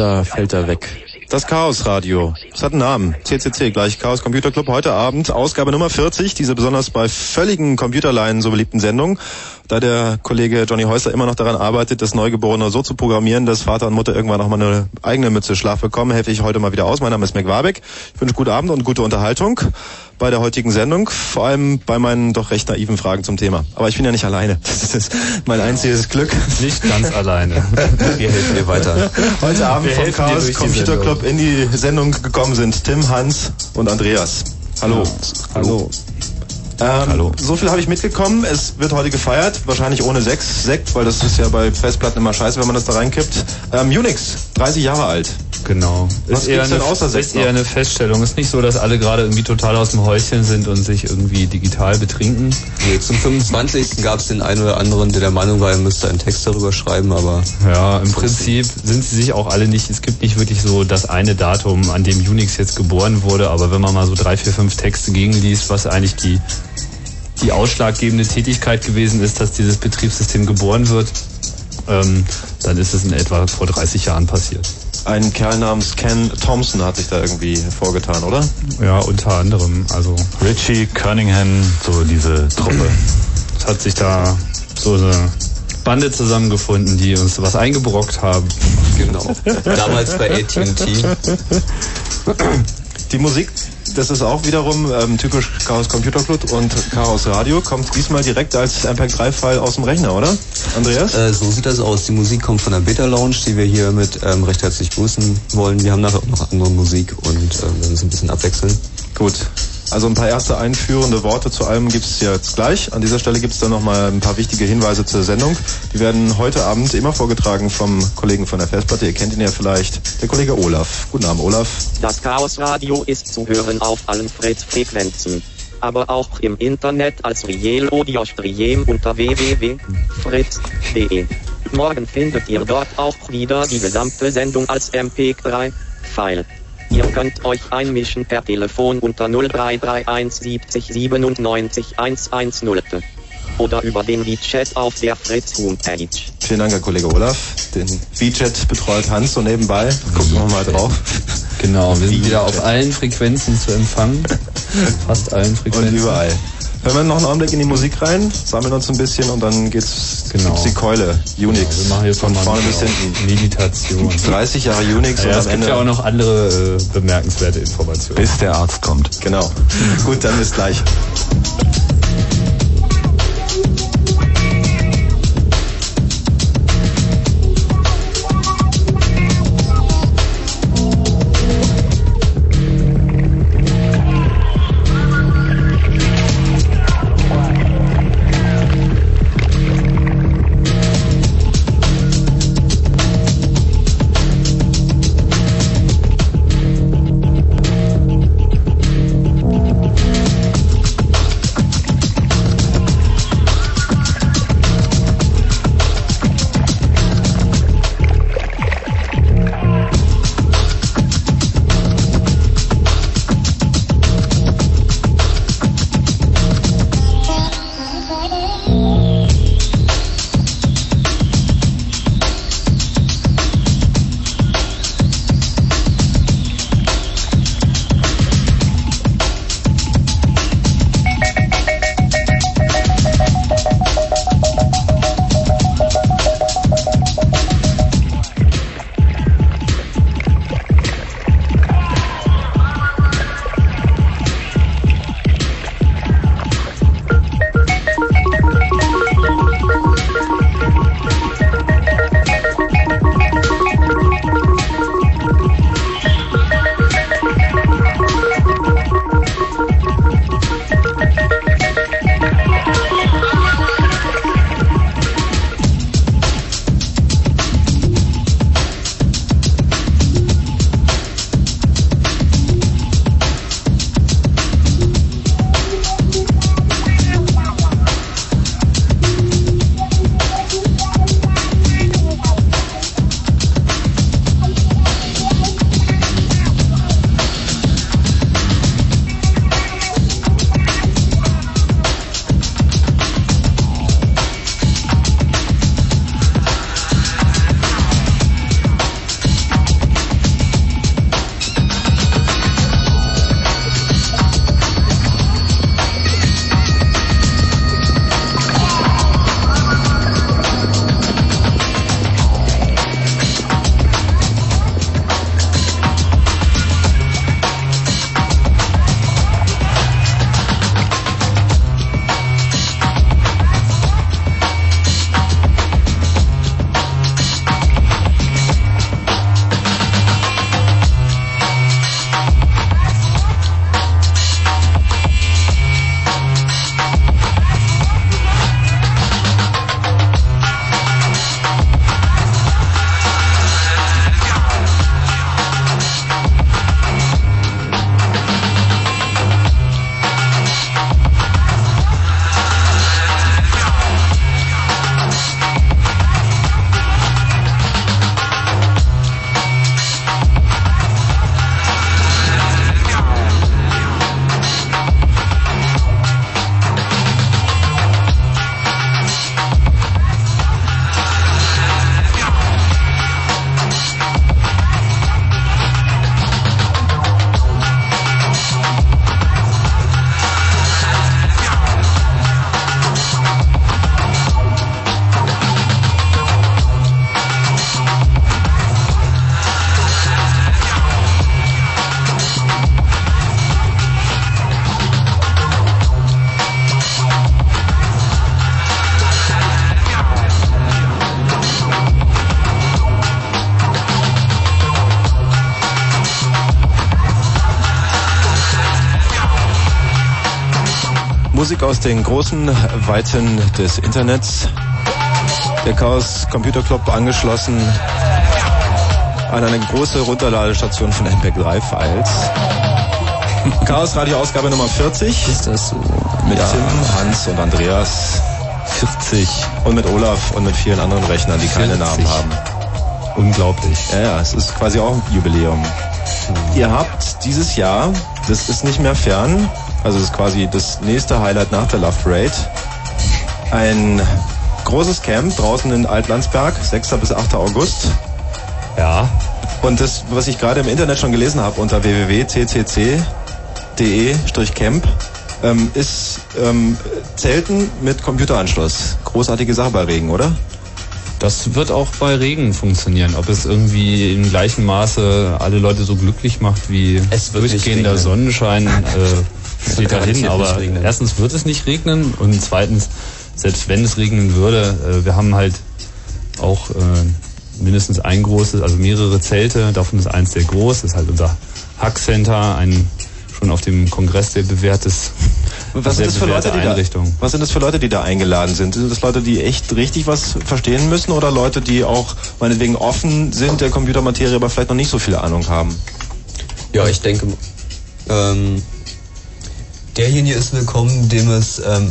Da fällt er weg. Das Chaos Radio. Es hat einen Namen. CCC gleich Chaos Computer Club. Heute Abend Ausgabe Nummer 40. Diese besonders bei völligen Computerleinen so beliebten Sendung. Da der Kollege Johnny Häuser immer noch daran arbeitet, das Neugeborene so zu programmieren, dass Vater und Mutter irgendwann noch mal eine eigene Mütze Schlaf bekommen, helfe ich heute mal wieder aus. Mein Name ist Mac Warbeck. Ich wünsche guten Abend und gute Unterhaltung bei der heutigen Sendung. Vor allem bei meinen doch recht naiven Fragen zum Thema. Aber ich bin ja nicht alleine. Das ist mein einziges Glück. Nicht ganz alleine. Wir helfen dir weiter. Heute Abend Wir vom Chaos Computer Club in die Sendung gekommen sind Tim, Hans und Andreas. Hallo. Hallo. Ähm, Hallo. So viel habe ich mitgekommen. Es wird heute gefeiert, wahrscheinlich ohne Sechs, Sekt, weil das ist ja bei Festplatten immer scheiße, wenn man das da reinkippt. Ähm, Unix, 30 Jahre alt. Genau. Was ist eher, denn außer ist eher eine Feststellung. Ist nicht so, dass alle gerade irgendwie total aus dem Häuschen sind und sich irgendwie digital betrinken. Nee, zum 25. gab es den einen oder anderen, der der Meinung war, er müsste einen Text darüber schreiben, aber... Ja, im Prinzip sind sie sich auch alle nicht, es gibt nicht wirklich so das eine Datum, an dem Unix jetzt geboren wurde, aber wenn man mal so drei, vier, fünf Texte gegenliest, was eigentlich die die ausschlaggebende Tätigkeit gewesen ist, dass dieses Betriebssystem geboren wird, ähm, dann ist es in etwa vor 30 Jahren passiert. Ein Kerl namens Ken Thompson hat sich da irgendwie vorgetan, oder? Ja, unter anderem. Also Richie Cunningham, so diese Truppe. Es hat sich da so eine Bande zusammengefunden, die uns was eingebrockt haben. Genau. Damals bei AT&T. Die Musik das ist auch wiederum ähm, typisch Chaos Computer Club und Chaos Radio. Kommt diesmal direkt als MP3-File aus dem Rechner, oder? Andreas? Äh, so sieht das aus. Die Musik kommt von der Beta Lounge, die wir hier mit ähm, recht herzlich grüßen wollen. Wir haben nachher auch noch andere Musik und äh, werden es ein bisschen abwechseln. Gut. Also ein paar erste einführende Worte zu allem gibt es jetzt gleich. An dieser Stelle gibt es dann nochmal ein paar wichtige Hinweise zur Sendung. Die werden heute Abend immer vorgetragen vom Kollegen von der Festplatte. Ihr kennt ihn ja vielleicht, der Kollege Olaf. Guten Abend, Olaf. Das Chaos Radio ist zu hören auf allen Fritz-Frequenzen. Aber auch im Internet als Riel Audio Stream www.fritz.de. Morgen findet ihr dort auch wieder die gesamte Sendung als MP3-File. Ihr könnt euch einmischen per Telefon unter 0331 70 97 110 oder über den WeChat auf der Fritz Homepage. Vielen Dank, Herr Kollege Olaf. Den WeChat betreut Hans so nebenbei. Gucken wir mal drauf. Genau, wir sind wieder auf allen Frequenzen zu empfangen. Fast allen Frequenzen. Und überall. Hören wir noch einen Augenblick in die Musik rein, sammeln uns ein bisschen und dann geht's genau. gibt's die Keule, Unix. Genau, wir machen hier von vorne bis hinten. Meditation. 30 Jahre Unix ja, und es gibt ja auch noch andere äh, bemerkenswerte Informationen. Bis der Arzt kommt. Genau. Gut, dann bis gleich. Musik aus den großen Weiten des Internets. Der Chaos Computer Club angeschlossen an eine große Runterladestation von MP3-Files. Chaos Radio Ausgabe Nummer 40. Ist das so? Mit ja. Tim, Hans und Andreas. 40. Und mit Olaf und mit vielen anderen Rechnern, die 40. keine Namen haben. Unglaublich. Ja, ja, es ist quasi auch ein Jubiläum. Ihr habt dieses Jahr, das ist nicht mehr fern, also es ist quasi das nächste Highlight nach der Love Parade, ein großes Camp draußen in Altlandsberg, 6. bis 8. August. Ja. Und das, was ich gerade im Internet schon gelesen habe unter www.ccc.de-camp, ähm, ist ähm, Zelten mit Computeranschluss. Großartige Sache bei Regen, oder? Das wird auch bei Regen funktionieren. Ob es irgendwie im gleichen Maße alle Leute so glücklich macht wie es durchgehender Sonnenschein, äh, steht dahin. Aber erstens wird es nicht regnen und zweitens, selbst wenn es regnen würde, äh, wir haben halt auch äh, mindestens ein großes, also mehrere Zelte. Davon ist eins sehr groß, das ist halt unser Hack Center, ein schon auf dem Kongress sehr bewährtes was sind, das für Leute, die da, was sind das für Leute, die da eingeladen sind? Sind das Leute, die echt richtig was verstehen müssen oder Leute, die auch meinetwegen offen sind der Computermaterie, aber vielleicht noch nicht so viel Ahnung haben? Ja, ich denke, ähm, derjenige ist willkommen, dem es ähm,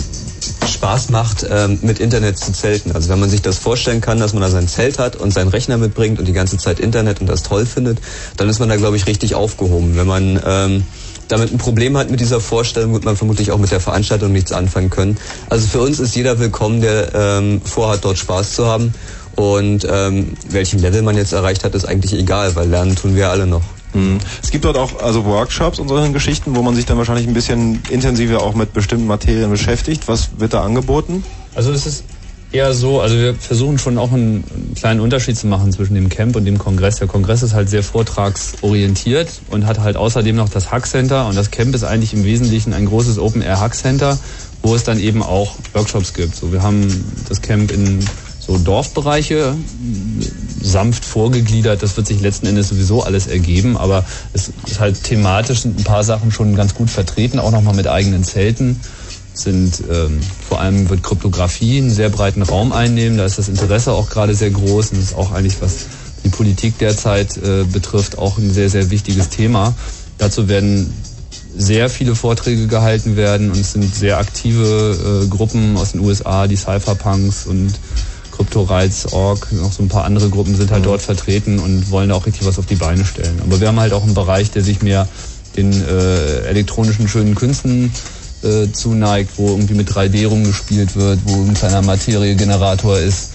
Spaß macht, ähm, mit Internet zu zelten. Also wenn man sich das vorstellen kann, dass man da sein Zelt hat und seinen Rechner mitbringt und die ganze Zeit Internet und das toll findet, dann ist man da, glaube ich, richtig aufgehoben. Wenn man ähm, damit ein Problem hat mit dieser Vorstellung, wird man vermutlich auch mit der Veranstaltung nichts anfangen können. Also für uns ist jeder willkommen, der ähm, vorhat, dort Spaß zu haben. Und ähm, welchen Level man jetzt erreicht hat, ist eigentlich egal, weil lernen tun wir alle noch. Mhm. Es gibt dort auch also Workshops und solche Geschichten, wo man sich dann wahrscheinlich ein bisschen intensiver auch mit bestimmten Materien beschäftigt. Was wird da angeboten? Also es ist eher so, also wir versuchen schon auch einen, kleinen Unterschied zu machen zwischen dem Camp und dem Kongress. Der Kongress ist halt sehr vortragsorientiert und hat halt außerdem noch das Hack Center und das Camp ist eigentlich im Wesentlichen ein großes Open Air Hack Center, wo es dann eben auch Workshops gibt. So, wir haben das Camp in so Dorfbereiche sanft vorgegliedert. Das wird sich letzten Endes sowieso alles ergeben, aber es ist halt thematisch ein paar Sachen schon ganz gut vertreten, auch nochmal mit eigenen Zelten sind ähm, vor allem wird Kryptographie einen sehr breiten Raum einnehmen. Da ist das Interesse auch gerade sehr groß und ist auch eigentlich was die Politik derzeit äh, betrifft auch ein sehr sehr wichtiges Thema. Dazu werden sehr viele Vorträge gehalten werden und es sind sehr aktive äh, Gruppen aus den USA, die Cypherpunks und CryptoRights.org, noch so ein paar andere Gruppen sind halt mhm. dort vertreten und wollen auch richtig was auf die Beine stellen. Aber wir haben halt auch einen Bereich, der sich mehr den äh, elektronischen schönen Künsten äh, zuneigt, wo irgendwie mit 3D rumgespielt wird, wo ein kleiner Materiegenerator ist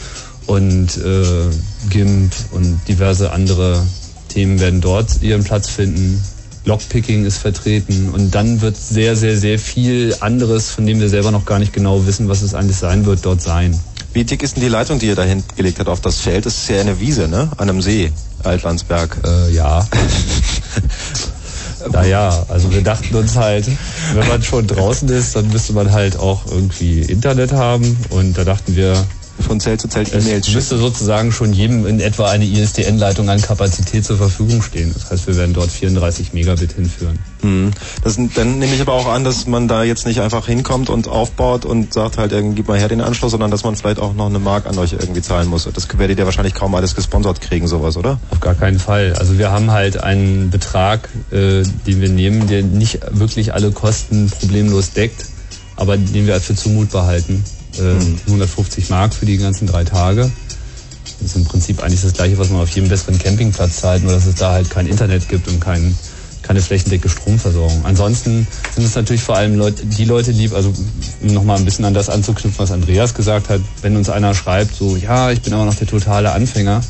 und äh, GIMP und diverse andere Themen werden dort ihren Platz finden. Lockpicking ist vertreten und dann wird sehr, sehr, sehr viel anderes, von dem wir selber noch gar nicht genau wissen, was es eigentlich sein wird, dort sein. Wie dick ist denn die Leitung, die ihr da gelegt habt auf das Feld? Das ist ja eine Wiese, ne? An einem See, Altlandsberg. Äh, ja. Naja, also wir dachten uns halt, wenn man schon draußen ist, dann müsste man halt auch irgendwie Internet haben. Und da dachten wir, von Zelt zu Zelt E-Mails Es müsste sozusagen schon jedem in etwa eine ISDN-Leitung an Kapazität zur Verfügung stehen. Das heißt, wir werden dort 34 Megabit hinführen. Mhm. Das, dann nehme ich aber auch an, dass man da jetzt nicht einfach hinkommt und aufbaut und sagt halt, gib mal her den Anschluss, sondern dass man vielleicht auch noch eine Mark an euch irgendwie zahlen muss. Das werdet ihr wahrscheinlich kaum alles gesponsert kriegen, sowas, oder? Auf gar keinen Fall. Also wir haben halt einen Betrag, äh, den wir nehmen, der nicht wirklich alle Kosten problemlos deckt, aber den wir für zumutbar halten äh, 150 Mark für die ganzen drei Tage. Das ist im Prinzip eigentlich das gleiche, was man auf jedem besseren Campingplatz zahlt, nur dass es da halt kein Internet gibt und kein, keine flächendecke Stromversorgung. Ansonsten sind es natürlich vor allem Leute, die Leute lieb, also um nochmal ein bisschen an das anzuknüpfen, was Andreas gesagt hat, wenn uns einer schreibt, so, ja, ich bin aber noch der totale Anfänger,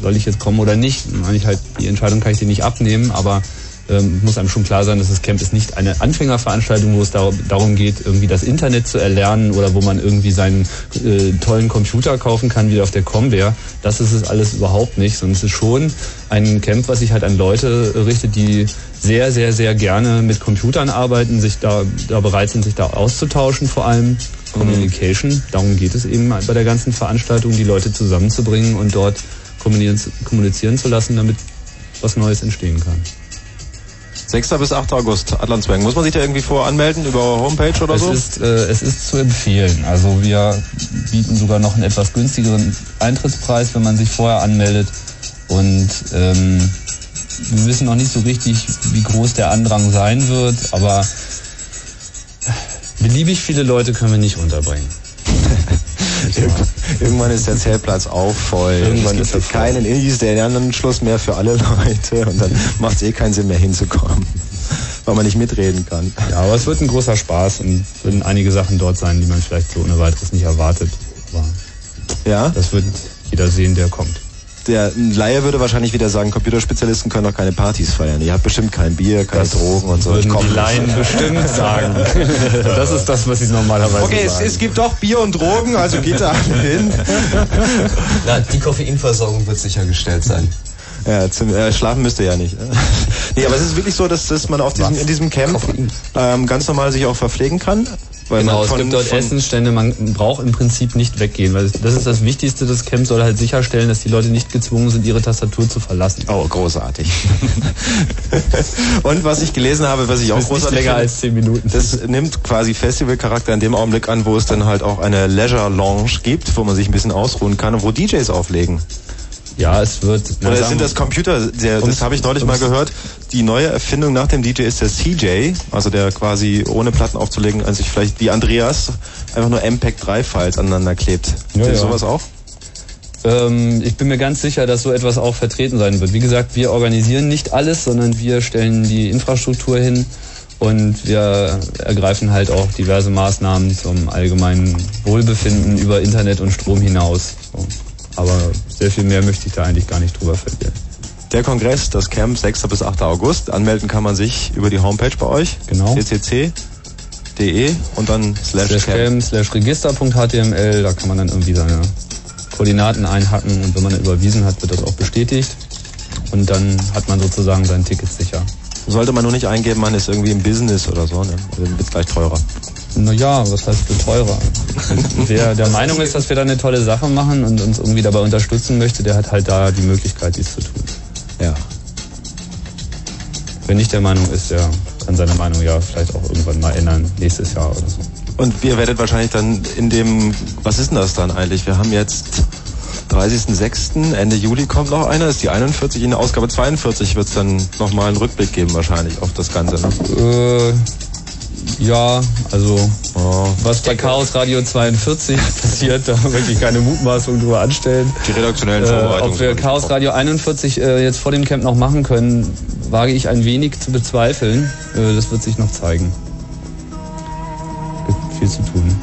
soll ich jetzt kommen oder nicht? Dann meine ich halt, die Entscheidung kann ich dir nicht abnehmen, aber ähm, muss einem schon klar sein, dass das Camp ist nicht eine Anfängerveranstaltung, wo es darum geht, irgendwie das Internet zu erlernen oder wo man irgendwie seinen äh, tollen Computer kaufen kann, wie auf der Comware. Das ist es alles überhaupt nicht, sondern es ist schon ein Camp, was sich halt an Leute richtet, die sehr, sehr, sehr gerne mit Computern arbeiten, sich da, da bereit sind, sich da auszutauschen vor allem. Communication, darum geht es eben bei der ganzen Veranstaltung, die Leute zusammenzubringen und dort kommunizieren, kommunizieren zu lassen, damit was Neues entstehen kann. 6. bis 8. August, Adlandsberg. Muss man sich da irgendwie voranmelden über Homepage oder es so? Ist, äh, es ist zu empfehlen. Also wir bieten sogar noch einen etwas günstigeren Eintrittspreis, wenn man sich vorher anmeldet. Und ähm, wir wissen noch nicht so richtig, wie groß der Andrang sein wird, aber beliebig viele Leute können wir nicht unterbringen. Irgendwann ist der Zeltplatz auch voll. Irgendwann es ist gibt er voll. keinen Indie-Anschluss mehr für alle Leute und dann macht es eh keinen Sinn mehr hinzukommen, weil man nicht mitreden kann. Ja, aber es wird ein großer Spaß und würden einige Sachen dort sein, die man vielleicht so ohne weiteres nicht erwartet. Aber Ja, das wird jeder sehen, der kommt. Der Laie würde wahrscheinlich wieder sagen, Computerspezialisten können doch keine Partys feiern. Ihr habt bestimmt kein Bier, keine Drogen und so. Ich Würden komm die. Laien bestimmt sagen. Das ist das, was sie normalerweise Okay, es, sagen. es gibt doch Bier und Drogen, also geht da hin. Na, die Koffeinversorgung wird sichergestellt sein. Ja, zum, äh, schlafen müsst ihr ja nicht. nee, aber es ist wirklich so, dass, dass man auf diesem, in diesem Camp ähm, ganz normal sich auch verpflegen kann. Weil Genau, man es von- gibt dort von- Essensstände, man braucht im Prinzip nicht weggehen, weil das ist das Wichtigste, das Camp soll halt sicherstellen, dass die Leute nicht gezwungen sind, ihre Tastatur zu verlassen. Oh, großartig. Und was ich gelesen habe, was ich auch Das großartig länger finde, als 10 Minuten. das nimmt quasi Festivalcharakter in dem Augenblick an, wo es dann halt auch eine Leisure Lounge gibt, wo man sich ein bisschen ausruhen kann und wo DJs auflegen. Ja, es wird. Oder sind das Computer? Der, das habe ich neulich mal gehört. Die neue Erfindung nach dem DJ ist der CJ, also der quasi ohne Platten aufzulegen, an sich vielleicht wie Andreas einfach nur MPEG-3-Files aneinander klebt. Ja, ja. sowas auch? Ähm, ich bin mir ganz sicher, dass so etwas auch vertreten sein wird. Wie gesagt, wir organisieren nicht alles, sondern wir stellen die Infrastruktur hin und wir ergreifen halt auch diverse Maßnahmen zum allgemeinen Wohlbefinden über Internet und Strom hinaus. So. Aber sehr viel mehr möchte ich da eigentlich gar nicht drüber verlieren. Der Kongress, das Camp 6. bis 8. August. Anmelden kann man sich über die Homepage bei euch. Genau. ccc.de und dann slash Slash camp. cam, slash register.html, da kann man dann irgendwie seine Koordinaten einhacken und wenn man überwiesen hat, wird das auch bestätigt. Und dann hat man sozusagen sein Ticket sicher. Sollte man nur nicht eingeben, man ist irgendwie im Business oder so, ne? Dann wird gleich teurer. Naja, was heißt für teurer? Wer der Meinung ist, dass wir da eine tolle Sache machen und uns irgendwie dabei unterstützen möchte, der hat halt da die Möglichkeit, dies zu tun. Ja. Wer nicht der Meinung ist, der kann seine Meinung ja vielleicht auch irgendwann mal ändern, nächstes Jahr oder so. Und ihr werdet wahrscheinlich dann in dem, was ist denn das dann eigentlich? Wir haben jetzt 30.06., Ende Juli kommt noch einer, ist die 41, in der Ausgabe 42 wird es dann nochmal einen Rückblick geben wahrscheinlich auf das Ganze. Ne? Äh, ja, also Oh. was bei Chaos Radio 42 passiert, da möchte ich keine Mutmaßung drüber anstellen. Die redaktionellen Äh, Vorbereitungen. ob wir Chaos Radio 41 äh, jetzt vor dem Camp noch machen können, wage ich ein wenig zu bezweifeln. Äh, das wird sich noch zeigen. Gibt viel zu tun.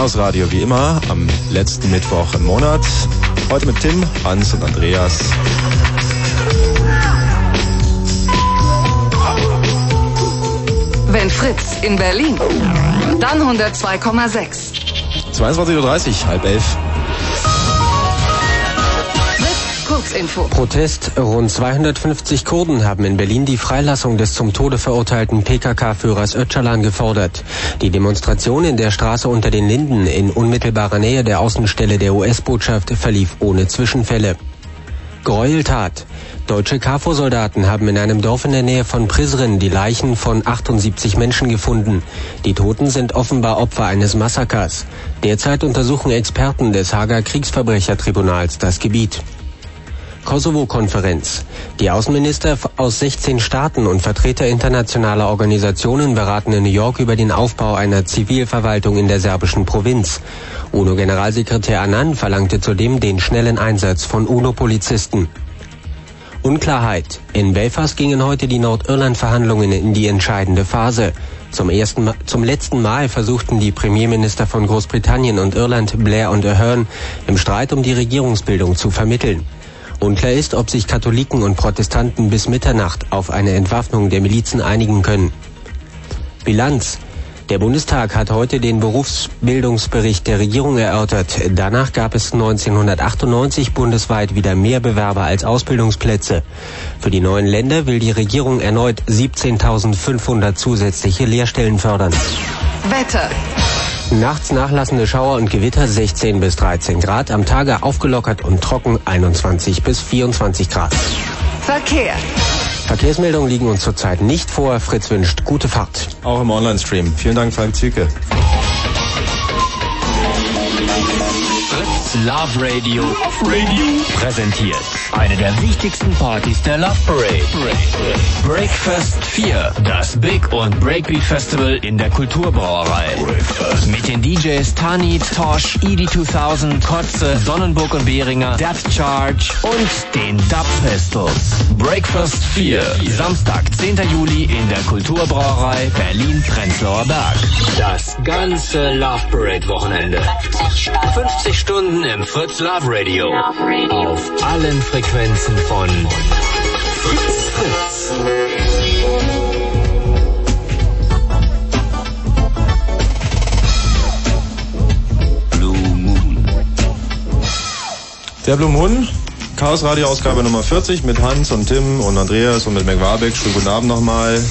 Chaos Radio wie immer am letzten Mittwoch im Monat. Heute mit Tim, Hans und Andreas. Wenn Fritz in Berlin, dann 102,6. 22.30 Uhr, halb elf. Kurzinfo. Protest. Rund 250 Kurden haben in Berlin die Freilassung des zum Tode verurteilten PKK-Führers Öcalan gefordert. Die Demonstration in der Straße unter den Linden in unmittelbarer Nähe der Außenstelle der US-Botschaft verlief ohne Zwischenfälle. Gräueltat. Deutsche KFOR-Soldaten haben in einem Dorf in der Nähe von Prizren die Leichen von 78 Menschen gefunden. Die Toten sind offenbar Opfer eines Massakers. Derzeit untersuchen Experten des Hager Kriegsverbrechertribunals das Gebiet. Kosovo-Konferenz. Die Außenminister aus 16 Staaten und Vertreter internationaler Organisationen beraten in New York über den Aufbau einer Zivilverwaltung in der serbischen Provinz. UNO-Generalsekretär Annan verlangte zudem den schnellen Einsatz von UNO-Polizisten. Unklarheit. In Belfast gingen heute die Nordirland-Verhandlungen in die entscheidende Phase. Zum, ersten, zum letzten Mal versuchten die Premierminister von Großbritannien und Irland, Blair und Ahern, im Streit um die Regierungsbildung zu vermitteln. Unklar ist, ob sich Katholiken und Protestanten bis Mitternacht auf eine Entwaffnung der Milizen einigen können. Bilanz. Der Bundestag hat heute den Berufsbildungsbericht der Regierung erörtert. Danach gab es 1998 bundesweit wieder mehr Bewerber als Ausbildungsplätze. Für die neuen Länder will die Regierung erneut 17.500 zusätzliche Lehrstellen fördern. Wetter. Nachts nachlassende Schauer und Gewitter 16 bis 13 Grad, am Tage aufgelockert und trocken 21 bis 24 Grad. Verkehr. Verkehrsmeldungen liegen uns zurzeit nicht vor. Fritz wünscht gute Fahrt. Auch im Online-Stream. Vielen Dank, Frank Züke. Love Radio. Radio präsentiert eine der wichtigsten Partys der Love Parade. Breakfast 4, das Big und Breakbeat Festival in der Kulturbrauerei. Mit den DJs Tani, Tosh, Edie 2000, Kotze, Sonnenburg und Behringer, Depth Charge und den Dub Pistols. Breakfast 4, Samstag, 10. Juli in der Kulturbrauerei Berlin-Prenzlauer Berg. Das ganze Love Parade Wochenende. 50 Stunden im Fritz Love Radio. Auf allen Frequenzen von Fritz Fritz. Blue Moon. Der Blue Moon, Chaos Radio Ausgabe Nummer 40 mit Hans und Tim und Andreas und mit McWarbeck. Schönen guten Abend nochmal.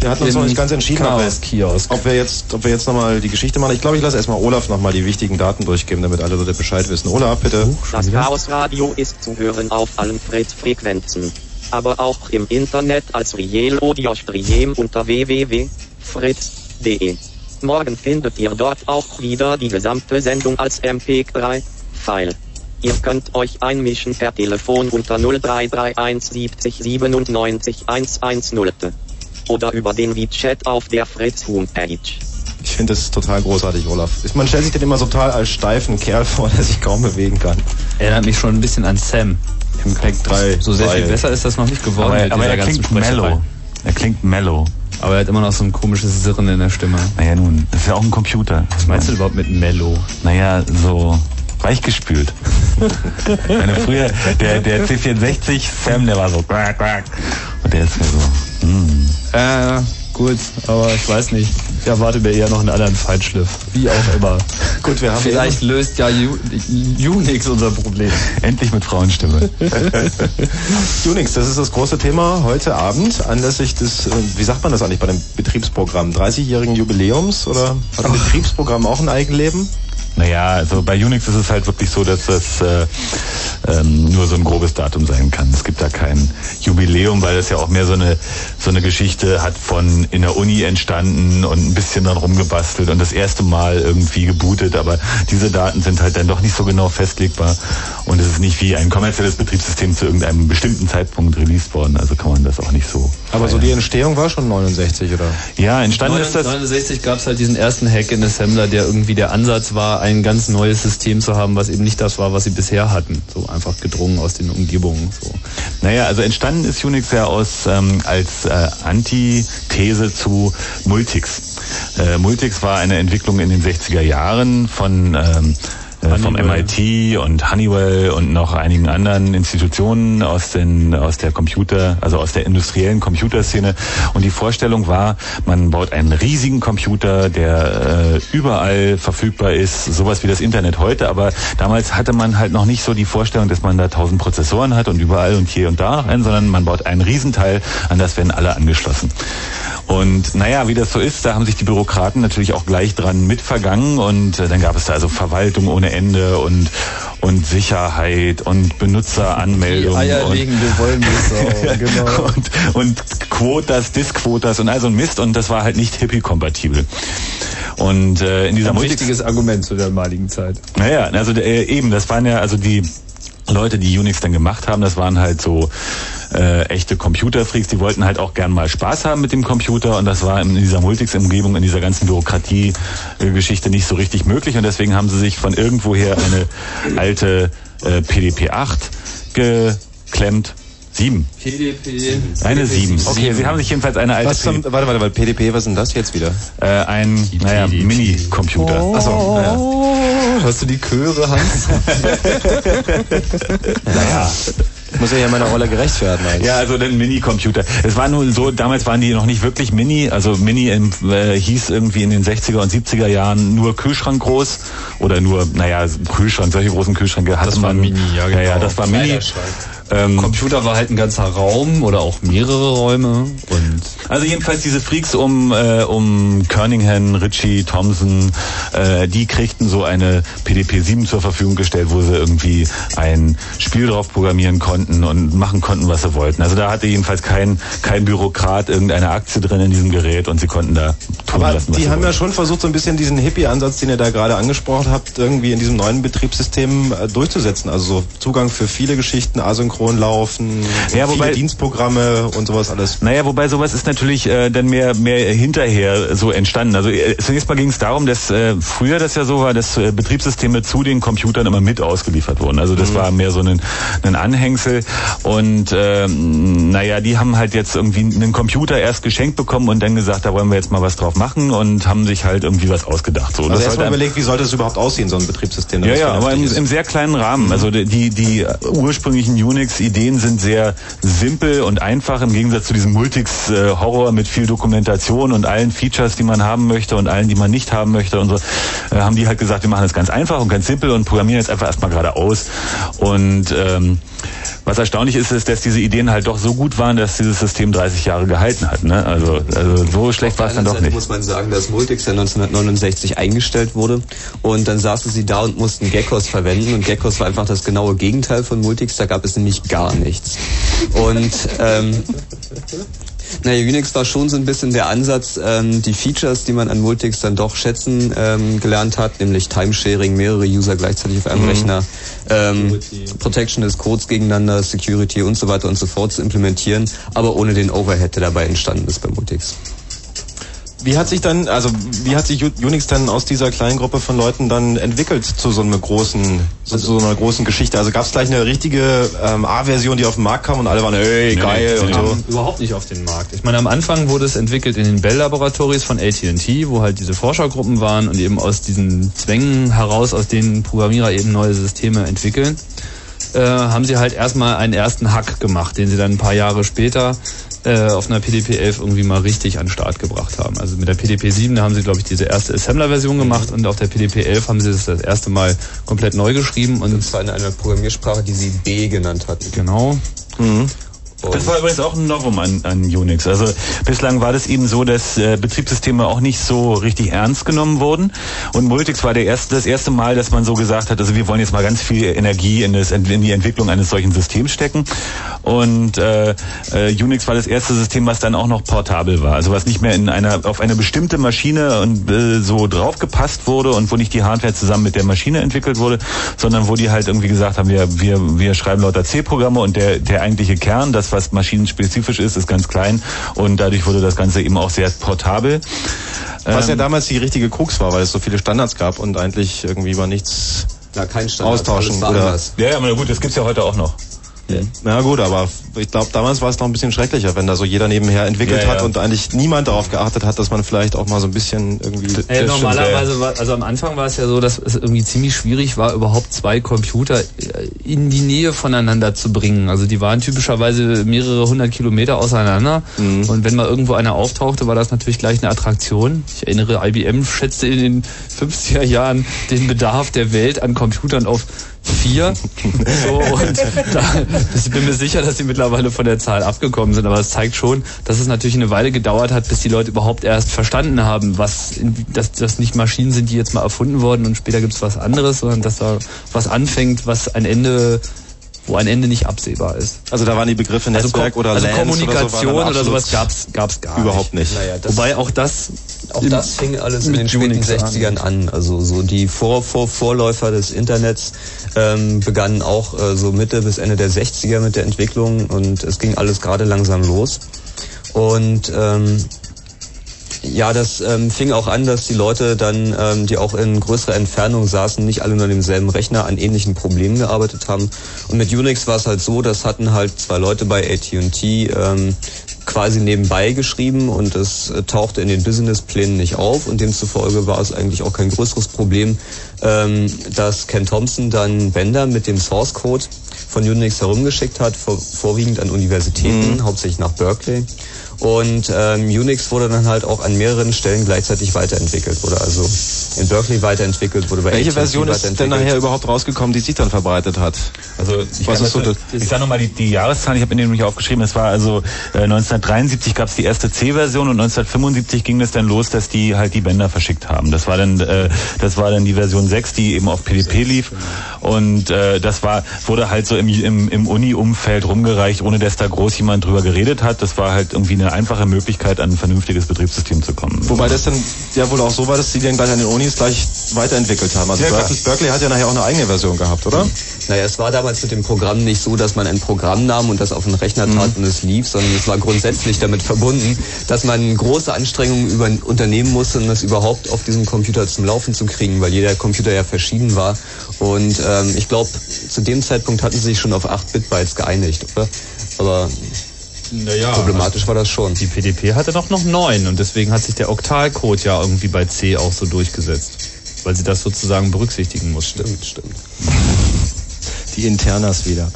Wir hatten uns noch nicht ganz entschieden, ob wir, ob wir jetzt, ob wir jetzt nochmal die Geschichte machen. Ich glaube, ich lasse erstmal Olaf nochmal die wichtigen Daten durchgeben, damit alle Leute Bescheid wissen. Olaf, bitte. Das Chaos Radio ist zu hören auf allen Fritz-Frequenzen. Aber auch im Internet als Riel Audio Stream unter www.fritz.de. Morgen findet ihr dort auch wieder die gesamte Sendung als MP3-File. Ihr könnt euch einmischen per Telefon unter 0331 70 97 110 oder über den WeChat auf der Fritz Homepage. Ich finde das total großartig, Olaf. Ist- Man stellt sich den immer so total als steifen Kerl vor, der sich kaum bewegen kann. Erinnert mich schon ein bisschen an Sam. Im Crack 3. So sehr viel besser ist das noch nicht geworden. Aber, aber er klingt mellow. Er klingt mellow. Aber er hat immer noch so ein komisches Sirren in der Stimme. Naja, nun, das ist ja auch ein Computer. Was meinst du überhaupt mit mellow? Naja, so weichgespült. Ich meine, früher, der, der C64, Sam, der war so quack, quack. Und der ist ja so, hm. Äh, gut, aber ich weiß nicht. Ich erwarte mir eher noch einen anderen Feinschliff. Wie auch immer. Gut, wir haben Vielleicht löst ja U Unix unser Problem. endlich mit Frauenstimme. Unix, das ist das große Thema heute Abend anlässlich des, äh, wie sagt man das eigentlich bei dem Betriebsprogramm, 30-jährigen Jubiläums oder hat ein Betriebsprogramm auch ein Eigenleben? Naja, also bei Unix ist es halt wirklich so, dass das äh, ähm, nur so ein grobes Datum sein kann. Es gibt da kein Jubiläum, weil das ja auch mehr so eine so eine Geschichte hat von in der Uni entstanden und ein bisschen dann rumgebastelt und das erste Mal irgendwie gebootet, aber diese Daten sind halt dann doch nicht so genau festlegbar und es ist nicht wie ein kommerzielles Betriebssystem zu irgendeinem bestimmten Zeitpunkt released worden, also kann man das auch nicht so Aber so die Entstehung war schon 69, oder? Ja, entstanden ist das. 1969 gab es halt diesen ersten Hack in Assembler, der irgendwie der Ansatz war, ein ganz neues System zu haben, was eben nicht das war, was sie bisher hatten. So einfach gedrungen aus den Umgebungen. So. Naja, also entstanden ist Unix ja aus ähm, als äh, Antithese zu Multics. Äh, Multics war eine Entwicklung in den 60er Jahren von ähm, äh, vom Honeywell. MIT und Honeywell und noch einigen anderen Institutionen aus den aus der Computer, also aus der industriellen Computerszene. Und die Vorstellung war, man baut einen riesigen Computer, der äh, überall verfügbar ist, sowas wie das Internet heute. Aber damals hatte man halt noch nicht so die Vorstellung, dass man da tausend Prozessoren hat und überall und hier und da noch einen, sondern man baut einen Riesenteil, an das werden alle angeschlossen. Und naja, wie das so ist, da haben sich die Bürokraten natürlich auch gleich dran mitvergangen und äh, dann gab es da also Verwaltung ohne Ende und und Sicherheit und Benutzeranmeldung und, eierlegende Wollmilchsau, genau. und, und Quotas, Diskquotas und all so ein Mist und das war halt nicht hippie-kompatibel. Und äh, in dieser Ein Multi wichtiges Argument zu der damaligen Zeit. naja, also äh, eben, das waren ja also die Leute, die Unix dann gemacht haben, das waren halt so äh, echte Computerfreaks, die wollten halt auch gern mal Spaß haben mit dem Computer und das war in dieser Multics-Umgebung, in dieser ganzen Bürokratie-Geschichte nicht so richtig möglich und deswegen haben sie sich von irgendwoher eine alte äh, PDP-8 geklemmt. Sieben. PDP. Eine sieben. Okay, sie haben sich jedenfalls eine alte Was zum, warte, warte, warte, PDP, was ist denn das jetzt wieder? äh, ein naja. Mini-Computer. Achso, naja. Hast du die Chöre, Hans? Naja. Ich muss ja hier meiner Rolle gerecht werden eigentlich. Ja, also den Mini-Computer. Es war nur so, damals waren die noch nicht wirklich Mini. Also Mini im, äh, hieß irgendwie in den 60er und 70er Jahren nur Kühlschrank groß oder nur, naja, Kühlschrank, solche großen Kühlschränke hatte Das war man. Mini, ja, genau. Ja, ja, das war Mini. Ähm, Computer war halt ein ganzer Raum oder auch mehrere Räume und Also jedenfalls diese Freaks um, äh, um Kernighan, Ritchie, Thompson, äh, die kriegten so eine PDP-7 zur Verfügung gestellt, wo sie irgendwie ein Spiel drauf programmieren konnten und machen konnten, was sie wollten. Also da hatte jedenfalls kein, kein Bürokrat irgendeine Aktie drin in diesem Gerät und sie konnten da tun Aber lassen, was die sie haben ja wollten. schon versucht, so ein bisschen diesen Hippie-Ansatz, den ihr da gerade angesprochen habt, irgendwie in diesem neuen Betriebssystem äh, durchzusetzen. Also so Zugang für viele Geschichten, asynchron laufen, Ja, viele wobei- Dienstprogramme und sowas alles. Naja, wobei sowas ist natürlich äh, dann mehr, mehr hinterher so entstanden. Also äh, zunächst mal ging es darum, dass äh, früher das ja so war, dass äh, Betriebssysteme zu den Computern immer mit ausgeliefert wurden. Also das war mehr so ein, ein Anhängsel. Und ähm, naja, die haben halt jetzt irgendwie einen Computer erst geschenkt bekommen und dann gesagt, da wollen wir jetzt mal was drauf machen und haben sich halt irgendwie was ausgedacht. So, Also das erstmal überlegt, wie sollte es überhaupt aussehen, so ein Betriebssystem? ja, ja, aber im, im sehr kleinen Rahmen. Also die, die ursprünglichen Unix-Ideen sind sehr simpel und einfach im Gegensatz zu diesem Multics-Horror mit viel Dokumentation und allen Features, die man haben möchte und allen, die man nicht haben möchte und so, äh, haben die halt gesagt, wir machen das ganz einfach und ganz simpel und programmieren jetzt einfach erstmal geradeaus. Und ähm, was erstaunlich ist, ist, dass diese Ideen halt doch so gut waren, dass dieses System 30 Jahre gehalten hat. Ne? Also, also so schlecht war es dann doch Seite nicht. muss man sagen, dass Multics ja 1969 eingestellt wurde und dann saßen sie da und mussten Geckos verwenden und Geckos war einfach das genaue Gegenteil von Multics, da gab es nämlich gar nichts. Und ähm, naja, Unix war schon so ein bisschen der Ansatz, ähm, die Features, die man an Multics dann doch schätzen ähm, gelernt hat, nämlich Timesharing, mehrere User gleichzeitig auf einem Rechner, ähm, Protection des Codes gegeneinander, Security und so weiter und so fort zu implementieren, aber ohne den Overhead, der dabei entstanden ist bei Multics. Wie hat sich dann, also wie hat sich Unix dann aus dieser kleinen Gruppe von Leuten dann entwickelt zu so einer großen, zu so einer großen Geschichte? Also gab es gleich eine richtige ähm, A-Version, die auf den Markt kam und alle waren, ey, geil nee, und so. überhaupt nicht auf den Markt. Ich meine, am Anfang wurde es entwickelt in den Bell-Laboratories von AT&T, wo halt diese Forschergruppen waren und eben aus diesen Zwängen heraus, aus denen Programmierer eben neue Systeme entwickeln, äh, haben sie halt erstmal einen ersten Hack gemacht, den sie dann ein paar Jahre später äh, auf einer PDP-11 irgendwie mal richtig an den Start gebracht haben. Also mit der PDP-7, da haben sie, glaube ich, diese erste Assembler-Version gemacht und auf der PDP-11 haben sie das das erste Mal komplett neu geschrieben und Und zwar in einer Programmiersprache, die sie B genannt hatten. genau. Das war übrigens auch ein Novum an, an Unix. Also bislang war das eben so, dass äh, Betriebssysteme auch nicht so richtig ernst genommen wurden. Und Multics war der erste, das erste Mal, dass man so gesagt hat, also wir wollen jetzt mal ganz viel Energie in, das, in die Entwicklung eines solchen Systems stecken. Und äh, äh, Unix war das erste System, was dann auch noch portabel war. Also was nicht mehr in einer auf eine bestimmte Maschine und äh, so draufgepasst wurde und wo nicht die Hardware zusammen mit der Maschine entwickelt wurde, sondern wo die halt irgendwie gesagt haben, wir, wir, wir schreiben lauter C-Programme und der, der eigentliche Kern, das das, was maschinenspezifisch ist, ist ganz klein und dadurch wurde das Ganze eben auch sehr portabel. Was ja Ähm, damals die richtige Krux war, weil es so viele Standards gab und eigentlich irgendwie war nichts Ja, kein Standard. austauschen. alles Oder, ja, ja, aber gut, das gibt's ja heute auch noch. Na gut, aber ich glaube, damals war es noch ein bisschen schrecklicher, wenn da so jeder nebenher entwickelt Ja, ja. hat und eigentlich niemand darauf geachtet hat, dass man vielleicht auch mal so ein bisschen irgendwie... Äh, Das stimmt, normalerweise war, also am Anfang war es ja so, dass es irgendwie ziemlich schwierig war, überhaupt zwei Computer äh, in die Nähe voneinander zu bringen. Also die waren typischerweise mehrere hundert Kilometer auseinander. Und wenn mal irgendwo einer auftauchte, war das natürlich gleich eine Attraktion. Ich erinnere, IBM schätzte in den 50er Jahren den Bedarf der Welt an Computern auf vier. So, und da, ich bin mir sicher, dass sie mittlerweile von der Zahl abgekommen sind, aber es zeigt schon, dass es natürlich eine Weile gedauert hat, bis die Leute überhaupt erst verstanden haben, was, dass das nicht Maschinen sind, die jetzt mal erfunden wurden und später gibt es was anderes, sondern dass da was anfängt, was ein Ende, wo ein Ende nicht absehbar ist. Also da waren die Begriffe Netzwerk Ko- oder also LANs Kommunikation oder, so, oder, sowas gab's gab's gar überhaupt nicht. Naja, das, Wobei auch das auch im- das fing alles in mit den späten Unix an. 60ern an. Also so die Vor -Vor Vorläufer des Internets ähm, begannen auch äh, so Mitte bis Ende der 60er mit der Entwicklung und es ging alles gerade langsam los. Und ähm, ja, das ähm, fing auch an, dass die Leute dann, ähm, die auch in größerer Entfernung saßen, nicht alle nur an demselben Rechner an ähnlichen Problemen gearbeitet haben. Und mit Unix war es halt so, das hatten halt zwei Leute bei AT&T ähm, quasi nebenbei geschrieben und es äh, tauchte in den Businessplänen nicht auf und demzufolge war es eigentlich auch kein größeres Problem, ähm, dass Ken Thompson dann Bender mit dem Source Code von Unix herumgeschickt hat, vor, vorwiegend an Universitäten, hauptsächlich nach Berkeley. Und ähm, Unix wurde dann halt auch an mehreren Stellen gleichzeitig weiterentwickelt. Wurde also in Berkeley weiterentwickelt, wurde bei Welche AT&T Version ist denn nachher überhaupt rausgekommen, die sich dann verbreitet hat? Also ich, Was ist so das- das- ich sage nochmal die, die Jahreszahlen, ich habe in dem nämlich aufgeschrieben, es war also äh, 1973 gab es die erste C-Version und 1975 ging es dann los, dass die halt die Bänder verschickt haben. Das war dann äh, das war dann die Version 6, die eben auf PDP lief und äh, das war wurde halt so im, im, im Uni-Umfeld rumgereicht, ohne dass da groß jemand drüber geredet hat. Das war halt irgendwie eine einfache Möglichkeit, an ein vernünftiges Betriebssystem zu kommen. Wobei das dann ja wohl auch so war, dass die dann gleich an den Unis gleich weiterentwickelt haben. Also Ja. Berkeley, hat ja nachher auch eine eigene Version gehabt, oder? Naja, es war damals mit dem Programm nicht so, dass man ein Programm nahm und das auf den Rechner tat und es lief, sondern es war grundsätzlich damit verbunden, dass man große Anstrengungen über unternehmen musste, um das überhaupt auf diesem Computer zum Laufen zu kriegen, weil jeder Computer ja verschieden war. Und ähm, ich glaube, zu dem Zeitpunkt hatten sie sich schon auf 8-Bit-Bytes geeinigt, oder? Aber naja, problematisch war das schon. Die PDP hatte doch noch neun und deswegen hat sich der Oktalcode ja irgendwie bei C auch so durchgesetzt. Weil sie das sozusagen berücksichtigen muss. Stimmt, stimmt. Die Internas wieder.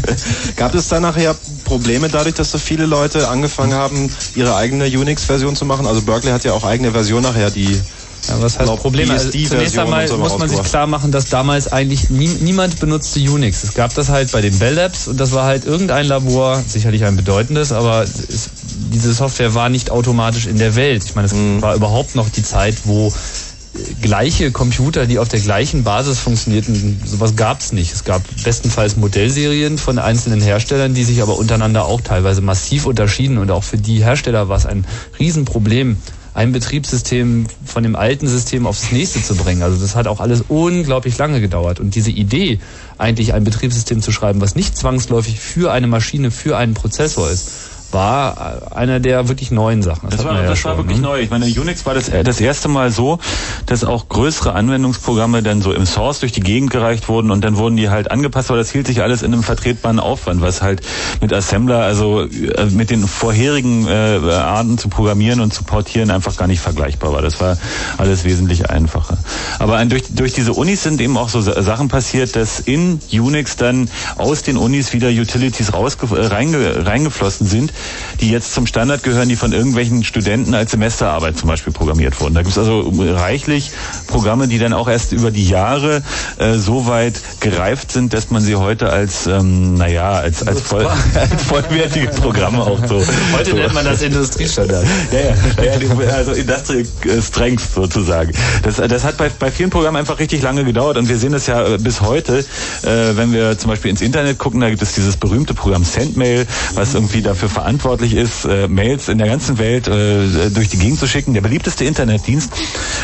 Gab es da nachher Probleme dadurch, dass so viele Leute angefangen haben, ihre eigene Unix-Version zu machen? Also Berkeley hat ja auch eigene Version nachher, die Ja, was heißt glaub, Probleme? Also zunächst einmal so muss man sich klar machen, dass damals eigentlich nie, niemand benutzte Unix. Es gab das halt bei den Bell Labs und das war halt irgendein Labor, sicherlich ein bedeutendes, aber es, diese Software war nicht automatisch in der Welt. Ich meine, es Mhm. war überhaupt noch die Zeit, wo äh, gleiche Computer, die auf der gleichen Basis funktionierten, sowas gab es nicht. Es gab bestenfalls Modellserien von einzelnen Herstellern, die sich aber untereinander auch teilweise massiv unterschieden und auch für die Hersteller war es ein Riesenproblem, ein Betriebssystem von dem alten System aufs nächste zu bringen. Also das hat auch alles unglaublich lange gedauert. Und diese Idee, eigentlich ein Betriebssystem zu schreiben, was nicht zwangsläufig für eine Maschine, für einen Prozessor ist, war äh, einer der wirklich neuen Sachen. Das, hat war, ja das schon, war wirklich ne? neu. Ich meine, Unix war das, äh, das erste Mal so, dass auch größere Anwendungsprogramme dann so im Source durch die Gegend gereicht wurden und dann wurden die halt angepasst, aber das hielt sich alles in einem vertretbaren Aufwand, was halt mit Assembler, also äh, mit den vorherigen äh, Arten zu programmieren und zu portieren einfach gar nicht vergleichbar war. Das war alles wesentlich einfacher. Aber durch, durch diese Unis sind eben auch so Sa- Sachen passiert, dass in Unix dann aus den Unis wieder Utilities rausge äh, reinge reingeflossen sind, die jetzt zum Standard gehören, die von irgendwelchen Studenten als Semesterarbeit zum Beispiel programmiert wurden. Da gibt es also reichlich Programme, die dann auch erst über die Jahre äh, so weit gereift sind, dass man sie heute als, ähm, naja, als, als, voll, als vollwertige Programme auch so. Heute so, nennt man das Industriestandard. ja, ja, ja, also Industrial Strength sozusagen. Das, das hat bei, bei vielen Programmen einfach richtig lange gedauert und wir sehen das ja äh, bis heute, äh, wenn wir zum Beispiel ins Internet gucken, da gibt es dieses berühmte Programm Sendmail, was irgendwie dafür verantwortlich verantwortlich ist, äh, Mails in der ganzen Welt äh, durch die Gegend zu schicken, der beliebteste Internetdienst.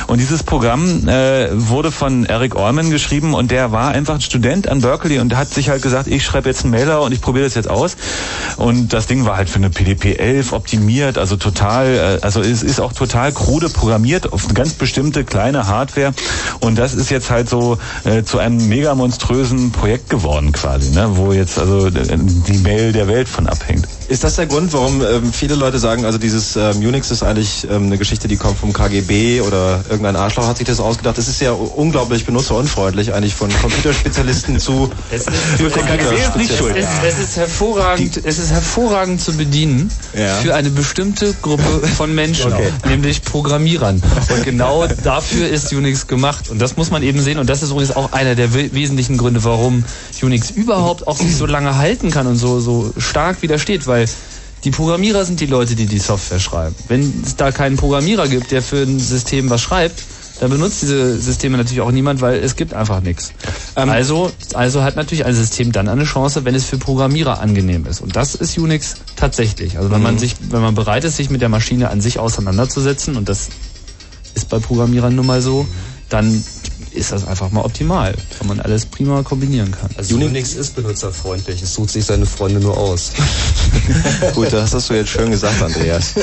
Und dieses Programm äh, wurde von Eric Orman geschrieben und der war einfach ein Student an Berkeley und hat sich halt gesagt, ich schreibe jetzt einen Mailer und ich probiere das jetzt aus. Und das Ding war halt für eine PDP 11 optimiert, also total, äh, also es ist auch total krude programmiert auf eine ganz bestimmte kleine Hardware. Und das ist jetzt halt so äh, zu einem mega monströsen Projekt geworden quasi, ne? wo jetzt also die Mail der Welt von abhängt. Ist das der Grund, warum ähm, viele Leute sagen, also dieses ähm, Unix ist eigentlich ähm, eine Geschichte, die kommt vom KGB oder irgendein Arschloch hat sich das ausgedacht? Das ist ja unglaublich benutzerunfreundlich eigentlich von Computerspezialisten zu es ist, für Computerspezialisten. Es, es, ist hervorragend, es ist hervorragend zu bedienen ja. für eine bestimmte Gruppe von Menschen, okay. nämlich Programmierern. Und genau dafür ist Unix gemacht. Und das muss man eben sehen. Und das ist übrigens auch einer der wesentlichen Gründe, warum Unix überhaupt auch sich so lange halten kann und so, so stark widersteht, weil die Programmierer sind die Leute, die die Software schreiben. Wenn es da keinen Programmierer gibt, der für ein System was schreibt, dann benutzt diese Systeme natürlich auch niemand, weil es gibt einfach nichts. Ähm also, also hat natürlich ein System dann eine Chance, wenn es für Programmierer angenehm ist. Und das ist Unix tatsächlich. Also wenn man mhm. sich, wenn man bereit ist, sich mit der Maschine an sich auseinanderzusetzen, und das ist bei Programmierern nun mal so, dann ist das einfach mal optimal, weil man alles prima kombinieren kann. Also Unix ist benutzerfreundlich, es sucht sich seine Freunde nur aus. Gut, das hast du jetzt schön gesagt, Andreas.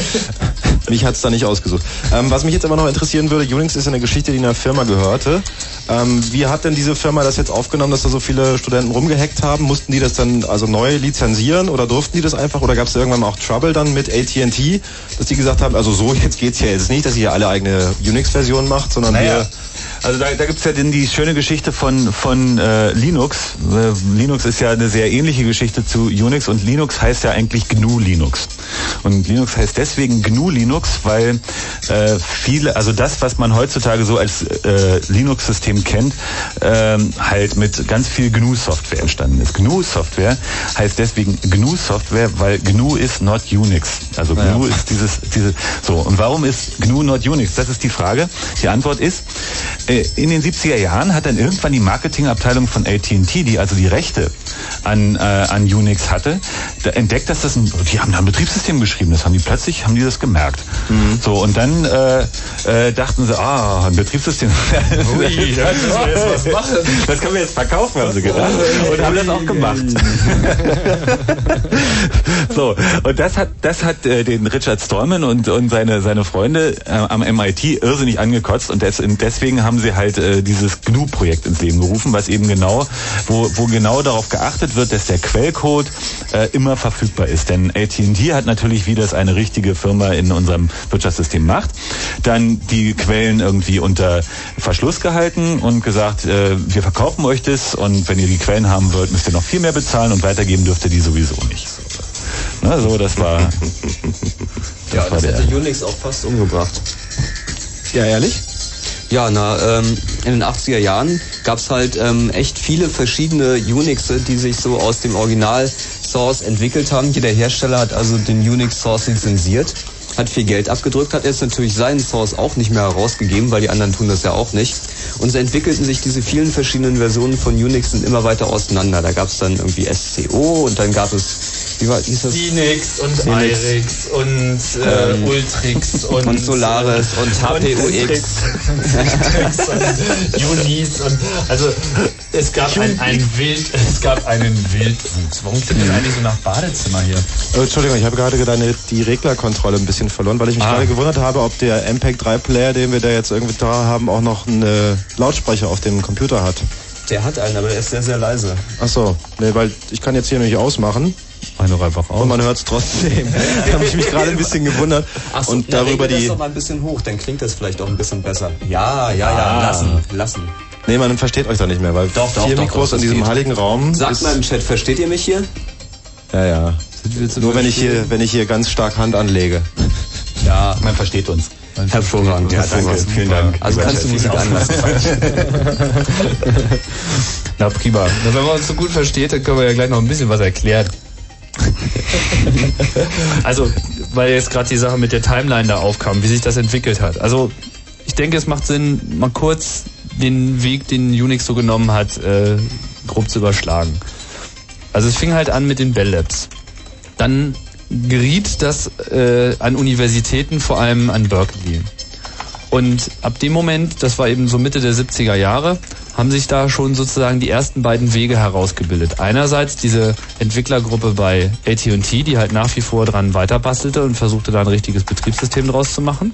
Mich hat's da nicht ausgesucht. Ähm, was mich jetzt aber noch interessieren würde, Unix ist eine Geschichte, die einer Firma gehörte. Ähm, wie hat denn diese Firma das jetzt aufgenommen, dass da so viele Studenten rumgehackt haben? Mussten die das dann also neu lizenzieren oder durften die das einfach? Oder gab es irgendwann mal auch Trouble dann mit AT&T, dass die gesagt haben, also so jetzt geht's ja jetzt nicht, dass ihr alle eigene Unix-Version macht, sondern naja. wir also da, da gibt es ja den, die schöne Geschichte von, von äh, Linux. Äh, Linux ist ja eine sehr ähnliche Geschichte zu Unix und Linux heißt ja eigentlich GNU Linux. Und Linux heißt deswegen GNU Linux, weil äh, viele, also das, was man heutzutage so als äh, Linux-System kennt, äh, halt mit ganz viel GNU-Software entstanden ist. GNU-Software heißt deswegen GNU-Software, weil GNU ist not Unix. Also GNU ja. ist dieses, diese, so. Und warum ist GNU not Unix? Das ist die Frage. Die Antwort ist, äh, in den 70er Jahren hat dann irgendwann die Marketingabteilung von AT&T, die also die Rechte an, äh, an Unix hatte, entdeckt, dass das ein, die haben da ein Betriebssystem geschrieben, das haben die plötzlich, haben die das gemerkt. Mhm. So, und dann äh, äh, dachten sie, ah, ein Betriebssystem. Ui, das, das, das können wir jetzt verkaufen, haben sie gedacht. Und haben das auch gemacht. so, und das hat, das hat äh, den Richard Stallman und, und seine, seine Freunde äh, am MIT irrsinnig angekotzt und des, deswegen haben sie halt äh, dieses GNU-Projekt ins Leben gerufen, was eben genau, wo, wo genau darauf geachtet wird, dass der Quellcode äh, immer verfügbar ist. Denn AT&T hat natürlich, wie das eine richtige Firma in unserem Wirtschaftssystem macht, dann die Quellen irgendwie unter Verschluss gehalten und gesagt, äh, wir verkaufen euch das und wenn ihr die Quellen haben wollt, müsst ihr noch viel mehr bezahlen und weitergeben dürft ihr die sowieso nicht. So, ne, so das war. Das ja, war das hätte Unix auch fast umgebracht. Ja, ehrlich? Ja, na, ähm, in den 80er Jahren gab es halt ähm, echt viele verschiedene Unixe, die sich so aus dem Original-Source entwickelt haben. Jeder Hersteller hat also den Unix-Source lizenziert, hat viel Geld abgedrückt, hat jetzt natürlich seinen Source auch nicht mehr herausgegeben, weil die anderen tun das ja auch nicht. Und so entwickelten sich diese vielen verschiedenen Versionen von Unix immer weiter auseinander. Da gab es dann irgendwie SCO und dann gab es wie war hieß das? Linux und Linux. Irix und äh, ähm, Ultrix und, und Solaris und HPUX. und Unis und also es gab ein, ein Wild, es gab einen Wildwuchs. Warum klingt das eigentlich so nach Badezimmer hier? Oh, Entschuldigung, ich habe gerade deine, die Reglerkontrolle ein bisschen verloren, weil ich mich ah. gerade gewundert habe, ob der MPEG 3 Player, den wir da jetzt irgendwie da haben, auch noch einen Lautsprecher auf dem Computer hat. Der hat einen, aber er ist sehr, sehr leise. Ach so, nee, weil ich kann jetzt hier nämlich ausmachen. Mach doch einfach aus. Und man hört es trotzdem. da habe ich mich gerade ein bisschen gewundert. Ach so, und darüber die. Das doch mal ein bisschen hoch, dann klingt das vielleicht auch ein bisschen besser. Ja, ja, ja, ah. lassen, lassen. Nee, man versteht euch da nicht mehr, weil doch, doch, vier doch, Mikros in diesem geht. heiligen Raum. Sagt mal im Chat, versteht ihr mich hier? Ja, ja. Nur wenn ich hier, wenn ich hier ganz stark Hand anlege. Ja, man versteht uns. Hervorragend, ja, danke. Vielen Dank. Also kannst du Musik anlassen. Na prima. Na, wenn man uns so gut versteht, dann können wir ja gleich noch ein bisschen was erklären. also, weil jetzt gerade die Sache mit der Timeline da aufkam, wie sich das entwickelt hat. Also, ich denke, es macht Sinn, mal kurz den Weg, den Unix so genommen hat, äh, grob zu überschlagen. Also es fing halt an mit den Bell Labs. Dann geriet das äh, an Universitäten, vor allem an Berkeley. Und ab dem Moment, das war eben so Mitte der 70er Jahre, haben sich da schon sozusagen die ersten beiden Wege herausgebildet. Einerseits diese Entwicklergruppe bei AT&T, die halt nach wie vor dran weiterbastelte und versuchte da ein richtiges Betriebssystem draus zu machen.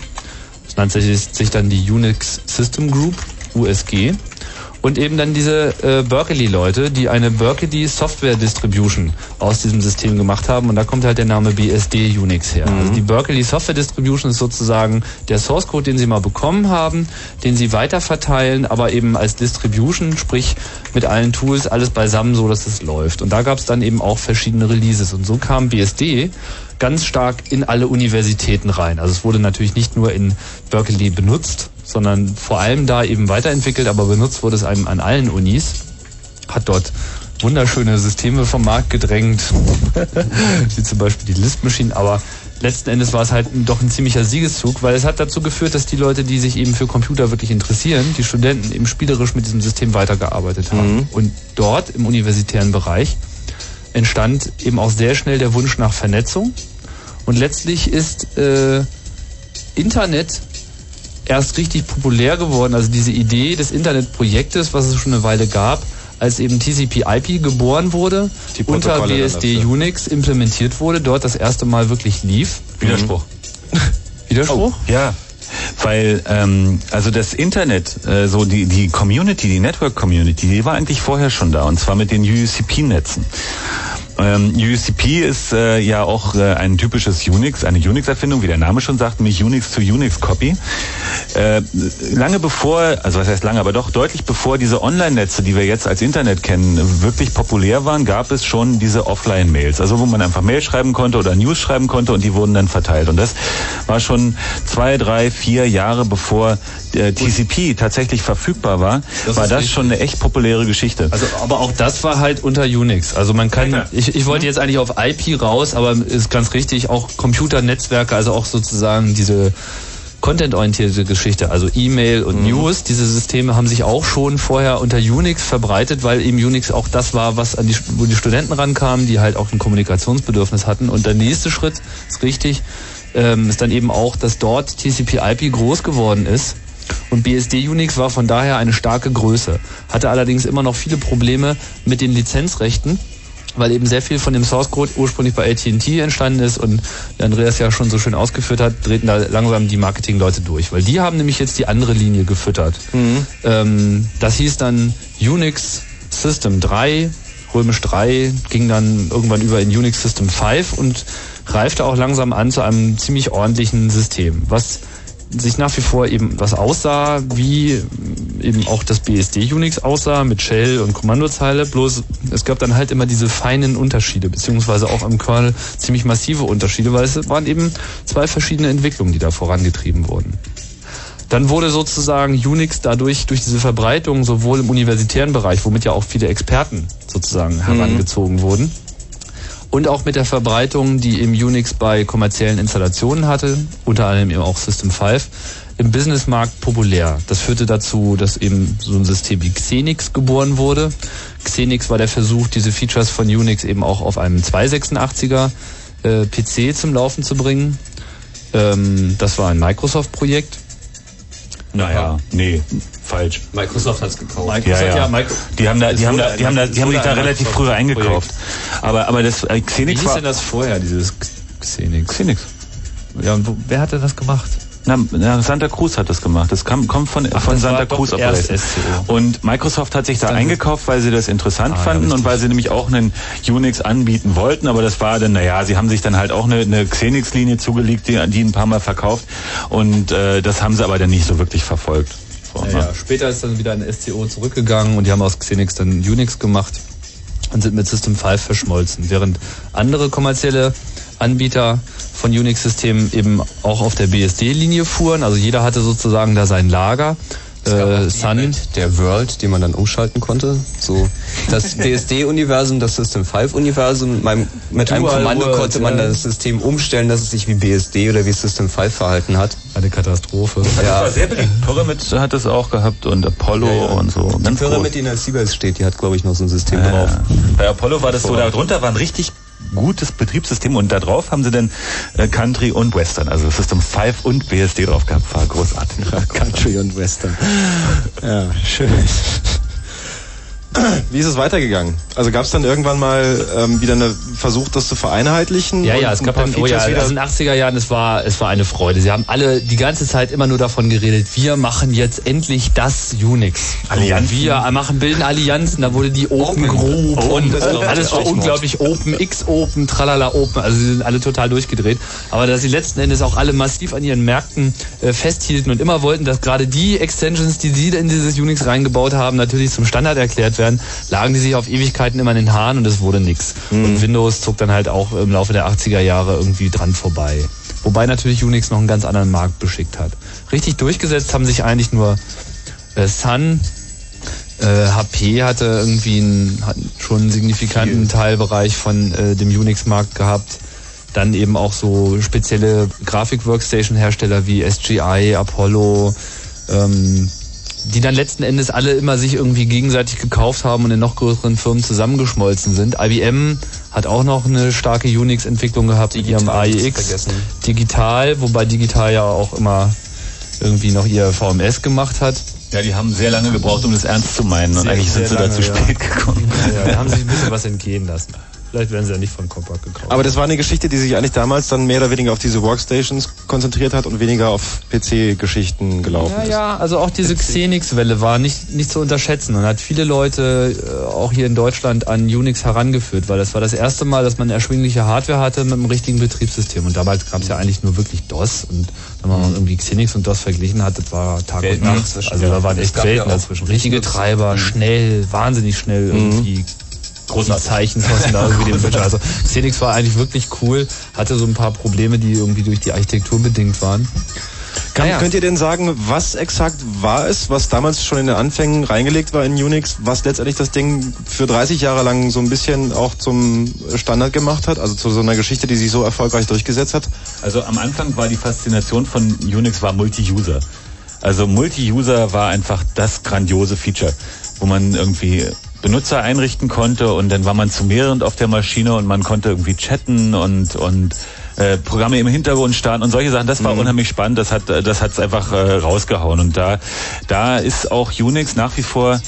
Das nannte sich, sich dann die Unix System Group, USG. Und eben dann diese äh, Berkeley-Leute, die eine Berkeley Software Distribution aus diesem System gemacht haben. Und da kommt halt der Name BSD Unix her. Also die Berkeley Software Distribution ist sozusagen der Source Code, den sie mal bekommen haben, den sie weiterverteilen, aber eben als Distribution, sprich mit allen Tools, alles beisammen, so dass es läuft. Und da gab es dann eben auch verschiedene Releases. Und so kam BSD ganz stark in alle Universitäten rein. Also es wurde natürlich nicht nur in Berkeley benutzt, sondern vor allem da eben weiterentwickelt, aber benutzt wurde es einem an allen Unis. Hat dort wunderschöne Systeme vom Markt gedrängt, wie zum Beispiel die Lisp Machine, aber letzten Endes war es halt doch ein ziemlicher Siegeszug, weil es hat dazu geführt, dass die Leute, die sich eben für Computer wirklich interessieren, die Studenten eben spielerisch mit diesem System weitergearbeitet haben. Und dort im universitären Bereich entstand eben auch sehr schnell der Wunsch nach Vernetzung. Und letztlich ist äh, Internet erst richtig populär geworden, also diese Idee des Internetprojektes, was es schon eine Weile gab, als eben TCP/IP geboren wurde, Die unter BSD. Unix implementiert wurde, dort das erste Mal wirklich lief. Widerspruch. Widerspruch? Ja, weil ähm, also das Internet, äh, so die die Community, die Network Community, die war eigentlich vorher schon da und zwar mit den UCP-Netzen. Ähm, UCP ist äh, ja auch äh, ein typisches Unix, eine Unix-Erfindung, wie der Name schon sagt, nämlich Unix zu Unix-Copy. Äh, lange bevor, also was heißt lange, aber doch deutlich bevor diese Online-Netze, die wir jetzt als Internet kennen, wirklich populär waren, gab es schon diese Offline-Mails, also wo man einfach Mail schreiben konnte oder News schreiben konnte und die wurden dann verteilt. Und das war schon zwei, drei, vier Jahre bevor äh, TCP tatsächlich verfügbar war, Das war das richtig. schon eine echt populäre Geschichte. Also, aber auch das war halt unter Unix. Also man kann, ich, ich wollte jetzt eigentlich auf IP raus, aber ist ganz richtig, auch Computernetzwerke, also auch sozusagen diese contentorientierte Geschichte, also E-Mail und News, diese Systeme haben sich auch schon vorher unter Unix verbreitet, weil eben Unix auch das war, was an die, wo die Studenten rankamen, die halt auch ein Kommunikationsbedürfnis hatten. Und der nächste Schritt ist richtig, ähm, ist dann eben auch, dass dort TCP/IP groß geworden ist. Und BSD Unix war von daher eine starke Größe, hatte allerdings immer noch viele Probleme mit den Lizenzrechten, weil eben sehr viel von dem Source Code ursprünglich bei AT&T entstanden ist und der Andreas ja schon so schön ausgeführt hat, drehten da langsam die Marketingleute durch, weil die haben nämlich jetzt die andere Linie gefüttert. Ähm, das hieß dann Unix System 3, römisch 3, ging dann irgendwann über in Unix System 5 und reifte auch langsam an zu einem ziemlich ordentlichen System, was sich nach wie vor eben was aussah, wie eben auch das BSD Unix aussah mit Shell und Kommandozeile, bloß es gab dann halt immer diese feinen Unterschiede, beziehungsweise auch im Kernel ziemlich massive Unterschiede, weil es waren eben zwei verschiedene Entwicklungen, die da vorangetrieben wurden. Dann wurde sozusagen Unix dadurch, durch diese Verbreitung, sowohl im universitären Bereich, womit ja auch viele Experten sozusagen herangezogen wurden, und auch mit der Verbreitung, die eben Unix bei kommerziellen Installationen hatte, unter anderem eben auch System 5, im Businessmarkt populär. Das führte dazu, dass eben so ein System wie Xenix geboren wurde. Xenix war der Versuch, diese Features von Unix eben auch auf einem 286er äh, PC zum Laufen zu bringen. Ähm, das war ein Microsoft-Projekt. Naja, nee, falsch. Microsoft hat's gekauft. Microsoft, Ja, ja. Micro Die haben da, Es die haben da, die haben da, es die haben sich da relativ früh eingekauft. Aber, aber das äh, Wie Xenix hieß war denn das vorher, dieses Xenix? Xenix. Ja, und wo, wer hatte das gemacht? Na, na, Santa Cruz hat das gemacht. Das kam, kommt von, Ach, von Santa Cruz Operation. Und Microsoft hat sich da Dann- eingekauft, weil sie das interessant Ah, ja, fanden und richtig. weil sie nämlich auch einen Unix anbieten wollten. Aber das war dann, naja, sie haben sich dann halt auch eine, eine Xenix-Linie zugelegt, die, die ein paar Mal verkauft. Und äh, das haben sie aber dann nicht so wirklich verfolgt. So, Ja. Später ist dann wieder ein SCO zurückgegangen und die haben aus Xenix dann Unix gemacht und sind mit System 5 verschmolzen. Während andere kommerzielle Anbieter von Unix-Systemen eben auch auf der BSD-Linie fuhren. Also jeder hatte sozusagen da sein Lager. Äh, Sun, Der World, den man dann umschalten konnte. So das BSD-Universum, das System 5-Universum. Mit, meinem- mit einem Dual Kommando World, konnte man ja. das System umstellen, dass es sich wie BSD oder wie System 5 verhalten hat. eine Katastrophe. Ja. sehr beliebt. Pyramid hat das auch gehabt und Apollo Ja, ja. und so. Die Pyramid, die in der Seabase steht, die hat, glaube ich, noch so ein System Ja, drauf. ja. Bei Apollo war das so, da drunter waren richtig gutes Betriebssystem und da drauf haben sie dann äh, Country und Western, also System 5 und BSD drauf gehabt. War großartig. Country und Western. Ja, schön. Wie ist es weitergegangen? Also gab es dann irgendwann mal ähm, wieder einen Versuch, das zu vereinheitlichen? Ja, und ja, es gab dann, oh ja, also in den 80er Jahren, es war, es war eine Freude. Sie haben alle die ganze Zeit immer nur davon geredet, wir machen jetzt endlich das Unix. Allianzen. Wir machen, bilden Allianzen, da wurde die Open, Group Open, und das ist doch alles war unglaublich Open, X-Open, Tralala Open, also sie sind alle total durchgedreht. Aber dass sie letzten Endes auch alle massiv an ihren Märkten äh, festhielten und immer wollten, dass gerade die Extensions, die sie in dieses Unix reingebaut haben, natürlich zum Standard erklärt werden, lagen die sich auf Ewigkeiten immer in den Haaren und es wurde nix. Und Windows zog dann halt auch im Laufe der 80er Jahre irgendwie dran vorbei. Wobei natürlich Unix noch einen ganz anderen Markt beschickt hat. Richtig durchgesetzt haben sich eigentlich nur äh, Sun, äh, HP hatte irgendwie einen, hat schon einen signifikanten Teilbereich von äh, dem Unix-Markt gehabt. Dann eben auch so spezielle Grafik-Workstation-Hersteller wie SGI, Apollo, ähm, die dann letzten Endes alle immer sich irgendwie gegenseitig gekauft haben und in noch größeren Firmen zusammengeschmolzen sind. IBM hat auch noch eine starke Unix-Entwicklung gehabt mit ihrem Digital nicht zu AIX. Digital, wobei Digital ja auch immer irgendwie noch ihr VMS gemacht hat. Ja, die haben sehr lange gebraucht, um das ernst zu meinen und Sehr, eigentlich sind sie da zu lange, ja. spät gekommen. Ja, ja, da haben sich ein bisschen was entgehen lassen. Vielleicht werden sie ja nicht von Compaq gekauft. Aber das war eine Geschichte, die sich eigentlich damals dann mehr oder weniger auf diese Workstations konzentriert hat und weniger auf PC-Geschichten gelaufen ja, ist. ja, also auch diese Xenix-Welle war nicht, nicht zu unterschätzen und hat viele Leute äh, auch hier in Deutschland an Unix herangeführt, weil das war das erste Mal, dass man erschwingliche Hardware hatte mit einem richtigen Betriebssystem. Und damals gab es ja eigentlich nur wirklich DOS und wenn man irgendwie Xenix und DOS verglichen hat, das war Tag Welten und Nacht. Also ja. da waren Es echt ja Welten auch dazwischen. Richtige Treiber, schnell, wahnsinnig schnell irgendwie. Großartig. Die Zeichen kosten da irgendwie den Bildschirm. Also Xenix war eigentlich wirklich cool, hatte so ein paar Probleme, die irgendwie durch die Architektur bedingt waren. Kann, Naja. Könnt ihr denn sagen, was exakt war es, was damals schon in den Anfängen reingelegt war in Unix, was letztendlich das Ding für 30 Jahre lang so ein bisschen auch zum Standard gemacht hat? Also zu so einer Geschichte, die sich so erfolgreich durchgesetzt hat? Also am Anfang war die Faszination von Unix war Multi-User. Also Multi-User war einfach das grandiose Feature, wo man irgendwie Benutzer einrichten konnte und dann war man zu mehreren auf der Maschine und man konnte irgendwie chatten und und äh, Programme im Hintergrund starten und solche Sachen. Das war unheimlich spannend. Das hat das hat's einfach äh, rausgehauen und da da ist auch Unix nach wie vor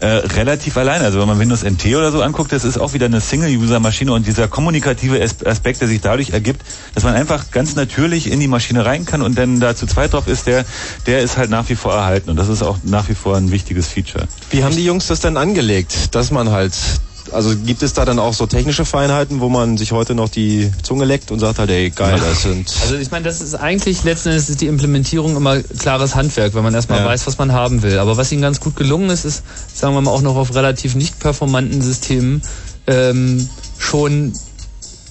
äh, relativ allein. Also wenn man Windows NT oder so anguckt, das ist auch wieder eine Single-User-Maschine und dieser kommunikative As- Aspekt, der sich dadurch ergibt, dass man einfach ganz natürlich in die Maschine rein kann und dann da zu zweit drauf ist, der, der ist halt nach wie vor erhalten und das ist auch nach wie vor ein wichtiges Feature. Wie haben die Jungs das denn angelegt, dass man halt, also gibt es da dann auch so technische Feinheiten, wo man sich heute noch die Zunge leckt und sagt halt, ey, geil, das sind... Also ich meine, das ist eigentlich letzten Endes ist die Implementierung immer klares Handwerk, wenn man erstmal Ja. weiß, was man haben will. Aber was ihnen ganz gut gelungen ist, ist, sagen wir mal, auch noch auf relativ nicht performanten Systemen ähm, schon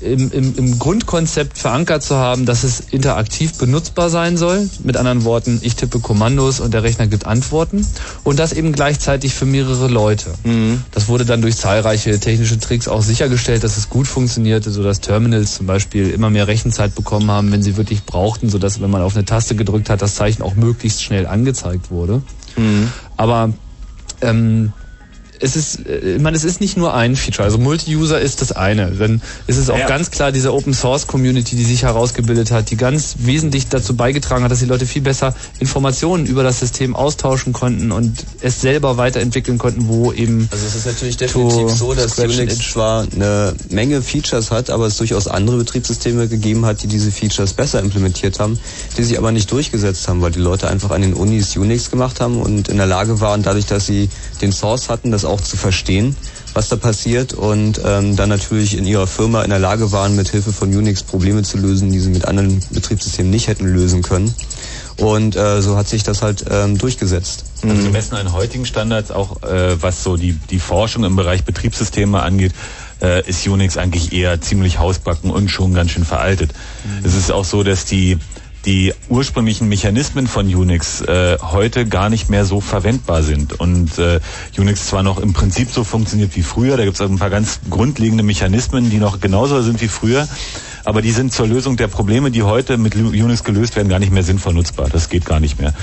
im, im, im Grundkonzept verankert zu haben, dass es interaktiv benutzbar sein soll. Mit anderen Worten, ich tippe Kommandos und der Rechner gibt Antworten. Und das eben gleichzeitig für mehrere Leute. Das wurde dann durch zahlreiche technische Tricks auch sichergestellt, dass es gut funktionierte, sodass Terminals zum Beispiel immer mehr Rechenzeit bekommen haben, wenn sie wirklich brauchten, sodass, wenn man auf eine Taste gedrückt hat, das Zeichen auch möglichst schnell angezeigt wurde. Aber ähm, es ist, äh, ich meine, es ist nicht nur ein Feature. Also Multi-User ist das eine. Dann ist es auch Ja. ganz klar diese Open Source Community, die sich herausgebildet hat, die ganz wesentlich dazu beigetragen hat, dass die Leute viel besser Informationen über das System austauschen konnten und es selber weiterentwickeln konnten, wo eben Also es ist natürlich definitiv so, dass Unix zwar eine Menge Features hat, aber es durchaus andere Betriebssysteme gegeben hat, die diese Features besser implementiert haben, die sich aber nicht durchgesetzt haben, weil die Leute einfach an den Unis Unix gemacht haben und in der Lage waren, dadurch, dass sie den Source hatten, das auch zu verstehen, was da passiert und ähm, dann natürlich in ihrer Firma in der Lage waren, mit Hilfe von Unix Probleme zu lösen, die sie mit anderen Betriebssystemen nicht hätten lösen können. Und äh, so hat sich das halt ähm, durchgesetzt. Also gemessen an heutigen Standards, auch äh, was so die, die Forschung im Bereich Betriebssysteme angeht, äh, ist Unix eigentlich eher ziemlich hausbacken und schon ganz schön veraltet. Es ist auch so, dass die die ursprünglichen Mechanismen von Unix äh, heute gar nicht mehr so verwendbar sind und äh, Unix zwar noch im Prinzip so funktioniert wie früher, da gibt es also ein paar ganz grundlegende Mechanismen, die noch genauso sind wie früher, aber die sind zur Lösung der Probleme, die heute mit Unix gelöst werden, gar nicht mehr sinnvoll nutzbar. Das geht gar nicht mehr.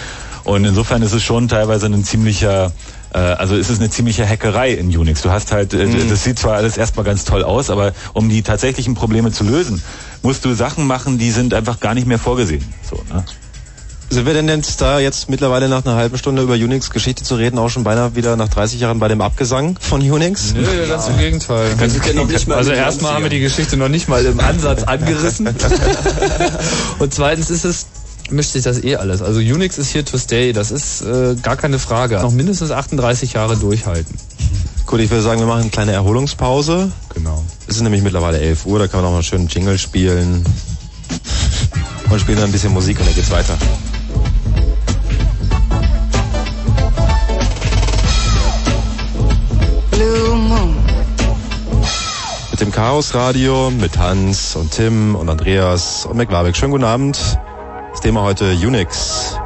Und insofern ist es schon teilweise ein ziemlicher also ist es eine ziemliche Hackerei in Unix. Du hast halt, äh, Mhm. das sieht zwar alles erstmal ganz toll aus, aber um die tatsächlichen Probleme zu lösen, musst du Sachen machen, die sind einfach gar nicht mehr vorgesehen. So, ne? Sind wir denn jetzt da jetzt mittlerweile nach einer halben Stunde über Unix-Geschichte zu reden, auch schon beinahe wieder nach 30 Jahren bei dem Abgesang von Unix? Nö, ganz im Gegenteil. Ja noch nicht mal also erstmal haben wir die 90ern. Geschichte noch nicht mal im Ansatz angerissen. Und zweitens ist es mischt sich das eh alles. Also Unix ist here to stay, das ist äh, gar keine Frage. Noch mindestens 38 Jahre durchhalten. Gut, ich würde sagen, wir machen eine kleine Erholungspause. Genau. Es ist nämlich mittlerweile 11 Uhr, da kann man noch mal einen schönen Jingle spielen. Und spielen dann ein bisschen Musik und dann geht's weiter. Blue Moon. Mit dem Chaos Radio, mit Hans und Tim und Andreas und McWabeck. Schönen guten Abend. Das Thema heute Unix.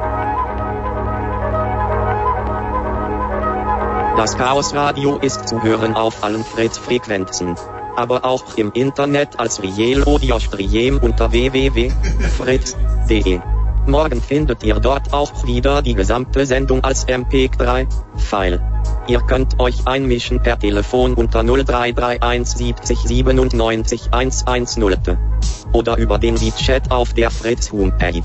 Das Chaosradio ist zu hören auf allen Fritz-Frequenzen. Aber auch im Internet als Riel-Audio-Stream unter www.fritz.de. Morgen findet ihr dort auch wieder die gesamte Sendung als MP3-File. Ihr könnt euch einmischen per Telefon unter 0331 70 97 110 oder über den Chat auf der Fritz Homepage.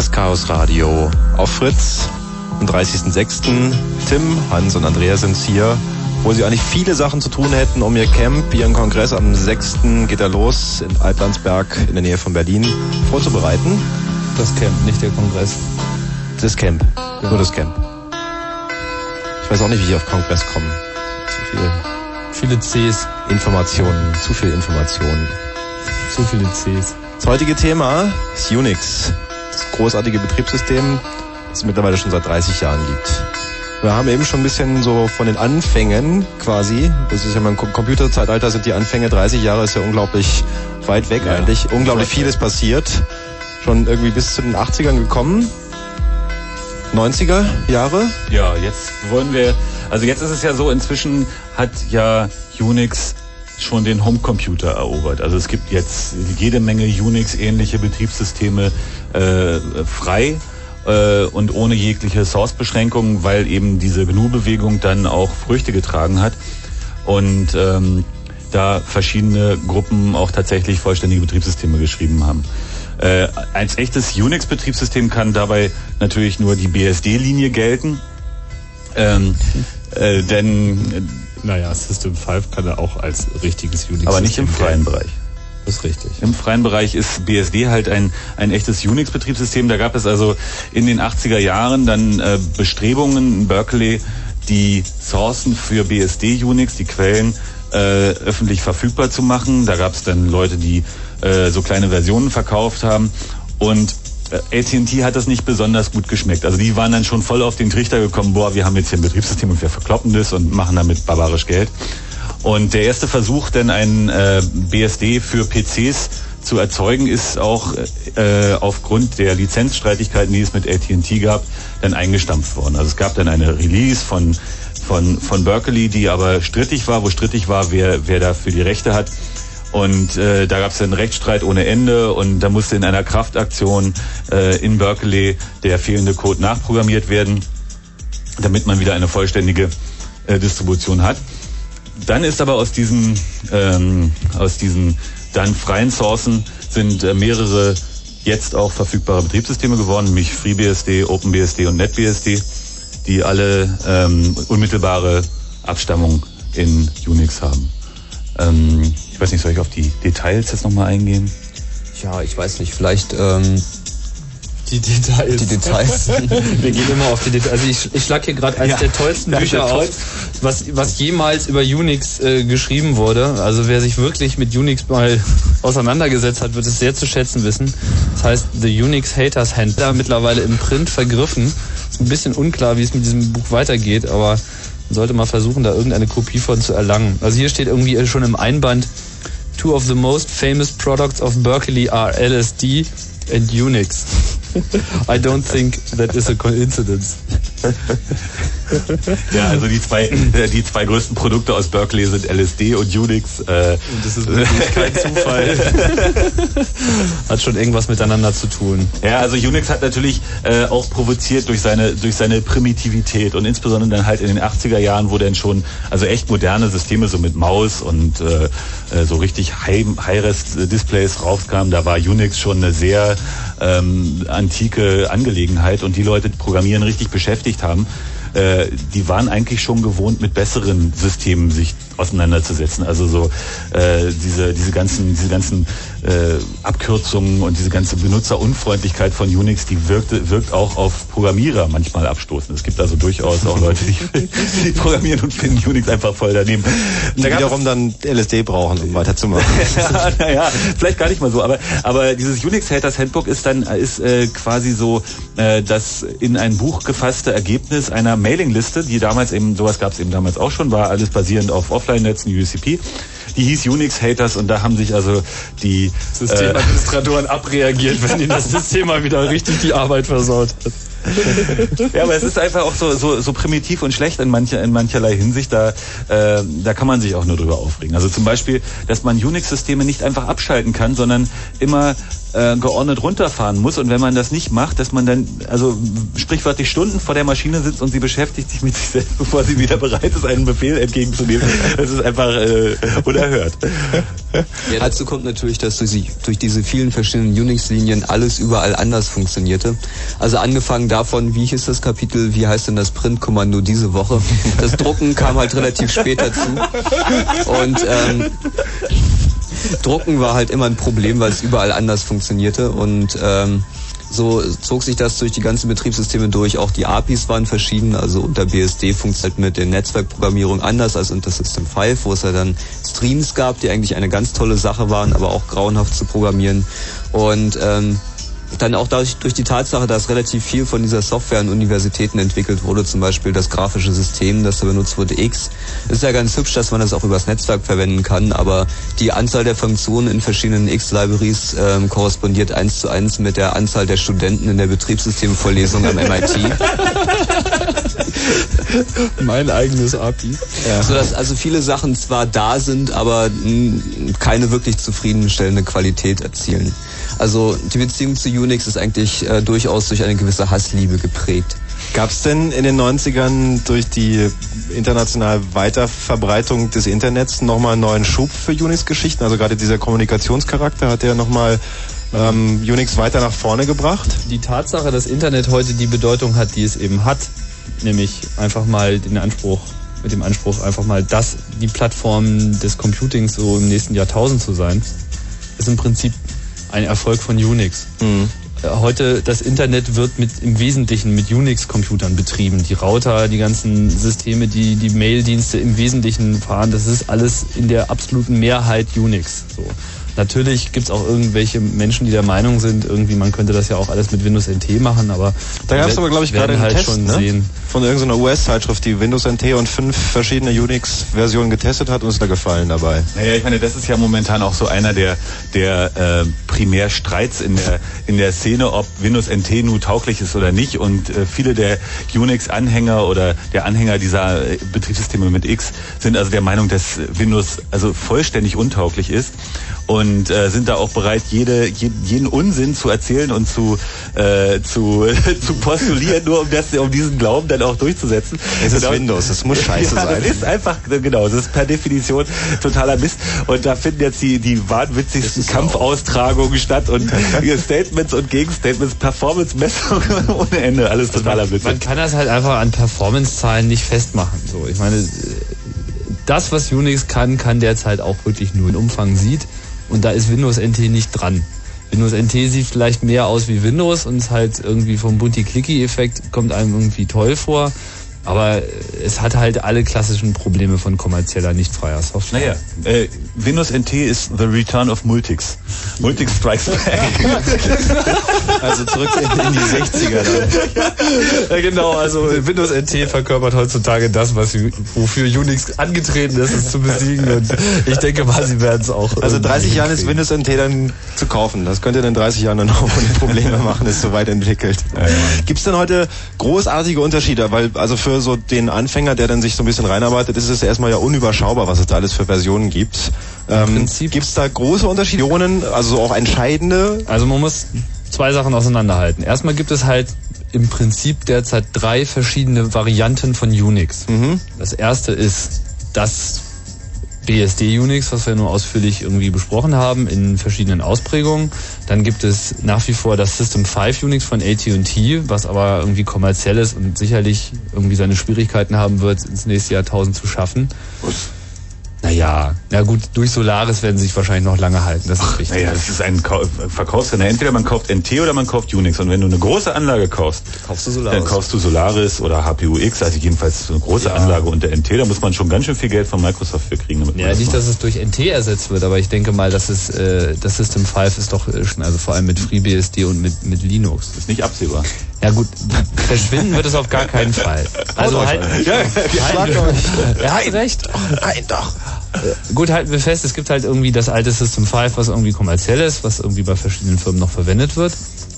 Das Chaos Radio auf Fritz am 30.06. Tim, Hans und Andreas sind hier, wo sie eigentlich viele Sachen zu tun hätten, um ihr Camp, ihren Kongress am 6. geht er los in Altlandsberg in der Nähe von Berlin vorzubereiten. Das Camp, nicht der Kongress. Das Camp, nur das Camp. Ich weiß auch nicht, wie ich auf Kongress komme. Zu viel Viele Cs, Informationen, zu viel Informationen. zu viele Cs. Das heutige Thema ist Unix, großartige Betriebssystem, das es mittlerweile schon seit 30 Jahren gibt. Wir haben eben schon ein bisschen so von den Anfängen quasi, das ist ja mein Com- Computerzeitalter sind die Anfänge, 30 Jahre ist ja unglaublich weit weg Ja, eigentlich, unglaublich vieles passiert. Schon irgendwie bis zu den 80ern gekommen. 90er Jahre, Ja, jetzt wollen wir, also jetzt ist es ja so, inzwischen hat ja Unix schon den Homecomputer erobert. Also es gibt jetzt jede Menge Unix-ähnliche Betriebssysteme äh, frei äh, und ohne jegliche Source-Beschränkungen, weil eben diese GNU-Bewegung dann auch Früchte getragen hat und ähm, da verschiedene Gruppen auch tatsächlich vollständige Betriebssysteme geschrieben haben. Äh, als echtes Unix-Betriebssystem kann dabei natürlich nur die BSD-Linie gelten. Ähm, äh, denn, Naja, System 5 kann er auch als richtiges Unix. aber nicht im freien Bereich. Das ist richtig. Im freien Bereich ist BSD halt ein, ein echtes Unix-Betriebssystem. Da gab es also in den 80er Jahren dann äh, Bestrebungen in Berkeley, die Sourcen für BSD Unix, die Quellen, äh, öffentlich verfügbar zu machen. Da gab es dann Leute, die äh, so kleine Versionen verkauft haben. Und AT&T hat das nicht besonders gut geschmeckt. Also die waren dann schon voll auf den Trichter gekommen, boah, wir haben jetzt hier ein Betriebssystem und wir verkloppen das und machen damit barbarisch Geld. Und der erste Versuch, denn ein äh, BSD für PCs zu erzeugen, ist auch äh, aufgrund der Lizenzstreitigkeiten, die es mit AT&T gab, dann eingestampft worden. Also es gab dann eine Release von von von Berkeley, die aber strittig war, wo strittig war, wer wer dafür die Rechte hat. Und äh, da gab es einen Rechtsstreit ohne Ende und da musste in einer Kraftaktion äh, in Berkeley der fehlende Code nachprogrammiert werden, damit man wieder eine vollständige äh, Distribution hat. Dann ist aber aus diesen, ähm, aus diesen dann freien Sourcen sind äh, mehrere jetzt auch verfügbare Betriebssysteme geworden, nämlich FreeBSD, OpenBSD und NetBSD, die alle ähm, unmittelbare Abstammung in Unix haben. Ähm, ich weiß nicht, soll ich auf die Details jetzt nochmal eingehen? Ja, ich weiß nicht, vielleicht ähm, Die Details. die Details. Wir gehen immer auf die Details. Also ich, ich schlag hier gerade eines Ja, der tollsten Bücher der auf, tollste. was, was jemals über Unix äh, geschrieben wurde. Also wer sich wirklich mit Unix mal auseinandergesetzt hat, wird es sehr zu schätzen wissen. Das heißt The Unix Haters Handler, mittlerweile im Print vergriffen. Ist ein bisschen unklar, wie es mit diesem Buch weitergeht, aber sollte mal versuchen, da irgendeine Kopie von zu erlangen. Also hier steht irgendwie schon im Einband, Two of the most famous products of Berkeley are LSD and Unix. I don't think that is a coincidence. Ja, also die zwei, äh, die zwei größten Produkte aus Berkeley sind LSD und Unix. Äh, Und das ist wirklich kein Zufall. Hat schon irgendwas miteinander zu tun. Ja, also Unix hat natürlich äh, auch provoziert durch seine durch seine Primitivität und insbesondere dann halt in den 80er Jahren, wo dann schon also echt moderne Systeme so mit Maus und äh, äh, so richtig High- High-Res-Displays rauskamen, da war Unix schon eine sehr ähm, antike Angelegenheit und die Leute, Programmieren richtig beschäftigt haben, äh, die waren eigentlich schon gewohnt, mit besseren Systemen sich auseinanderzusetzen. Also so äh, diese, diese ganzen, diese ganzen äh, Abkürzungen und diese ganze Benutzerunfreundlichkeit von Unix, die wirkte, wirkt auch auf Programmierer manchmal abstoßend. Es gibt also durchaus auch Leute, die, die programmieren und finden Unix einfach voll daneben. die Da es- wiederum dann LSD brauchen, um weiterzumachen. ja, naja, vielleicht gar nicht mal so, aber, aber dieses Unix Haters Handbook ist dann ist äh, quasi so äh, das in ein Buch gefasste Ergebnis einer Mailingliste, die damals eben, sowas gab es eben damals auch schon, war alles basierend auf Offline-Netzen, UCP. Die hieß Unix Haters und da haben sich also die äh, Systemadministratoren abreagiert, wenn ihnen das System mal wieder richtig die Arbeit versaut hat. ja, aber es ist einfach auch so, so, so primitiv und schlecht in, mancher, in mancherlei Hinsicht. Da, äh, da kann man sich auch nur drüber aufregen. Also zum Beispiel, dass man Unix-Systeme nicht einfach abschalten kann, sondern immer äh, geordnet runterfahren muss und wenn man das nicht macht, dass man dann also sprichwörtlich Stunden vor der Maschine sitzt und sie beschäftigt sich mit sich selbst, bevor sie wieder bereit ist, einen Befehl entgegenzunehmen. Das ist einfach äh, unerhört. Ja, dazu kommt natürlich, dass durch, durch diese vielen verschiedenen Unix-Linien alles überall anders funktionierte. Also angefangen davon, wie hieß das Kapitel, wie heißt denn das Printkommando diese Woche? Das Drucken kam halt relativ spät dazu. Und ähm, Drucken war halt immer ein Problem, weil es überall anders funktionierte und ähm, so zog sich das durch die ganzen Betriebssysteme durch. Auch die APIs waren verschieden. Also unter BSD funktioniert mit der Netzwerkprogrammierung anders als unter System 5, wo es ja dann Streams gab, die eigentlich eine ganz tolle Sache waren, aber auch grauenhaft zu programmieren. Und ähm, dann auch dadurch, durch die Tatsache, dass relativ viel von dieser Software an Universitäten entwickelt wurde, zum Beispiel das grafische System, das da benutzt wurde, X, ist ja ganz hübsch, dass man das auch übers Netzwerk verwenden kann, aber die Anzahl der Funktionen in verschiedenen X-Libraries ähm, korrespondiert eins zu eins mit der Anzahl der Studenten in der Betriebssystemvorlesung am MIT. mein eigenes API. Ja. Sodass also viele Sachen zwar da sind, aber keine wirklich zufriedenstellende Qualität erzielen. Also die Beziehung zu Unix ist eigentlich äh, durchaus durch eine gewisse Hassliebe geprägt. Gab es denn in den 90ern durch die internationale Weiterverbreitung des Internets nochmal einen neuen Schub für Unix-Geschichten? Also gerade dieser Kommunikationscharakter hat der nochmal ähm, Unix weiter nach vorne gebracht? Die Tatsache, dass Internet heute die Bedeutung hat, die es eben hat, nämlich einfach mal den Anspruch, mit dem Anspruch einfach mal das, die Plattform des Computings so im nächsten Jahrtausend zu sein, ist im Prinzip ein Erfolg von Unix. Mhm. Heute das Internet wird mit im Wesentlichen mit Unix-Computern betrieben. Die Router, die ganzen Systeme, die die Mail-Dienste im Wesentlichen fahren, das ist alles in der absoluten Mehrheit Unix. So. Natürlich gibt es auch irgendwelche Menschen, die der Meinung sind, irgendwie man könnte das ja auch alles mit Windows NT machen, aber da gab es aber glaube ich gerade einen halt Test schon ne? sehen. Von irgendeiner US-Zeitschrift, die Windows NT und fünf verschiedene Unix-Versionen getestet hat und ist da gefallen dabei. Naja, ich meine, das ist ja momentan auch so einer der, der äh, Primärstreits in der, in der Szene, ob Windows NT nun tauglich ist oder nicht. Und äh, viele der Unix-Anhänger oder der Anhänger dieser äh, Betriebssysteme mit X sind also der Meinung, dass Windows also vollständig untauglich ist und äh, sind da auch bereit, jede, jeden, Unsinn zu erzählen und zu, äh, zu, zu postulieren, nur um, das, um diesen Glauben dann auch durchzusetzen. Es ist Genau. Windows, es muss scheiße ja, sein. Das ist einfach, genau, das ist per Definition totaler Mist. Und da finden jetzt die, die wahnwitzigsten Kampfaustragungen statt und Statements und Gegenstatements, Performance-Messungen ohne Ende, alles totaler Blödsinn. Man kann das halt einfach an Performance-Zahlen nicht festmachen. So, ich meine, das, was Unix kann, kann derzeit auch wirklich nur in Umfang sieht. Und da ist Windows NT nicht dran. Windows NT sieht vielleicht mehr aus wie Windows und ist halt irgendwie vom Bunty-Clicky-Effekt kommt einem irgendwie toll vor. Aber es hat halt alle klassischen Probleme von kommerzieller, nicht freier Software. Naja, äh, Windows NT ist the return of Multics. Multics strikes back. Also zurück in, in die 60er dann. Ja, genau, also Windows NT verkörpert heutzutage das, was wofür Unix angetreten ist, es zu besiegen. Und ich denke mal, sie werden es auch. Also irgendwie 30 Jahren ist. Windows NT dann zu kaufen. Das könnt ihr in 30 Jahren dann auch ohne Probleme machen, ist so weit entwickelt. Gibt es denn heute großartige Unterschiede? Weil also für so den Anfänger, der dann sich so ein bisschen reinarbeitet, ist es erstmal ja unüberschaubar, was es da alles für Versionen gibt. Ähm, Gibt es da große Unterschiede, also auch entscheidende? Also man muss zwei Sachen auseinanderhalten. Erstmal gibt es halt im Prinzip derzeit drei verschiedene Varianten von Unix. Das erste ist das BSD Unix, was wir nur ausführlich irgendwie besprochen haben, in verschiedenen Ausprägungen. Dann gibt es nach wie vor das System 5 Unix von AT&T, was aber irgendwie kommerziell ist und sicherlich irgendwie seine Schwierigkeiten haben wird, ins nächste Jahrtausend zu schaffen. Naja, na gut, durch Solaris werden sie sich wahrscheinlich noch lange halten, das ist richtig. Naja, das ist ein Kau- Verkaufsrenner. Entweder man kauft NT oder man kauft Unix. Und wenn du eine große Anlage kaufst, Kaufst du Solaris? dann kaufst du Solaris oder HPUX, also jedenfalls so eine große Ja. Anlage unter NT. Da muss man schon ganz schön viel Geld von Microsoft für kriegen. Ja, das nicht, macht. dass es durch NT ersetzt wird, aber ich denke mal, dass es äh, das System 5 ist doch äh, schon, also vor allem mit FreeBSD und mit, mit Linux. ist nicht absehbar. Ja gut, verschwinden wird es auf gar keinen Fall. Also halt, Ja, halt, er hat recht. Nein, doch. Äh, Gut, halten wir fest, es gibt halt irgendwie das alte System 5, was irgendwie kommerziell ist, was irgendwie bei verschiedenen Firmen noch verwendet wird.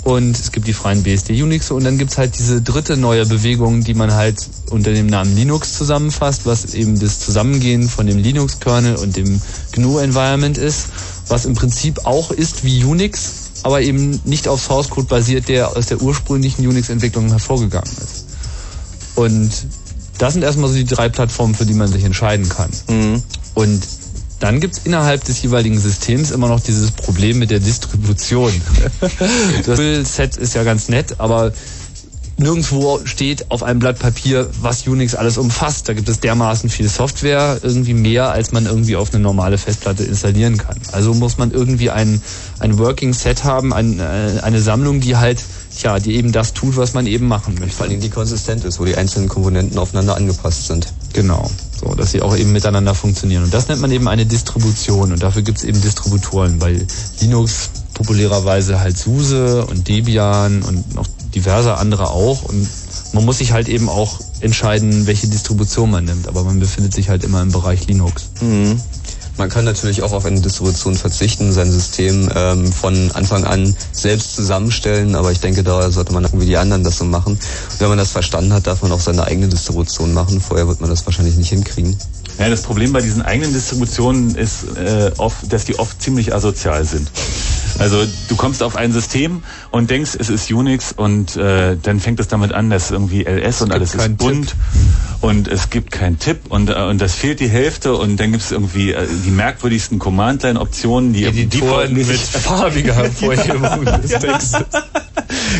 Und es gibt die freien BSD-Unix und dann gibt's halt diese dritte neue Bewegung, die man halt unter dem Namen Linux zusammenfasst, was eben das Zusammengehen von dem Linux-Kernel und dem GNU-Environment ist, was im Prinzip auch ist wie Unix, aber eben nicht auf Source Code basiert, der aus der ursprünglichen Unix-Entwicklung hervorgegangen ist. Und das sind erstmal so die drei Plattformen, für die man sich entscheiden kann. Und dann gibt's innerhalb des jeweiligen Systems immer noch dieses Problem mit der Distribution. das Set ist ja ganz nett, aber nirgendwo steht auf einem Blatt Papier, was Unix alles umfasst. Da gibt es dermaßen viel Software, irgendwie mehr, als man irgendwie auf eine normale Festplatte installieren kann. Also muss man irgendwie ein, ein Working Set haben, ein, äh, eine Sammlung, die halt, tja, die eben das tut, was man eben machen möchte. Vor allem die konsistent ist, wo die einzelnen Komponenten aufeinander angepasst sind. Genau. So, dass sie auch eben miteinander funktionieren. Und das nennt man eben eine Distribution. Und dafür gibt es eben Distributoren. Bei Linux populärerweise halt SUSE und Debian und noch diverse andere auch. Und man muss sich halt eben auch entscheiden, welche Distribution man nimmt. Aber man befindet sich halt immer im Bereich Linux. Man kann natürlich auch auf eine Distribution verzichten, sein System ähm, von Anfang an selbst zusammenstellen, aber ich denke, da sollte man wie die anderen das so machen. Und wenn man das verstanden hat, darf man auch seine eigene Distribution machen. Vorher wird man das wahrscheinlich nicht hinkriegen. Ja, das Problem bei diesen eigenen Distributionen ist äh, oft, dass die oft ziemlich asozial sind. Also du kommst auf ein System und denkst, es ist Unix und äh, dann fängt es damit an, dass irgendwie LS und alles ist bunt und es gibt keinen Tipp und, äh, und das fehlt die Hälfte und dann gibt es irgendwie äh, die merkwürdigsten Command-Line-Optionen, die Editoren mit farbiger Hervorhebung des Textes.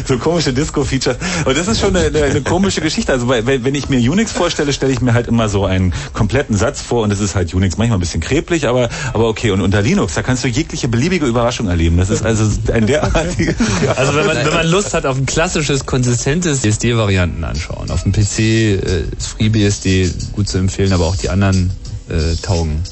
so komische Disco-Features. Und das ist schon eine, eine, komische Geschichte. Also weil, wenn ich mir Unix vorstelle, stelle ich mir halt immer so einen kompletten Satz vor und es ist halt Unix manchmal ein bisschen kreblich, aber, aber okay. Und unter Linux, da kannst du jegliche beliebige Überraschung erleben. Das ist also ein derartiges... Also wenn man, wenn man Lust hat auf ein klassisches, konsistentes BSD-Varianten anschauen. Auf dem PC äh, ist FreeBSD gut zu empfehlen, aber auch die anderen äh, taugen.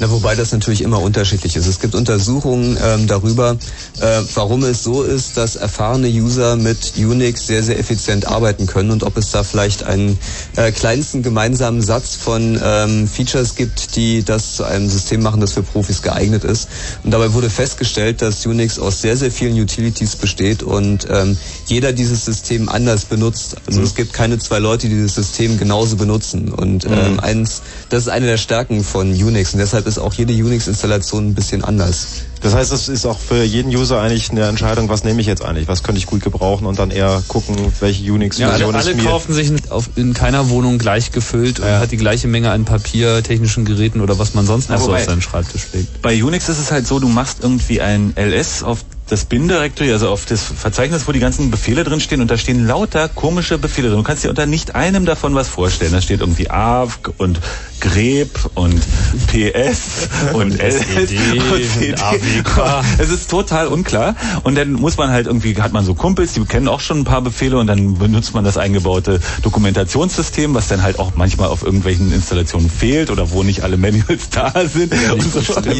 Na, wobei das natürlich immer unterschiedlich ist. Es gibt Untersuchungen ähm, darüber, äh, warum es so ist, dass erfahrene User mit Unix sehr, sehr effizient arbeiten können und ob es da vielleicht einen äh, kleinsten gemeinsamen Satz von ähm, Features gibt, die das zu einem System machen, das für Profis geeignet ist. Und dabei wurde festgestellt, dass Unix aus sehr, sehr vielen Utilities besteht und ähm, jeder dieses System anders benutzt. Also es gibt keine zwei Leute, die dieses System genauso benutzen. Und ähm, eins, das ist eine der Stärken von Unix und deshalb ist auch jede Unix-Installation ein bisschen anders. Das heißt, es ist auch für jeden User eigentlich eine Entscheidung, was nehme ich jetzt eigentlich, was könnte ich gut gebrauchen und dann eher gucken, welche Ja, alle, Unix-Version alle ist mir. kaufen sich auf, in keiner Wohnung gleich gefüllt und Ja. hat die gleiche Menge an Papier, technischen Geräten oder was man sonst noch so auf seinen Schreibtisch legt. Bei Unix ist es halt so, du machst irgendwie ein LS auf das Bin-Directory, also auf das Verzeichnis, wo die ganzen Befehle drin stehen und da stehen lauter komische Befehle drin. Du kannst dir unter nicht einem davon was vorstellen. Da steht irgendwie AVG und grep und PS und LS SED und CD. AWK. Es ist total unklar. Und dann muss man halt irgendwie, hat man so Kumpels, die kennen auch schon ein paar Befehle und dann benutzt man das eingebaute Dokumentationssystem, was dann halt auch manchmal auf irgendwelchen Installationen fehlt oder wo nicht alle Manuals da sind. und so. oder?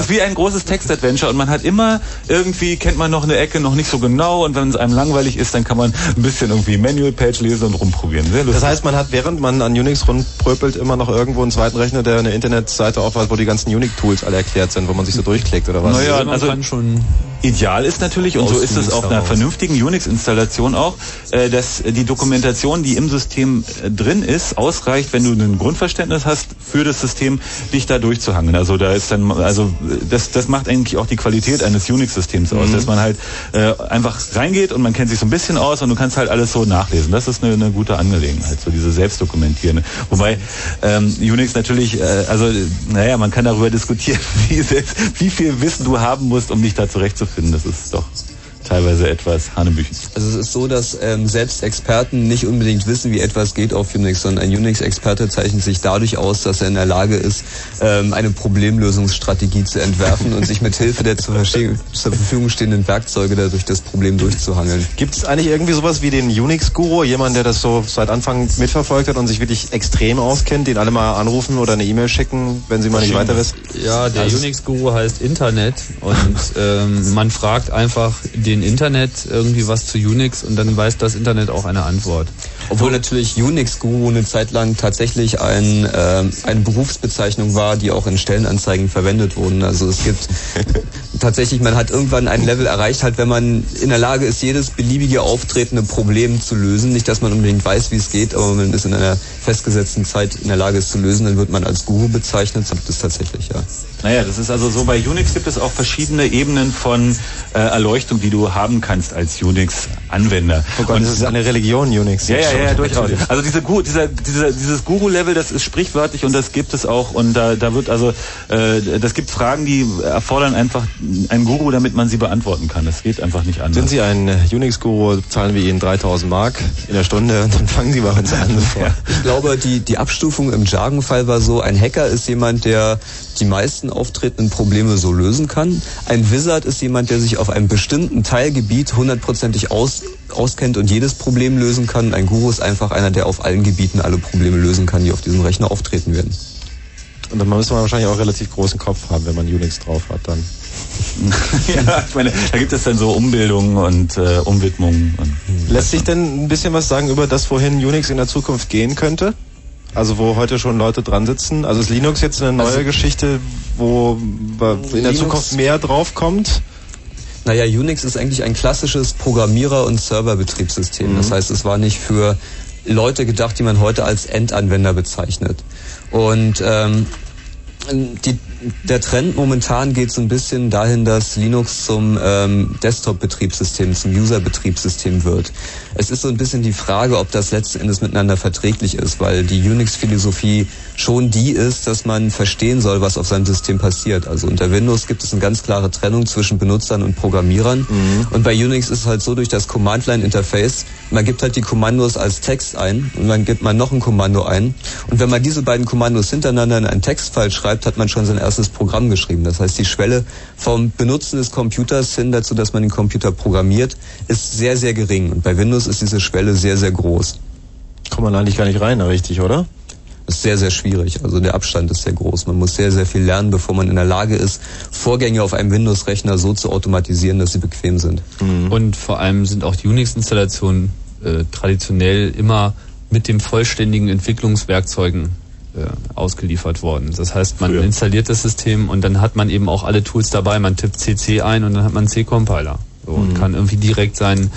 ist wie ein großes Textadventure und man hat immer irgendwie, kennt man noch eine Ecke noch nicht so genau und wenn es einem langweilig ist, dann kann man ein bisschen irgendwie Manual-Page lesen und rumprobieren. Sehr lustig. Das heißt, man hat, während man an Unix rumpröpelt, immer noch irgendwo einen zweiten Rechner, der eine Internetseite aufweist, wo die ganzen Unix-Tools alle erklärt sind, wo man sich so durchklickt oder was? Naja, man also kann schon Ideal ist natürlich, und so ist es auf einer vernünftigen Unix-Installation auch, äh, dass die Dokumentation, die im System äh, drin ist, ausreicht, wenn du ein Grundverständnis hast für das System, dich da durchzuhangeln. Also da ist dann, also äh, das, das macht eigentlich auch die Qualität eines Unix-Systems aus, dass man halt äh, einfach reingeht und man kennt sich so ein bisschen aus und du kannst halt alles so nachlesen. Das ist eine, eine gute Angelegenheit, so diese Selbstdokumentierende. Wobei ähm, Unix natürlich, äh, also naja, man kann darüber diskutieren, wie, selbst, wie viel Wissen du haben musst, um dich da zurechtzufinden. Das ist doch teilweise etwas hanebüchen. Also es ist so, dass ähm, selbst Experten nicht unbedingt wissen, wie etwas geht auf Unix, sondern ein Unix-Experte zeichnet sich dadurch aus, dass er in der Lage ist, ähm, eine Problemlösungsstrategie zu entwerfen und sich mit Hilfe der zur, zur Verfügung stehenden Werkzeuge dadurch das Problem durchzuhangeln. Gibt es eigentlich irgendwie sowas wie den Unix-Guru, jemand, der das so seit Anfang mitverfolgt hat und sich wirklich extrem auskennt, den alle mal anrufen oder eine E-Mail schicken, wenn sie mal nicht weiter wissen? Ja, der Also- Unix-Guru heißt Internet und ähm, man fragt einfach den Internet irgendwie was zu Unix und dann weiß das Internet auch eine Antwort. Obwohl natürlich Unix-Guru eine Zeit lang tatsächlich ein, ähm, eine Berufsbezeichnung war, die auch in Stellenanzeigen verwendet wurden. Also es gibt tatsächlich, man hat irgendwann ein Level erreicht, halt wenn man in der Lage ist, jedes beliebige auftretende Problem zu lösen. Nicht, dass man unbedingt weiß, wie es geht, aber man ist in einer festgesetzten Zeit in der Lage, es zu lösen, dann wird man als Guru bezeichnet. Das gibt es tatsächlich, ja. Naja, das ist also so, bei Unix gibt es auch verschiedene Ebenen von äh, Erleuchtung, die du haben kannst als Unix-Anwender. Oh Gott, Und- das ist eine Religion, Unix. ja, ja, ja, durchaus. Natürlich. Also diese, dieser, dieser, dieses Guru-Level, das ist sprichwörtlich und das gibt es auch. Und da, da wird also, äh, das gibt Fragen, die erfordern einfach einen Guru, damit man sie beantworten kann. Das geht einfach nicht anders. Sind Sie ein Unix-Guru, zahlen wir Ihnen 3000 Mark in der Stunde und dann fangen Sie bei uns an. Sofort. Ich glaube, die, die Abstufung im Jargon-Fall war so, ein Hacker ist jemand, der die meisten auftretenden Probleme so lösen kann. Ein Wizard ist jemand, der sich auf einem bestimmten Teilgebiet hundertprozentig aus, auskennt und jedes Problem lösen kann. Ein Guru ist einfach einer, der auf allen Gebieten alle Probleme lösen kann, die auf diesem Rechner auftreten werden. Und dann müsste man wahrscheinlich auch einen relativ großen Kopf haben, wenn man Unix drauf hat dann. ja, ich meine, da gibt es dann so Umbildungen und äh, Umwidmungen. Und Lässt sich denn ein bisschen was sagen über das, wohin Unix in der Zukunft gehen könnte? Also wo heute schon Leute dran sitzen. Also ist Linux jetzt eine neue Also- Geschichte, wo in der Linux- Zukunft mehr drauf kommt? Naja, Unix ist eigentlich ein klassisches Programmierer- und Serverbetriebssystem. Das heißt, es war nicht für Leute gedacht, die man heute als Endanwender bezeichnet. Und ähm, die, der Trend momentan geht so ein bisschen dahin, dass Linux zum ähm, Desktop-Betriebssystem, zum User-Betriebssystem wird. Es ist so ein bisschen die Frage, ob das letzten Endes miteinander verträglich ist, weil die Unix-Philosophie schon die ist, dass man verstehen soll, was auf seinem System passiert. Also unter Windows gibt es eine ganz klare Trennung zwischen Benutzern und Programmierern. Und bei Unix ist es halt so durch das Command-Line-Interface, man gibt halt die Kommandos als Text ein und dann gibt man noch ein Kommando ein. Und wenn man diese beiden Kommandos hintereinander in einen Textfile schreibt, hat man schon sein erstes Programm geschrieben. Das heißt, die Schwelle vom Benutzen des Computers hin dazu, dass man den Computer programmiert, ist sehr, sehr gering. Und bei Windows ist diese Schwelle sehr, sehr groß. Kommt man eigentlich gar nicht rein, richtig, oder? ist sehr, sehr schwierig. Also der Abstand ist sehr groß. Man muss sehr, sehr viel lernen, bevor man in der Lage ist, Vorgänge auf einem Windows-Rechner so zu automatisieren, dass sie bequem sind. Und vor allem sind auch die Unix-Installationen äh, traditionell immer mit dem vollständigen Entwicklungswerkzeugen ausgeliefert worden. Das heißt, man Früher. installiert das System und dann hat man eben auch alle Tools dabei. Man tippt CC ein und dann hat man einen C-Compiler so, und kann irgendwie direkt sein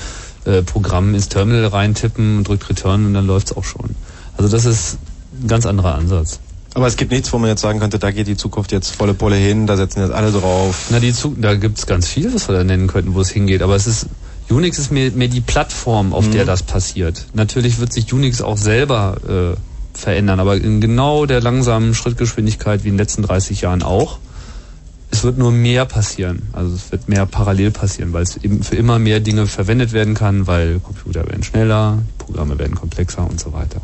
äh, Programm ins Terminal reintippen und drückt Return und dann läuft's auch schon. Also das ist ein ganz anderer Ansatz. Aber es gibt nichts, wo man jetzt sagen könnte, da geht die Zukunft jetzt volle Pulle hin, da setzen jetzt alle drauf. Na, die Zu da gibt's ganz viel, was wir da nennen könnten, wo es hingeht. Aber es ist Unix ist mehr, mehr die Plattform, auf der das passiert. Natürlich wird sich Unix auch selber äh, verändern, aber in genau der langsamen Schrittgeschwindigkeit wie in den letzten 30 Jahren auch. Es wird nur mehr passieren. Also es wird mehr parallel passieren, weil es eben für immer mehr Dinge verwendet werden kann, weil Computer werden schneller, Programme werden komplexer und so weiter.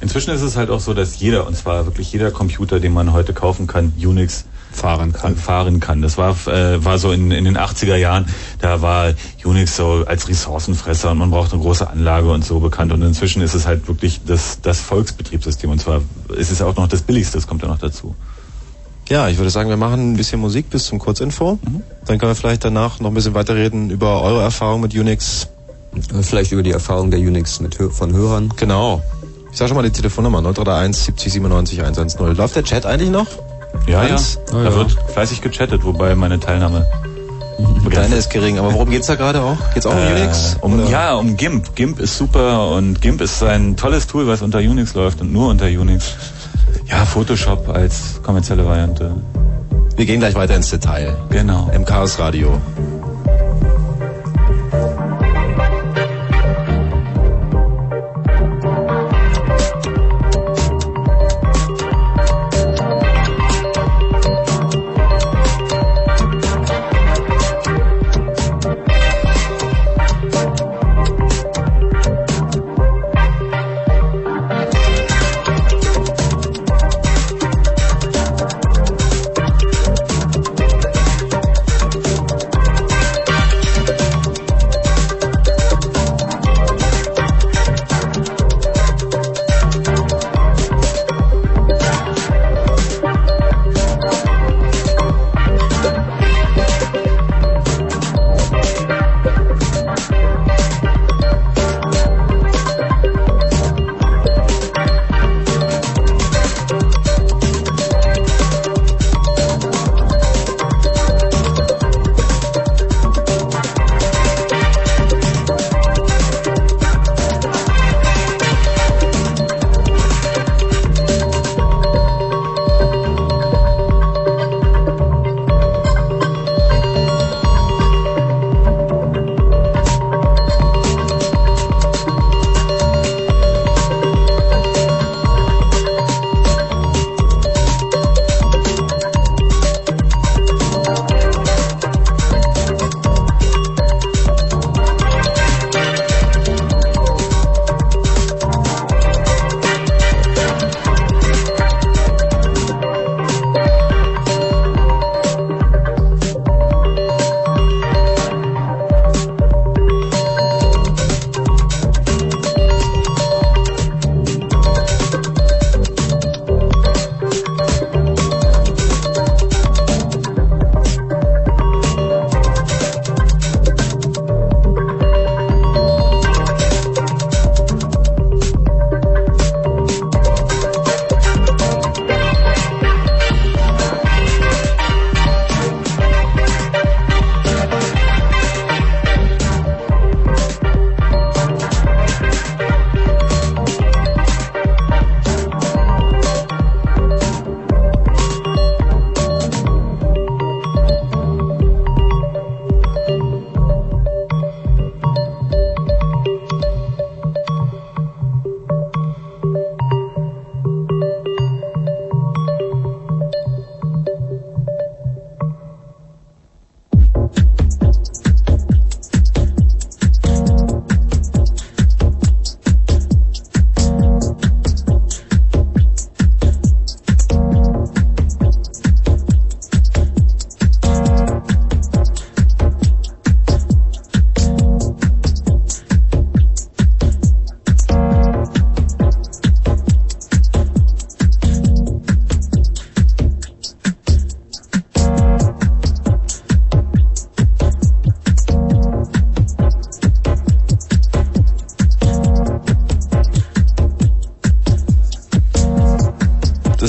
Inzwischen ist es halt auch so, dass jeder, und zwar wirklich jeder Computer, den man heute kaufen kann, Unix Fahren kann. fahren kann. Das war, äh, war so in, in den 80er Jahren, da war Unix so als Ressourcenfresser und man braucht eine große Anlage und so bekannt. Und inzwischen ist es halt wirklich das, das Volksbetriebssystem. Und zwar ist es auch noch das billigste, das kommt ja noch dazu. Ja, ich würde sagen, wir machen ein bisschen Musik bis zum Kurzinfo. Dann können wir vielleicht danach noch ein bisschen weiterreden über eure Erfahrung mit Unix. Vielleicht über die Erfahrung der Unix mit, von Hörern. Genau. Ich sag schon mal die Telefonnummer 0331 70 97 110. Läuft der Chat eigentlich noch? Ja, Hans? ja. Da wird fleißig gechattet, wobei meine Teilnahme Deine ist gering, aber worum geht's da gerade auch? Geht's auch um Unix? Um, Oder? ja, um GIMP. GIMP ist super und GIMP ist ein tolles Tool, was unter Unix läuft und nur unter Unix. Ja, Photoshop als kommerzielle Variante. Wir gehen gleich weiter ins Detail. Genau. Im Chaos Radio.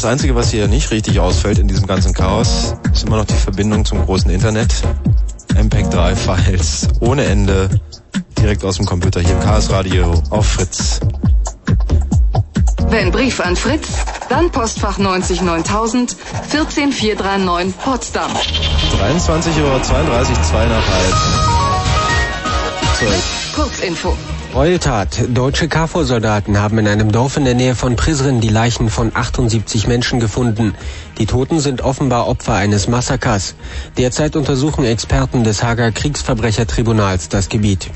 Einzige, was hier nicht richtig ausfällt in diesem ganzen Chaos, ist immer noch die Verbindung zum großen Internet. MPEG-3-Files ohne Ende direkt aus dem Computer hier im Chaos Radio auf Fritz. Wenn Brief an Fritz, dann Postfach 90 9000 14439 Potsdam. 23 Uhr 32, 2 nach halb. Kurzinfo. Gräueltat. Deutsche KFOR-Soldaten haben in einem Dorf in der Nähe von Prizren die Leichen von 78 Menschen gefunden. Die Toten sind offenbar Opfer eines Massakers. Derzeit untersuchen Experten des Hager Kriegsverbrechertribunals das Gebiet.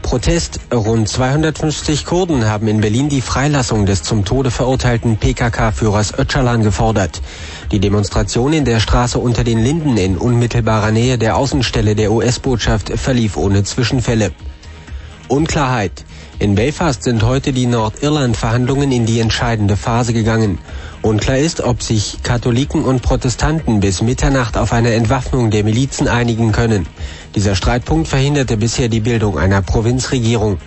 Protest. Rund 250 Kurden haben in Berlin die Freilassung des zum Tode verurteilten PKK-Führers Öcalan gefordert. Die Demonstration in der Straße unter den Linden in unmittelbarer Nähe der Außenstelle der US-Botschaft verlief ohne Zwischenfälle. Unklarheit. In Belfast sind heute die Nordirland-Verhandlungen in die entscheidende Phase gegangen. Unklar ist, ob sich Katholiken und Protestanten bis Mitternacht auf eine Entwaffnung der Milizen einigen können. Dieser Streitpunkt verhinderte bisher die Bildung einer Provinzregierung.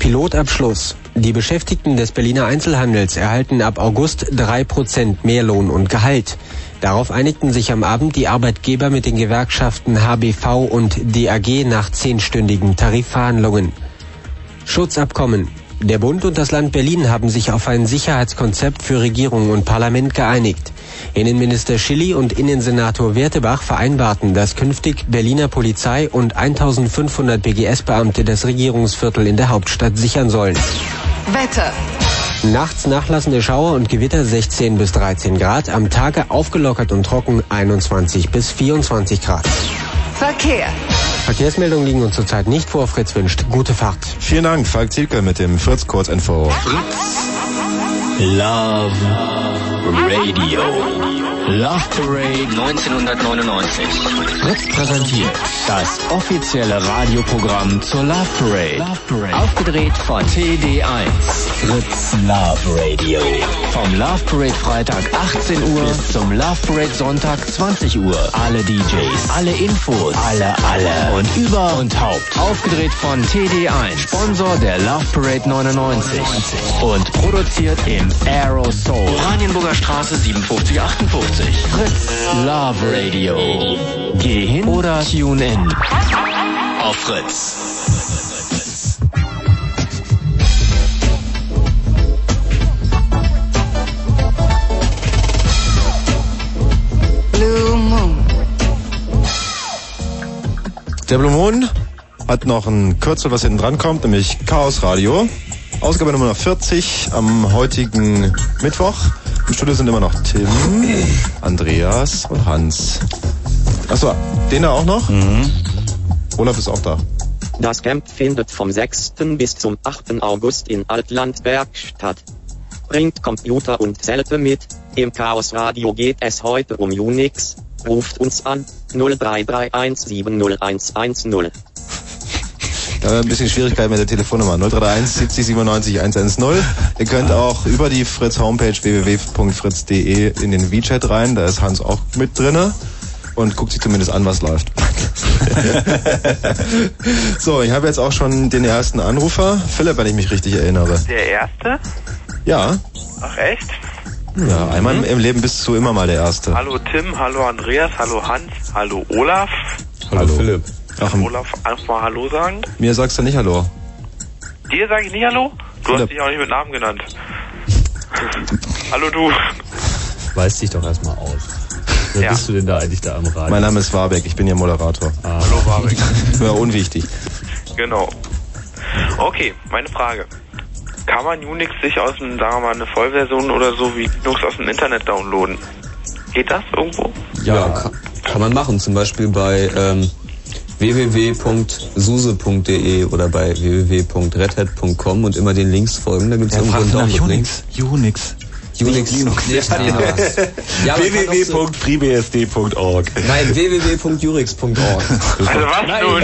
Pilotabschluss. Die Beschäftigten des Berliner Einzelhandels erhalten ab August drei Prozent mehr Lohn und Gehalt. Darauf einigten sich am Abend die Arbeitgeber mit den Gewerkschaften HBV und DAG nach zehnstündigen Tarifverhandlungen. Schutzabkommen. Der Bund und das Land Berlin haben sich auf ein Sicherheitskonzept für Regierung und Parlament geeinigt. Innenminister Schilly und Innensenator Wertebach vereinbarten, dass künftig Berliner Polizei und 1500 BGS-Beamte das Regierungsviertel in der Hauptstadt sichern sollen. Wetter. Nachts nachlassende Schauer und Gewitter 16 bis 13 Grad, am Tage aufgelockert und trocken 21 bis 24 Grad. Verkehr. Verkehrsmeldungen liegen uns zurzeit nicht vor. Fritz wünscht gute Fahrt. Vielen Dank, Falk Zielke mit dem Fritz Kurzinfo. Love Radio. Love Parade 1999. Fritz präsentiert das offizielle Radioprogramm zur Love Parade. Aufgedreht von TD1. Fritz Love Radio. Vom Love Parade Freitag 18 Uhr bis zum Love Parade Sonntag 20 Uhr. Alle DJs, alle Infos, alle, alle und über und Haupt. Aufgedreht von TD1. Sponsor der Love Parade 99. Und produziert im Aerosol. Oranienburger Straße 5758. Fritz Love Radio. Geh hin oder tune in. Auf Fritz. Blue Moon. Der Blue Moon hat noch ein Kürzel, was hinten dran kommt, nämlich Chaos Radio. Ausgabe Nummer 40 am heutigen Mittwoch. Im Studio sind immer noch Tim, Andreas und Hans. Achso, den da auch noch? Olaf ist auch da. Das Camp findet vom 6. bis zum 8. August in Altlandberg statt. Bringt Computer und Zelte mit. Im Chaos Radio geht es heute um Unix. Ruft uns an 0331701110. Da haben wir ein bisschen Schwierigkeiten mit der Telefonnummer 0331 70 97 110. Ihr könnt auch über die Fritz Homepage www.fritz.de in den WeChat rein, da ist Hans auch mit drinne und guckt sich zumindest an, was läuft. so, ich habe jetzt auch schon den ersten Anrufer, Philipp, wenn ich mich richtig erinnere. Der erste? Ja, Ach echt? ja, einmal im- im Leben bist du immer mal der Erste. Hallo Tim, hallo Andreas, hallo Hans, hallo Olaf. Hallo, Philipp. Ach, Olaf, einfach mal Hallo sagen. mir sagst du nicht Hallo. Dir sage ich nicht Hallo? Du Philipp. hast dich auch nicht mit Namen genannt. hallo du. Weiß dich doch erstmal aus. Wer Ja. bist du denn da eigentlich da am Radio? Mein Name ist Warbeck, ich bin Ihr Moderator. Hallo Warwick. Ja, unwichtig. genau. Okay, meine Frage. Kann man Unix sich aus dem, sagen wir mal, eine Vollversion oder so wie Linux aus dem Internet downloaden? Geht das irgendwo? Ja, kann, kann man machen. Zum Beispiel bei ähm, www.suse.de oder bei www.redhat.com und immer den Links folgen. Da gibt es irgendwo einen Download-Link. Unix. Unix. Linux. Ja, ja. Ja, www.freebsd.org. Nein, www.jurix.org. Also was nun?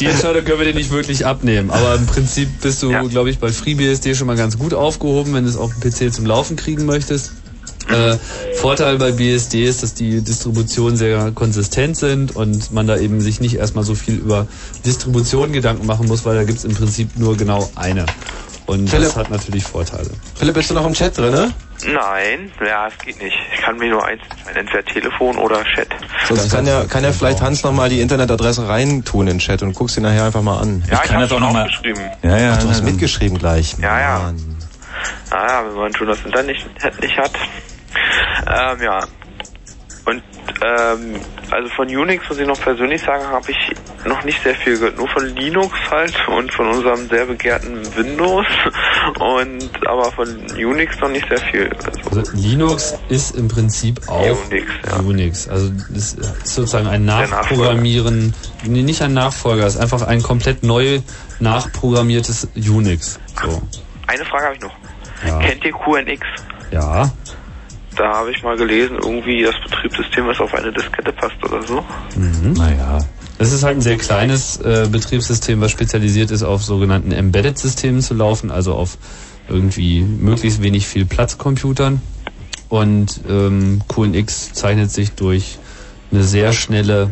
Die Entscheidung können wir dir nicht wirklich abnehmen. Aber im Prinzip bist du, Ja. glaube ich, bei FreeBSD schon mal ganz gut aufgehoben, wenn du es auf dem PC zum Laufen kriegen möchtest. Äh, Vorteil bei BSD ist, dass die Distributionen sehr konsistent sind und man da eben sich nicht erstmal so viel über Distribution Gedanken machen muss, weil da gibt es im Prinzip nur genau eine. Und Philipp. das hat natürlich Vorteile. Philipp, bist du noch im Chat drin, ne? Nein, ja, es geht nicht. Ich kann mir nur eins entscheiden, entweder Telefon oder Chat. Sonst kann ja, kann ja vielleicht Hans nochmal die Internetadresse reintun in den Chat und guckst ihn nachher einfach mal an. Ja, ich, habe schon aufgeschrieben. Ja, ja. Ach, du hast mitgeschrieben gleich. Ja, ja. Naja, wenn man schon das Internet nicht, nicht hat. Ähm, ja. Und ähm, also von Unix muss ich noch persönlich sagen, habe ich noch nicht sehr viel gehört. Nur von Linux halt und von unserem sehr begehrten Windows. Und aber von Unix noch nicht sehr viel. Also Linux ist im Prinzip auch Unix, Unix. Also ist sozusagen ein Nachprogrammieren, nee, nicht ein Nachfolger, es ist einfach ein komplett neu nachprogrammiertes Unix. So. Eine Frage habe ich noch. Ja. Kennt ihr QNX? Ja. Da habe ich mal gelesen, irgendwie das Betriebssystem, was auf eine Diskette passt oder so. Mhm. Naja. Es ist halt ein sehr kleines äh, Betriebssystem, was spezialisiert ist, auf sogenannten Embedded-Systemen zu laufen, also auf irgendwie möglichst wenig viel Platzcomputern. Und ähm, QNX zeichnet sich durch eine sehr schnelle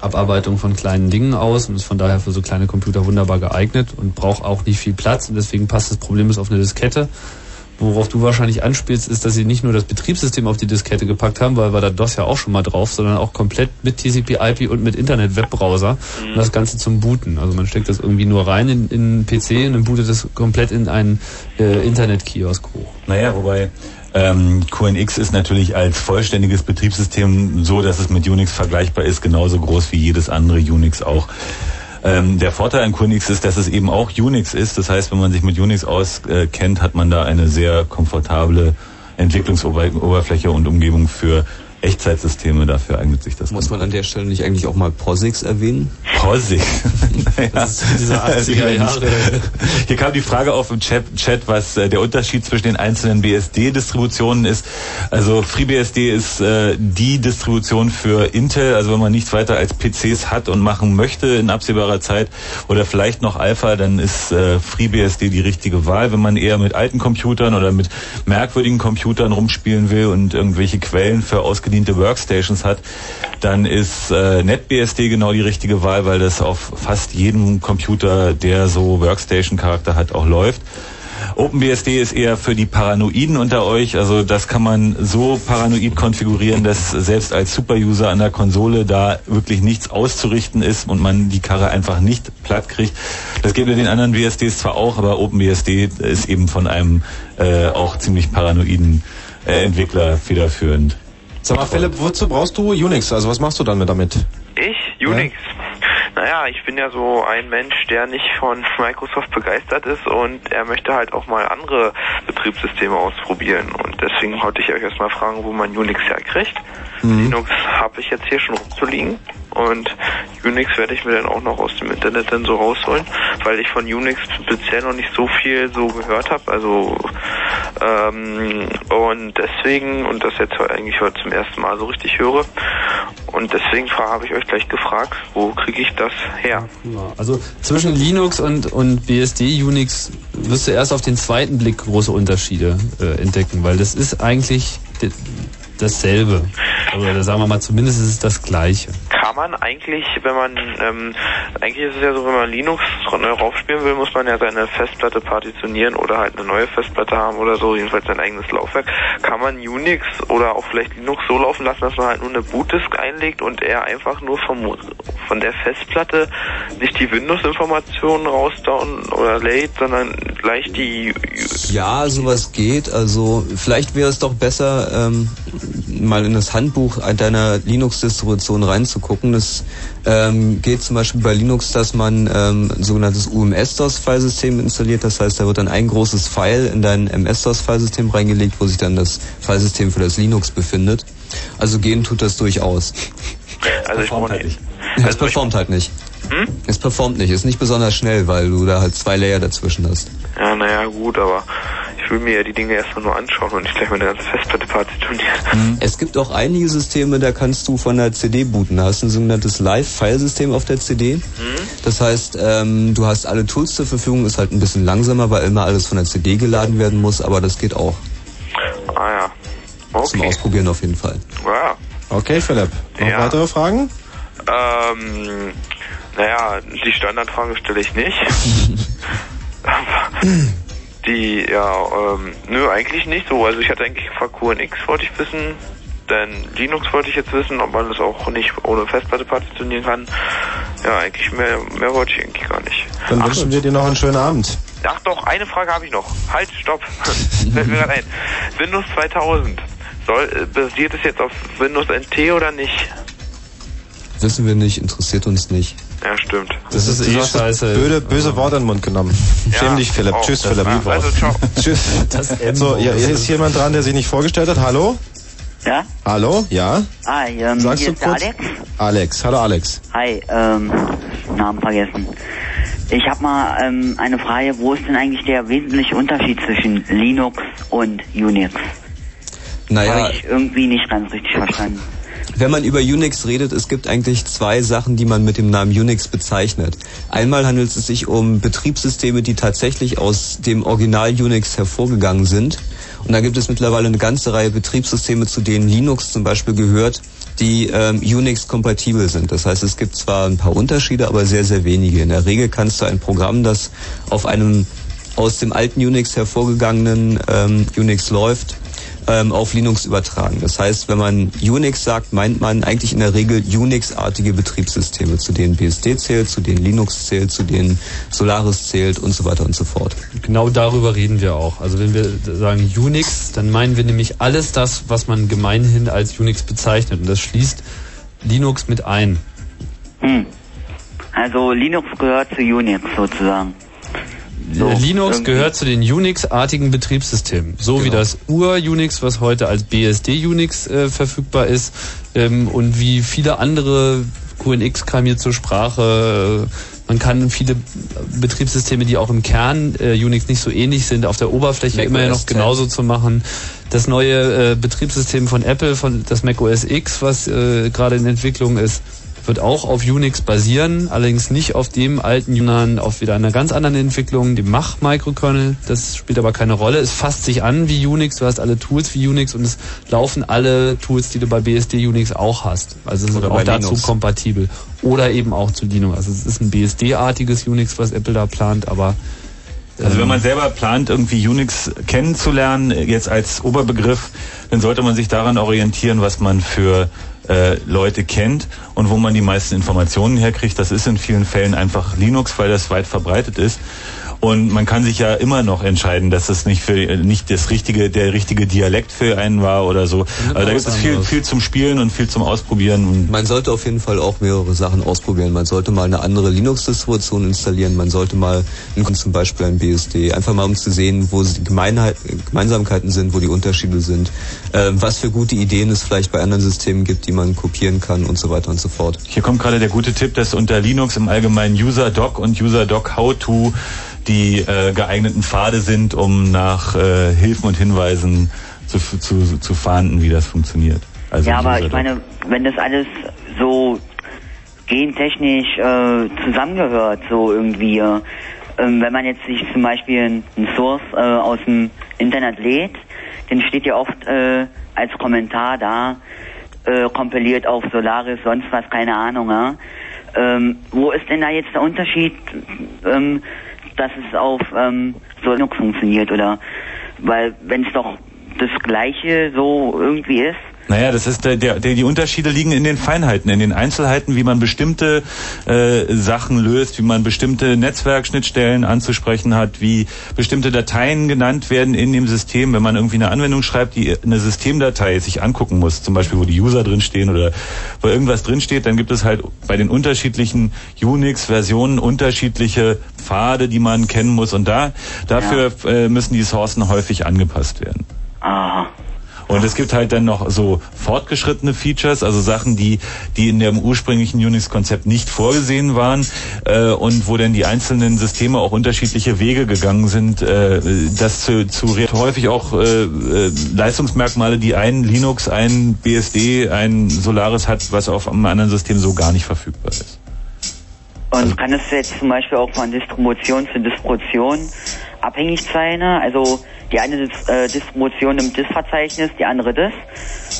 Abarbeitung von kleinen Dingen aus und ist von daher für so kleine Computer wunderbar geeignet und braucht auch nicht viel Platz und deswegen passt das Problem auf eine Diskette. Worauf du wahrscheinlich anspielst, ist, dass sie nicht nur das Betriebssystem auf die Diskette gepackt haben, weil war da DOS ja auch schon mal drauf, sondern auch komplett mit TCP/IP und mit Internet-Webbrowser und das Ganze zum Booten. Also man steckt das irgendwie nur rein in, in einen PC und dann bootet es komplett in einen äh, Internet-Kiosk hoch. Naja, wobei ähm, QNX ist natürlich als vollständiges Betriebssystem so, dass es mit Unix vergleichbar ist, genauso groß wie jedes andere Unix auch. Ähm, der Vorteil an QNX ist, dass es eben auch Unix ist. Das heißt, wenn man sich mit Unix auskennt, hat man da eine sehr komfortable Entwicklungsoberfläche und Umgebung für Echtzeitsysteme. Dafür eignet sich das. Muss man an der Stelle nicht eigentlich auch mal POSIX erwähnen? POSIX. Das ist diese 80er Jahre. Hier kam die Frage auf im Chat, Chat was äh, der Unterschied zwischen den einzelnen BSD-Distributionen ist. Also FreeBSD ist äh, die Distribution für Intel. Also wenn man nichts weiter als PCs hat und machen möchte in absehbarer Zeit oder vielleicht noch Alpha, dann ist äh, FreeBSD die richtige Wahl. Wenn man eher mit alten Computern oder mit merkwürdigen Computern rumspielen will und irgendwelche Quellen für ausgediente Workstations hat, dann ist äh, NetBSD genau die richtige Wahl, weil das auf fast jedem Computer, der so Workstation-Charakter hat, auch läuft. OpenBSD ist eher für die Paranoiden unter euch. Also das kann man so paranoid konfigurieren, dass selbst als Superuser an der Konsole da wirklich nichts auszurichten ist und man die Karre einfach nicht platt kriegt. Das geht mit den anderen BSDs zwar auch, aber OpenBSD ist eben von einem äh, auch ziemlich paranoiden äh, Entwickler federführend. Sag mal, Philipp, wozu brauchst du Unix? Also was machst du dann mit damit? Ich? Unix? Naja, ich bin ja so ein Mensch, der nicht von Microsoft begeistert ist und er möchte halt auch mal andere Betriebssysteme ausprobieren. Und deswegen wollte ich euch erstmal fragen, wo man Unix herkriegt. Linux habe ich jetzt hier schon rumzuliegen und Unix werde ich mir dann auch noch aus dem Internet dann so rausholen, weil ich von Unix bisher noch nicht so viel so gehört habe. Also ähm, und deswegen und das jetzt eigentlich heute zum ersten Mal so richtig höre und deswegen habe ich euch gleich gefragt, wo kriege ich das her? Also zwischen Linux und, und BSD Unix wirst du erst auf den zweiten Blick große Unterschiede äh, entdecken, weil das ist eigentlich dasselbe. Oder sagen wir mal, zumindest ist es das Gleiche. Kann man eigentlich, wenn man, ähm, eigentlich ist es ja so, wenn man Linux neu raufspielen will, muss man ja seine Festplatte partitionieren oder halt eine neue Festplatte haben oder so, jedenfalls sein eigenes Laufwerk. Kann man Unix oder auch vielleicht Linux so laufen lassen, dass man halt nur eine Bootdisk einlegt und er einfach nur vom, von der Festplatte nicht die Windows-Informationen rausdown oder lädt, sondern gleich die Ja, sowas geht. Also vielleicht wäre es doch besser, ähm, mal in das Handbuch deiner Linux-Distribution reinzugucken. Das ähm, geht zum Beispiel bei Linux, dass man ähm, ein sogenanntes UMS-DOS-Filesystem installiert. Das heißt, da wird dann ein großes File in dein MS-DOS-Filesystem reingelegt, wo sich dann das Filesystem für das Linux befindet. Also gehen tut das durchaus. Also ich brauche nicht. es performt halt nicht. Hm? Es performt nicht. Ist nicht besonders schnell, weil du da halt zwei Layer dazwischen hast. Ja, naja, gut, aber ich will mir ja die Dinge erstmal nur anschauen und nicht gleich meine ganze Festplatte partitionieren. Es gibt auch einige Systeme, da kannst du von der CD booten. Da hast du ein sogenanntes Live-File-System auf der CD. Das heißt, ähm, du hast alle Tools zur Verfügung, ist halt ein bisschen langsamer, weil immer alles von der CD geladen werden muss, aber das geht auch. Ah ja. Zum Ausprobieren auf jeden Fall. Ja. Okay, Philipp. Noch Ja. weitere Fragen? Ähm, naja, die Standardfrage stelle ich nicht. Die, ja, ähm, nö, eigentlich nicht so. Also ich hatte eigentlich gefragt, QNX wollte ich wissen, denn Linux wollte ich jetzt wissen, ob man das auch nicht ohne Festplatte partitionieren kann. Ja, eigentlich mehr, mehr wollte ich eigentlich gar nicht. Dann wünschen wir dir noch einen schönen Abend. Ach doch, eine Frage habe ich noch. Halt, stopp. Fällt mir gerade ein. Windows 2000. Soll, äh, basiert es jetzt auf Windows NT oder nicht? Wissen wir nicht, interessiert uns nicht. Ja, stimmt. Das ist eh scheiße. Böde, böse Worte in den Mund genommen. Schäm dich, Philipp. auch. Tschüss, Das Philipp. also, ciao. Tschüss. So, hier, hier ist jemand dran, der sich nicht vorgestellt hat. Hallo? Ja? Hallo? Ja? Ah, ähm, Sagst hier du ist kurz? Alex. Alex. Hallo, Alex. Hi, ähm, Namen vergessen. Ich habe mal ähm, eine Frage, wo ist denn eigentlich der wesentliche Unterschied zwischen Linux und Unix? Naja, Habe ich irgendwie nicht ganz richtig verstanden. Wenn man über Unix redet, es gibt eigentlich zwei Sachen, die man mit dem Namen Unix bezeichnet. Einmal handelt es sich um Betriebssysteme, die tatsächlich aus dem Original Unix hervorgegangen sind. Und da gibt es mittlerweile eine ganze Reihe Betriebssysteme, zu denen Linux zum Beispiel gehört, die ähm, Unix-kompatibel sind. Das heißt, es gibt zwar ein paar Unterschiede, aber sehr, sehr wenige. In der Regel kannst du ein Programm, das auf einem aus dem alten Unix hervorgegangenen ähm, Unix läuft, ähm, auf Linux übertragen. Das heißt, wenn man Unix sagt, meint man eigentlich in der Regel Unix-artige Betriebssysteme, zu denen BSD zählt, zu denen Linux zählt, zu denen Solaris zählt und so weiter und so fort. Genau darüber reden wir auch. Also wenn wir sagen Unix, dann meinen wir nämlich alles das, was man gemeinhin als Unix bezeichnet. Und das schließt Linux mit ein. Hm. Also Linux gehört zu Unix sozusagen. So, Linux gehört zu den Unix-artigen Betriebssystemen. So wie das Ur-Unix, was heute als BSD-Unix äh, verfügbar ist ähm, und wie viele andere QNX kam hier zur Sprache. Man kann viele Betriebssysteme, die auch im Kern äh, Unix nicht so ähnlich sind, auf der Oberfläche Mac immer noch 10. genauso zu machen. Das neue äh, Betriebssystem von Apple, von das Mac OS X, was äh, gerade in Entwicklung ist, wird auch auf Unix basieren, allerdings nicht auf dem alten, sondern auf wieder einer ganz anderen Entwicklung, dem Mach-Microkernel. Das spielt aber keine Rolle. Es fasst sich an wie Unix, du hast alle Tools wie Unix und es laufen alle Tools, die du bei BSD Unix auch hast. Also es ist auch dazu Linux. kompatibel. Oder eben auch zu Linux. Also es ist ein BSD-artiges Unix, was Apple da plant, aber Also wenn man selber plant, irgendwie Unix kennenzulernen, jetzt als Oberbegriff, dann sollte man sich daran orientieren, was man für äh, Leute kennt und wo man die meisten Informationen herkriegt. Das ist in vielen Fällen einfach Linux, weil das weit verbreitet ist. Und man kann sich ja immer noch entscheiden, dass es nicht für äh, nicht das richtige, der richtige Dialekt für einen war oder so. Also da gibt es viel, viel zum Spielen und viel zum Ausprobieren. Man sollte auf jeden Fall auch mehrere Sachen ausprobieren. Man sollte mal eine andere Linux-Distribution installieren. Man sollte mal zum Beispiel ein BSD, einfach mal um zu sehen, wo die Gemeinheit, Gemeinsamkeiten sind, wo die Unterschiede sind, äh, was für gute Ideen es vielleicht bei anderen Systemen gibt, die man kopieren kann und so weiter und so fort. Hier kommt gerade der gute Tipp, dass unter Linux im Allgemeinen UserDoc und UserDoc How-To die äh, geeigneten Pfade sind, um nach äh, Hilfen und Hinweisen zu, zu, zu fahnden, wie das funktioniert. Also ja, aber ich meine, wenn das alles so gentechnisch äh, zusammengehört, so irgendwie, äh, ähm, wenn man jetzt sich zum Beispiel einen Source äh, aus dem Internet lädt, dann steht ja oft äh, als Kommentar da, äh, kompiliert auf Solaris, sonst was, keine Ahnung, ja. Ähm, wo ist denn da jetzt der Unterschied, ähm, dass es auf ähm, so Linux funktioniert, oder? Weil wenn es doch das Gleiche so irgendwie ist, Naja, das ist der, der, die Unterschiede liegen in den Feinheiten, in den Einzelheiten, wie man bestimmte äh, Sachen löst, wie man bestimmte Netzwerkschnittstellen anzusprechen hat, wie bestimmte Dateien genannt werden in dem System. Wenn man irgendwie eine Anwendung schreibt, die eine Systemdatei sich angucken muss, zum Beispiel wo die User drinstehen oder wo irgendwas drinsteht, dann gibt es halt bei den unterschiedlichen Unix-Versionen unterschiedliche Pfade, die man kennen muss. Und da dafür äh, müssen die Sourcen häufig angepasst werden. Aha. Und es gibt halt dann noch so fortgeschrittene Features, also Sachen, die, die in dem ursprünglichen Unix-Konzept nicht vorgesehen waren äh, und wo dann die einzelnen Systeme auch unterschiedliche Wege gegangen sind, äh, das zu, zu häufig auch äh, äh, Leistungsmerkmale, die ein Linux, ein BSD, ein Solaris hat, was auf einem anderen System so gar nicht verfügbar ist. Und kann es jetzt zum Beispiel auch von Distribution zu Distribution abhängig sein? ne? Also die eine äh, Distribution nimmt das Verzeichnis, die andere das.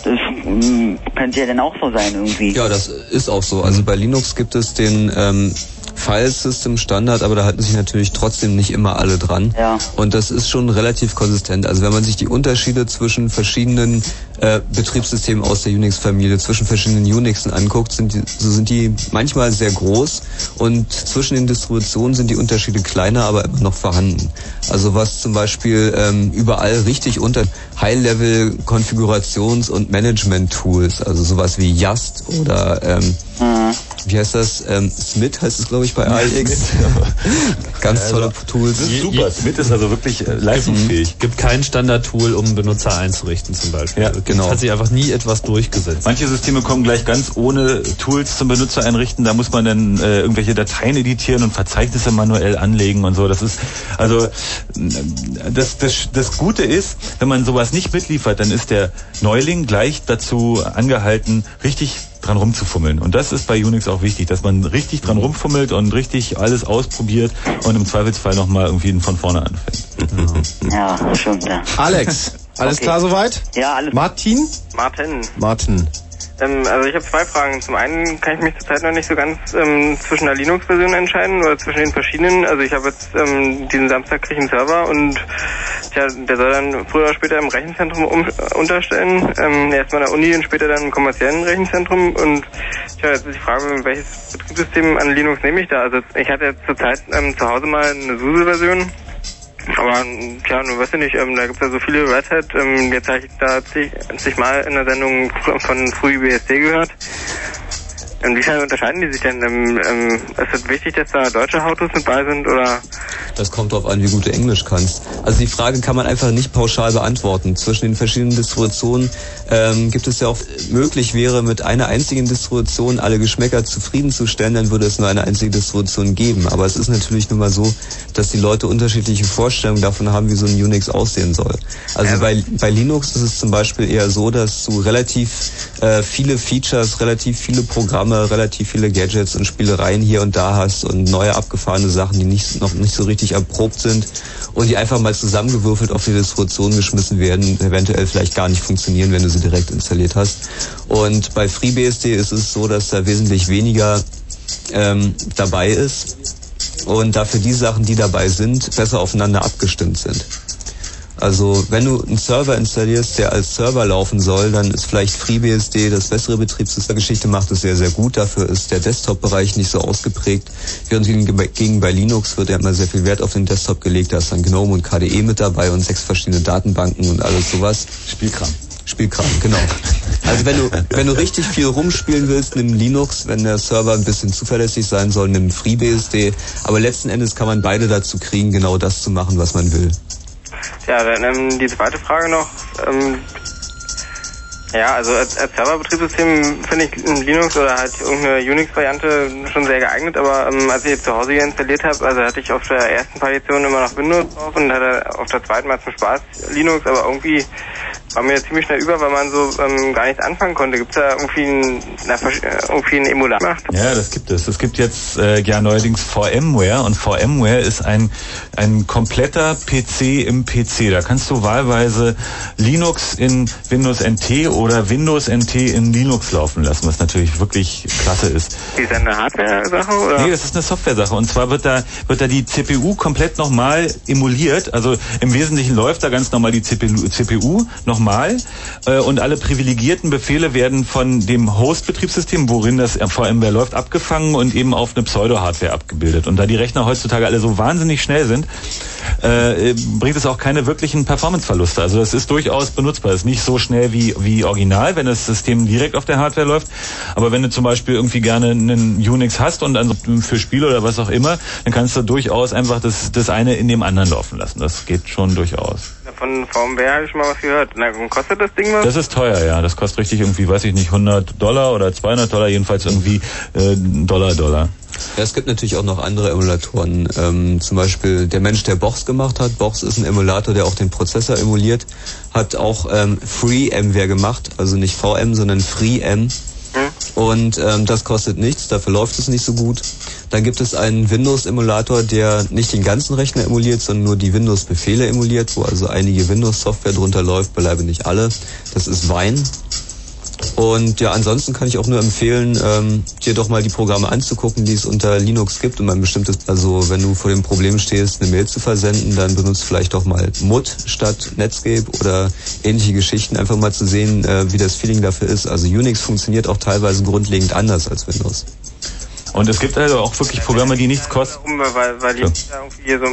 Das mm, könnte ja dann auch so sein irgendwie. Ja, das ist auch so. Also bei Linux gibt es den ähm, File System Standard, aber da halten sich natürlich trotzdem nicht immer alle dran. Ja. Und das ist schon relativ konsistent. Also wenn man sich die Unterschiede zwischen verschiedenen äh, Betriebssystemen aus der Unix-Familie, zwischen verschiedenen Unixen anguckt, sind die, so sind die manchmal sehr groß und zwischen den Distributionen sind die Unterschiede kleiner, aber immer noch vorhanden. Also was zum Beispiel ähm, überall richtig unter High-Level-Konfigurations- und Management-Tools, also sowas wie Yast oder ähm, wie heißt das? Ähm, Smith heißt es, glaube ich, bei AIX. Ganz tolle Tools. Das ist super. Smith ist also wirklich äh, leistungsfähig. Gibt kein Standardtool, um Benutzer einzurichten zum Beispiel. Ja, genau. Hat sich einfach nie etwas durchgesetzt. Manche Systeme kommen gleich ganz ohne Tools zum Benutzer einrichten. Da muss man dann äh, irgendwelche Dateien editieren und Verzeichnisse manuell anlegen und so. Das ist also äh, das, das, das Gute ist, wenn man sowas nicht mitliefert, dann ist der Neuling gleich dazu angehalten, richtig dran rumzufummeln. Und das ist bei Unix auch wichtig, dass man richtig dran rumfummelt und richtig alles ausprobiert und im Zweifelsfall nochmal irgendwie von vorne anfängt. Ja, stimmt, ja. Alex, alles Okay. klar soweit? Ja, alles. Martin? Martin. Martin. Ähm, also ich habe zwei Fragen. Zum einen kann ich mich zurzeit noch nicht so ganz ähm, zwischen der Linux-Version entscheiden oder zwischen den verschiedenen. Also ich habe jetzt ähm, diesen Samstag kriege ich einen Server und tja, der soll dann früher oder später im Rechenzentrum um, unterstellen. Ähm, erstmal an der Uni und später dann im kommerziellen Rechenzentrum. Und tja, jetzt ist die Frage, welches Betriebssystem an Linux nehme ich da? Also ich hatte jetzt zurzeit ähm, zu Hause mal eine SUSE-Version. Aber tja, nun weißt du nicht, ähm, da gibt es ja so viele Red Hat. Ähm, jetzt habe ich da zig, zig Mal in der Sendung von FreeBSD gehört. Inwiefern unterscheiden die sich denn? Ähm, ähm, ist es wichtig, dass da deutsche Autos mit bei sind oder? Das kommt darauf an, wie gut du Englisch kannst. Also die Frage kann man einfach nicht pauschal beantworten. Zwischen den verschiedenen Distributionen ähm, gibt es ja auch möglich wäre, mit einer einzigen Distribution alle Geschmäcker zufriedenzustellen, dann würde es nur eine einzige Distribution geben. Aber es ist natürlich nun mal so, dass die Leute unterschiedliche Vorstellungen davon haben, wie so ein Unix aussehen soll. Also bei, bei Linux ist es zum Beispiel eher so, dass du relativ äh, viele Features, relativ viele Programme, relativ viele Gadgets und Spielereien hier und da hast und neue abgefahrene Sachen, die nicht, noch nicht so richtig erprobt sind und die einfach mal zusammengewürfelt auf die Distribution geschmissen werden, eventuell vielleicht gar nicht funktionieren, wenn du sie direkt installiert hast. Und bei FreeBSD ist es so, dass da wesentlich weniger ähm, dabei ist und dafür die Sachen, die dabei sind, besser aufeinander abgestimmt sind. Also wenn du einen Server installierst, der als Server laufen soll, dann ist vielleicht FreeBSD das bessere Betriebssystem. Geschichte macht es sehr, sehr gut. Dafür ist der Desktop-Bereich nicht so ausgeprägt. Während hingegen bei Linux wird ja immer sehr viel Wert auf den Desktop gelegt. Da ist dann GNOME und KDE mit dabei und sechs verschiedene Datenbanken und alles sowas. Spielkram. Spielkram, genau. Also wenn du, wenn du richtig viel rumspielen willst, nimm Linux. Wenn der Server ein bisschen zuverlässig sein soll, nimm FreeBSD. Aber letzten Endes kann man beide dazu kriegen, genau das zu machen, was man will. Ja, dann ähm, die zweite Frage noch. Ähm, ja, also als, als Serverbetriebssystem finde ich Linux oder halt irgendeine Unix-Variante schon sehr geeignet, aber ähm, als ich jetzt zu Hause hier installiert habe, also hatte ich auf der ersten Partition immer noch Windows drauf und hatte auf der zweiten mal zum Spaß Linux, aber irgendwie war mir ziemlich schnell über, weil man so ähm, gar nichts anfangen konnte. Gibt es da irgendwie einen, irgendwie einen Emulator? Ja, das gibt es. Es gibt jetzt äh, ja neuerdings VMware und VMware ist ein, ein kompletter PC im PC. Da kannst du wahlweise Linux in Windows NT oder Windows NT in Linux laufen lassen, was natürlich wirklich klasse ist. Ist das eine Hardware-Sache? Nee, das ist eine Software-Sache. Und zwar wird da, wird da die CPU komplett nochmal emuliert. Also im Wesentlichen läuft da ganz normal die CPU, CPU nochmal. Äh, und alle privilegierten Befehle werden von dem Host-Betriebssystem, worin das VMware läuft, abgefangen und eben auf eine Pseudo-Hardware abgebildet. Und da die Rechner heutzutage alle so wahnsinnig schnell sind, äh, bringt es auch keine wirklichen Performance-Verluste. Also das ist durchaus benutzbar. Es ist nicht so schnell wie, wie original, wenn das System direkt auf der Hardware läuft. Aber wenn du zum Beispiel irgendwie gerne einen Unix hast und also für Spiele oder was auch immer, dann kannst du durchaus einfach das, das eine in dem anderen laufen lassen. Das geht schon durchaus. Von VMware habe ich mal was gehört. Na, kostet das Ding was? Das ist teuer, ja. Das kostet richtig irgendwie, weiß ich nicht, 100 Dollar oder 200 Dollar, jedenfalls irgendwie äh, Dollar, Dollar. Ja, es gibt natürlich auch noch andere Emulatoren. Ähm, zum Beispiel der Mensch, der Box gemacht hat. Box ist ein Emulator, der auch den Prozessor emuliert. Hat auch ähm, FreeMware gemacht. Also nicht VM, sondern FreeM. Und ähm, das kostet nichts, dafür läuft es nicht so gut. Dann gibt es einen Windows-Emulator, der nicht den ganzen Rechner emuliert, sondern nur die Windows-Befehle emuliert, wo also einige Windows-Software drunter läuft, beileibe nicht alle. Das ist Wine. Und ja, ansonsten kann ich auch nur empfehlen, ähm, dir doch mal die Programme anzugucken, die es unter Linux gibt, um ein bestimmtes, also wenn du vor dem Problem stehst, eine Mail zu versenden, dann benutzt vielleicht doch mal Mut statt Netscape oder ähnliche Geschichten, einfach mal zu sehen, äh, wie das Feeling dafür ist. Also Unix funktioniert auch teilweise grundlegend anders als Windows. Und es gibt also auch wirklich Programme, die nichts kosten. Um, weil, weil da irgendwie hier so,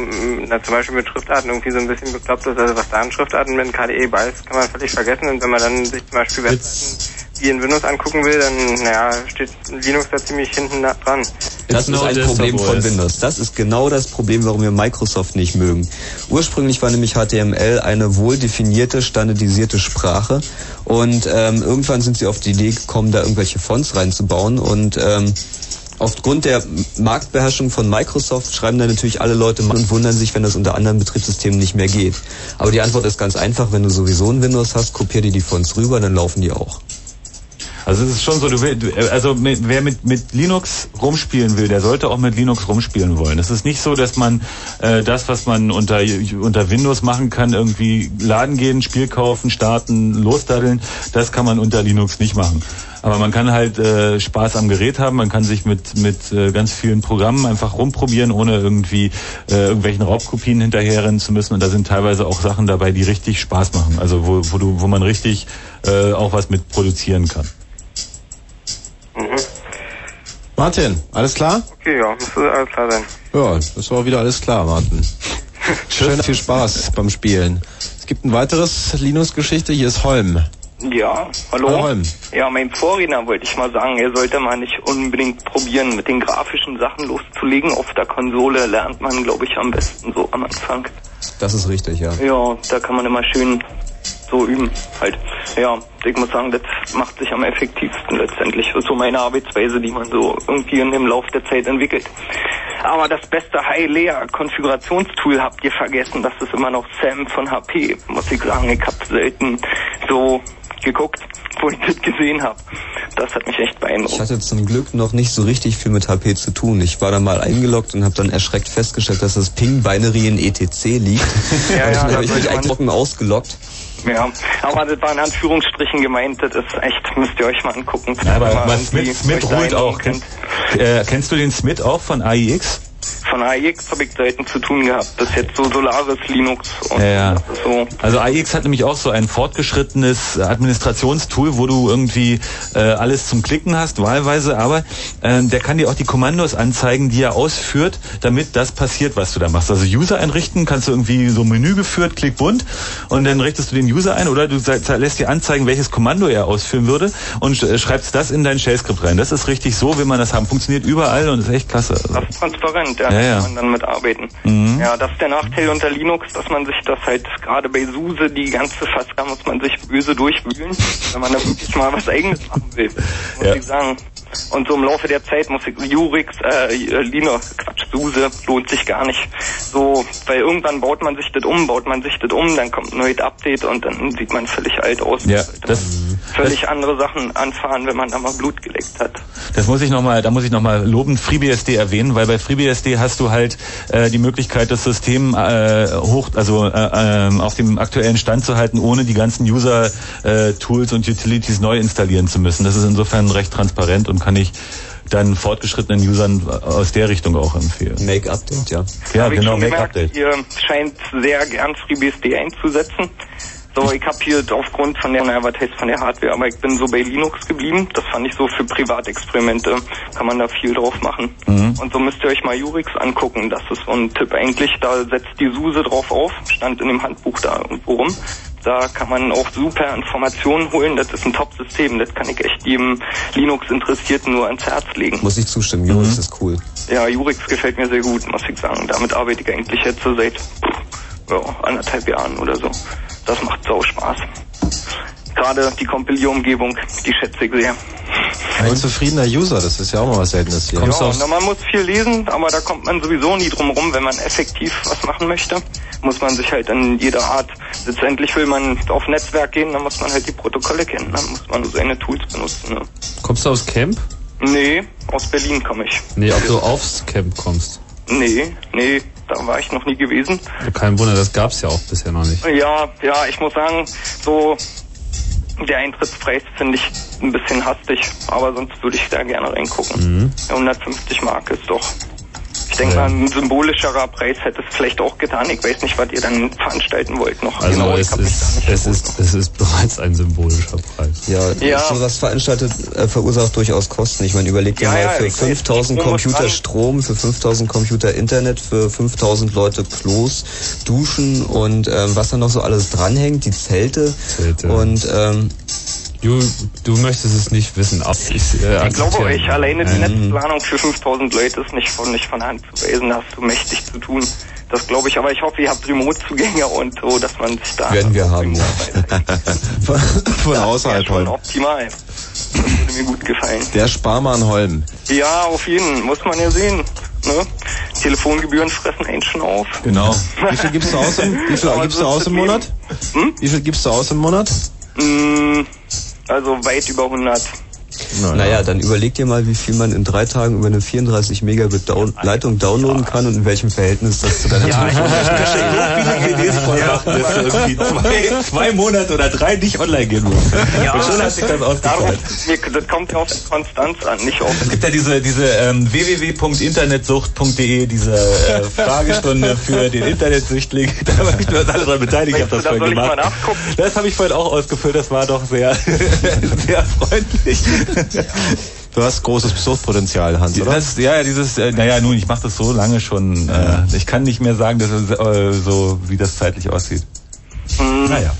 na, zum Beispiel mit Schriftarten irgendwie so ein bisschen bekloppt ist, also was da an Schriftarten mit KDE bei ist, kann man völlig vergessen. Und wenn man dann sich zum Beispiel Webseiten wie in Windows angucken will, dann, naja, steht Linux da ziemlich hinten dran. Das ist ein Problem von Windows. Das ist genau das Problem, warum wir Microsoft nicht mögen. Ursprünglich war nämlich HTML eine wohl definierte, standardisierte Sprache und ähm, irgendwann sind sie auf die Idee gekommen, da irgendwelche Fonts reinzubauen und ähm, Aufgrund der Marktbeherrschung von Microsoft schreiben da natürlich alle Leute und wundern sich, wenn das unter anderen Betriebssystemen nicht mehr geht. Aber die Antwort ist ganz einfach, wenn du sowieso ein Windows hast, kopier dir die Fonts rüber, dann laufen die auch. Also es ist schon so, du will, du- also wer mit, mit Linux rumspielen will, der sollte auch mit Linux rumspielen wollen. Es ist nicht so, dass man äh, das, was man unter, unter Windows machen kann, irgendwie laden gehen, Spiel kaufen, starten, losdaddeln, das kann man unter Linux nicht machen. Aber man kann halt äh, Spaß am Gerät haben, man kann sich mit, mit äh, ganz vielen Programmen einfach rumprobieren, ohne irgendwie äh, irgendwelchen Raubkopien hinterherrennen zu müssen. Und da sind teilweise auch Sachen dabei, die richtig Spaß machen. Also wo, wo, du, wo man richtig äh, auch was mit produzieren kann. Martin, alles klar? Okay, ja, müsste alles klar sein. Ja, das war wieder alles klar, Martin. Schön, viel Spaß beim Spielen. Es gibt ein weiteres Linux-Geschichte, hier ist Holm. Ja, hallo. Holm. Ja, mein Vorredner wollte ich mal sagen, er sollte mal nicht unbedingt probieren, mit den grafischen Sachen loszulegen. Auf der Konsole lernt man, glaube ich, am besten so am Anfang. Das ist richtig, ja. Ja, da kann man immer schön so üben halt. Ja, ich muss sagen, das macht sich am effektivsten letztendlich. So meine Arbeitsweise, die man so irgendwie in dem Lauf der Zeit entwickelt. Aber das beste High-Layer-Konfigurationstool habt ihr vergessen. Das ist immer noch Sam von HP. Muss ich sagen, ich habe selten so geguckt, wo ich das gesehen habe. Das hat mich echt beeindruckt. Ich hatte zum Glück noch nicht so richtig viel mit HP zu tun. Ich war da mal eingeloggt und habe dann erschreckt festgestellt, dass das Ping-Binary in ETC liegt. Ja, und ja, dann da habe ich mich trocken ausgeloggt. Ja, aber das war in Anführungsstrichen gemeint. Das ist echt, müsst ihr euch mal angucken. Ja, aber was Smith, Smith ruht auch. einloggen Kenn, äh, kennst du den Smith auch von AIX? Von AIX habe ich selten zu tun gehabt. Das ist jetzt so Solaris, Linux und Ja, ja. so. Also AIX hat nämlich auch so ein fortgeschrittenes Administrationstool, wo du irgendwie äh, alles zum Klicken hast, wahlweise, aber äh, der kann dir auch die Kommandos anzeigen, die er ausführt, damit das passiert, was du da machst. Also User einrichten, kannst du irgendwie so Menü geführt, klick bunt und dann richtest du den User ein oder du lässt dir anzeigen, welches Kommando er ausführen würde und äh, schreibst das in dein Shell-Skript rein. Das ist richtig so, will man das haben. Funktioniert überall und ist echt klasse. Also, Das ist transparent, ja, Ja, ja. kann man dann mitarbeiten. Mhm. Ja, das ist der Nachteil unter Linux, dass man sich das halt gerade bei SUSE die ganze Faska muss man sich böse durchwühlen, wenn man da wirklich mal was eigenes machen will, muss Ja. ich sagen. Und so im Laufe der Zeit muss ich Jurix, äh, Linux, Quatsch, SUSE lohnt sich gar nicht. So, weil irgendwann baut man sich das um, baut man sich das um, dann kommt ein neues Update und dann sieht man völlig alt aus. ja, das, Völlig andere Sachen anfahren, wenn man da mal Blut geleckt hat. Das muss ich noch mal, da muss ich nochmal lobend FreeBSD erwähnen, weil bei FreeBSD hast du halt äh, die Möglichkeit, das System äh, hoch, also äh, ähm, auf dem aktuellen Stand zu halten, ohne die ganzen User-Tools und Utilities neu installieren zu müssen. Das ist insofern recht transparent und kann ich dann fortgeschrittenen Usern aus der Richtung auch empfehlen. Make Update, ja. Ja, Hab ich genau, schon Make gemerkt, Update. Ihr scheint sehr gern FreeBSD einzusetzen. So, ich habe hier aufgrund von der, naja, was heißt von der Hardware, aber ich bin so bei Linux geblieben. Das fand ich so für Privatexperimente, kann man da viel drauf machen. Mhm. Und so müsst ihr euch mal Jurix angucken. Das ist so ein Tipp eigentlich. Da setzt die SUSE drauf auf, stand in dem Handbuch da irgendwo rum. Da kann man auch super Informationen holen. Das ist ein Top-System. Das kann ich echt jedem Linux-Interessierten nur ans Herz legen. Muss ich zustimmen, Jurix ist cool. Ja, Jurix gefällt mir sehr gut, muss ich sagen. Damit arbeite ich eigentlich jetzt so seit ja, anderthalb Jahren oder so. Das macht sau Spaß. Gerade die Compilierumgebung, die schätze ich sehr. Ein zufriedener User, das ist ja auch mal was Seltenes hier. ja, na, man muss viel lesen, aber da kommt man sowieso nie drum rum, wenn man effektiv was machen möchte. Muss man sich halt in jeder Art, letztendlich will man auf Netzwerk gehen, dann muss man halt die Protokolle kennen, dann muss man seine Tools benutzen. Ne? Kommst du aus Camp? Nee, aus Berlin komme ich. Nee, ob du aufs Camp kommst. Nee, nee, da war ich noch nie gewesen. Kein Wunder, das gab's ja auch bisher noch nicht. Ja, ja, ich muss sagen, so der Eintrittspreis finde ich ein bisschen hastig, aber sonst würde ich da gerne reingucken. Mhm. 150 Mark ist doch. Ich denke mal, ein symbolischerer Preis hätte es vielleicht auch getan. Ich weiß nicht, was ihr dann veranstalten wollt noch. Also genau, es, ist, es, ist, es ist bereits ein symbolischer Preis. Ja, Ja. sowas veranstaltet äh, verursacht durchaus Kosten. Ich meine, überleg dir Ja, mal ja, für ich weiß, 5000 Strom muss Computer. Strom, für 5000 Computer Internet, für 5000 Leute Klos, Duschen und ähm, was da noch so alles dranhängt, die Zelte. Zelte. Und ähm, Du, du möchtest es nicht wissen. aber Ich, äh, Ich glaube euch, alleine die Nein. Netzplanung für 5000 Leute ist nicht von, nicht von Hand zu weisen. Da hast du mächtig zu tun. Das glaube ich, aber ich hoffe, ihr habt Remote-Zugänge und so, dass man sich da... werden wir haben. Ja. Von, von Ja, außerhalb schon optimal. Das würde mir gut gefallen. Der Sparmann Holm. Ja, auf jeden, muss man ja sehen. Ne? Telefongebühren fressen einen schon auf. Genau. Wie viel gibst du aus, im- wie viel gibst du aus im. Monat? Hm? Wie viel gibst du aus im Monat? Mm, Also weit über 100. Naja, dann überleg dir mal, wie viel man in drei Tagen über eine 34 Megabit Down Leitung downloaden kann und in welchem Verhältnis das zu deiner Ja, ich Telefon so viele CDs voll machen, dass du irgendwie zwei, zwei Monate oder drei nicht online gehen musst. und schon hat sich das Darum, ausgezahlt. das kommt ja auf die Konstanz an, nicht auf... Es gibt ja diese, diese ähm, www.internetsucht.de, diese äh, Fragestunde für den Internetsüchtling. Da war ich nur alle daran beteiligt, ich habe das da vorhin soll ich mal gemacht. nachgucken? Das habe ich vorhin auch ausgefüllt, das war doch sehr, sehr freundlich. Du hast großes Suchtpotenzial, Hans, oder? Das, ja, ja, dieses, äh, naja, nun, ich mache das so lange schon. Äh, ich kann nicht mehr sagen, dass es, äh, so, wie das zeitlich aussieht. Naja.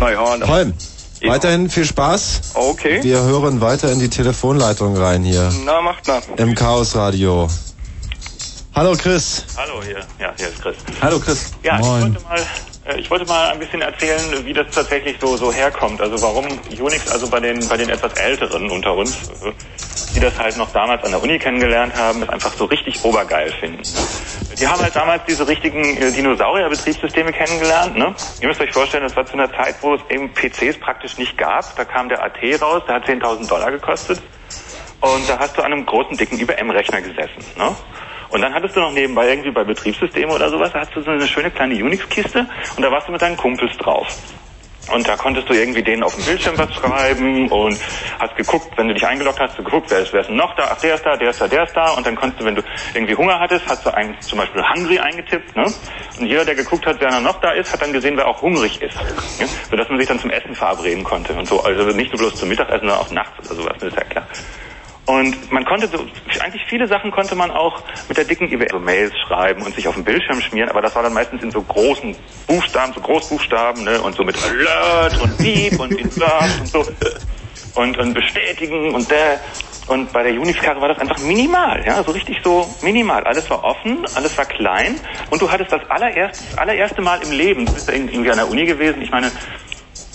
Naja, dann- Holm, weiterhin viel Spaß. Okay. Wir hören weiter in die Telefonleitung rein hier Na, macht mal. im Chaos Radio. Hallo Chris. Hallo, hier, ja, hier ist Chris. Hallo Chris. Ja, ich Moin. wollte mal, ich wollte mal ein bisschen erzählen, wie das tatsächlich so so herkommt. Also warum Unix, also bei den bei den etwas Älteren unter uns, äh, die das halt noch damals an der Uni kennengelernt haben, das einfach so richtig obergeil finden. Die haben halt damals diese richtigen äh, Dinosaurier-Betriebssysteme kennengelernt. Ne? Ihr müsst euch vorstellen, das war zu einer Zeit, wo es eben PCs praktisch nicht gab. Da kam der AT raus, der hat 10.000 Dollar gekostet. Und da hast du an einem großen, dicken IBM-Rechner gesessen. Ne? Und dann hattest du noch nebenbei irgendwie bei Betriebssystemen oder sowas, da hast du so eine schöne kleine Unix-Kiste und da warst du mit deinen Kumpels drauf. Und da konntest du irgendwie denen auf dem Bildschirm was schreiben und hast geguckt, wenn du dich eingeloggt hast, du geguckt, wer ist, wer ist noch da? Ach, der ist da, der ist da, der ist da. Und dann konntest du, wenn du irgendwie Hunger hattest, hast du ein, zum Beispiel Hungry eingetippt. Ne? Und jeder, der geguckt hat, wer noch da ist, hat dann gesehen, wer auch hungrig ist. Ja? Sodass man sich dann zum Essen verabreden konnte und so. Also nicht nur bloß zum Mittagessen, sondern auch nachts oder sowas, das ist ja klar. Und man konnte so, eigentlich viele Sachen konnte man auch mit der dicken IBM so Mails schreiben und sich auf den Bildschirm schmieren, aber das war dann meistens in so großen Buchstaben, so Großbuchstaben, ne, und so mit Alert und Beep und Insert und so. Und, und bestätigen und der, und bei der Unix-Karre war das einfach minimal, ja, so richtig so minimal. Alles war offen, alles war klein und du hattest das allererste, allererste Mal im Leben, du bist irgendwie an der Uni gewesen, ich meine,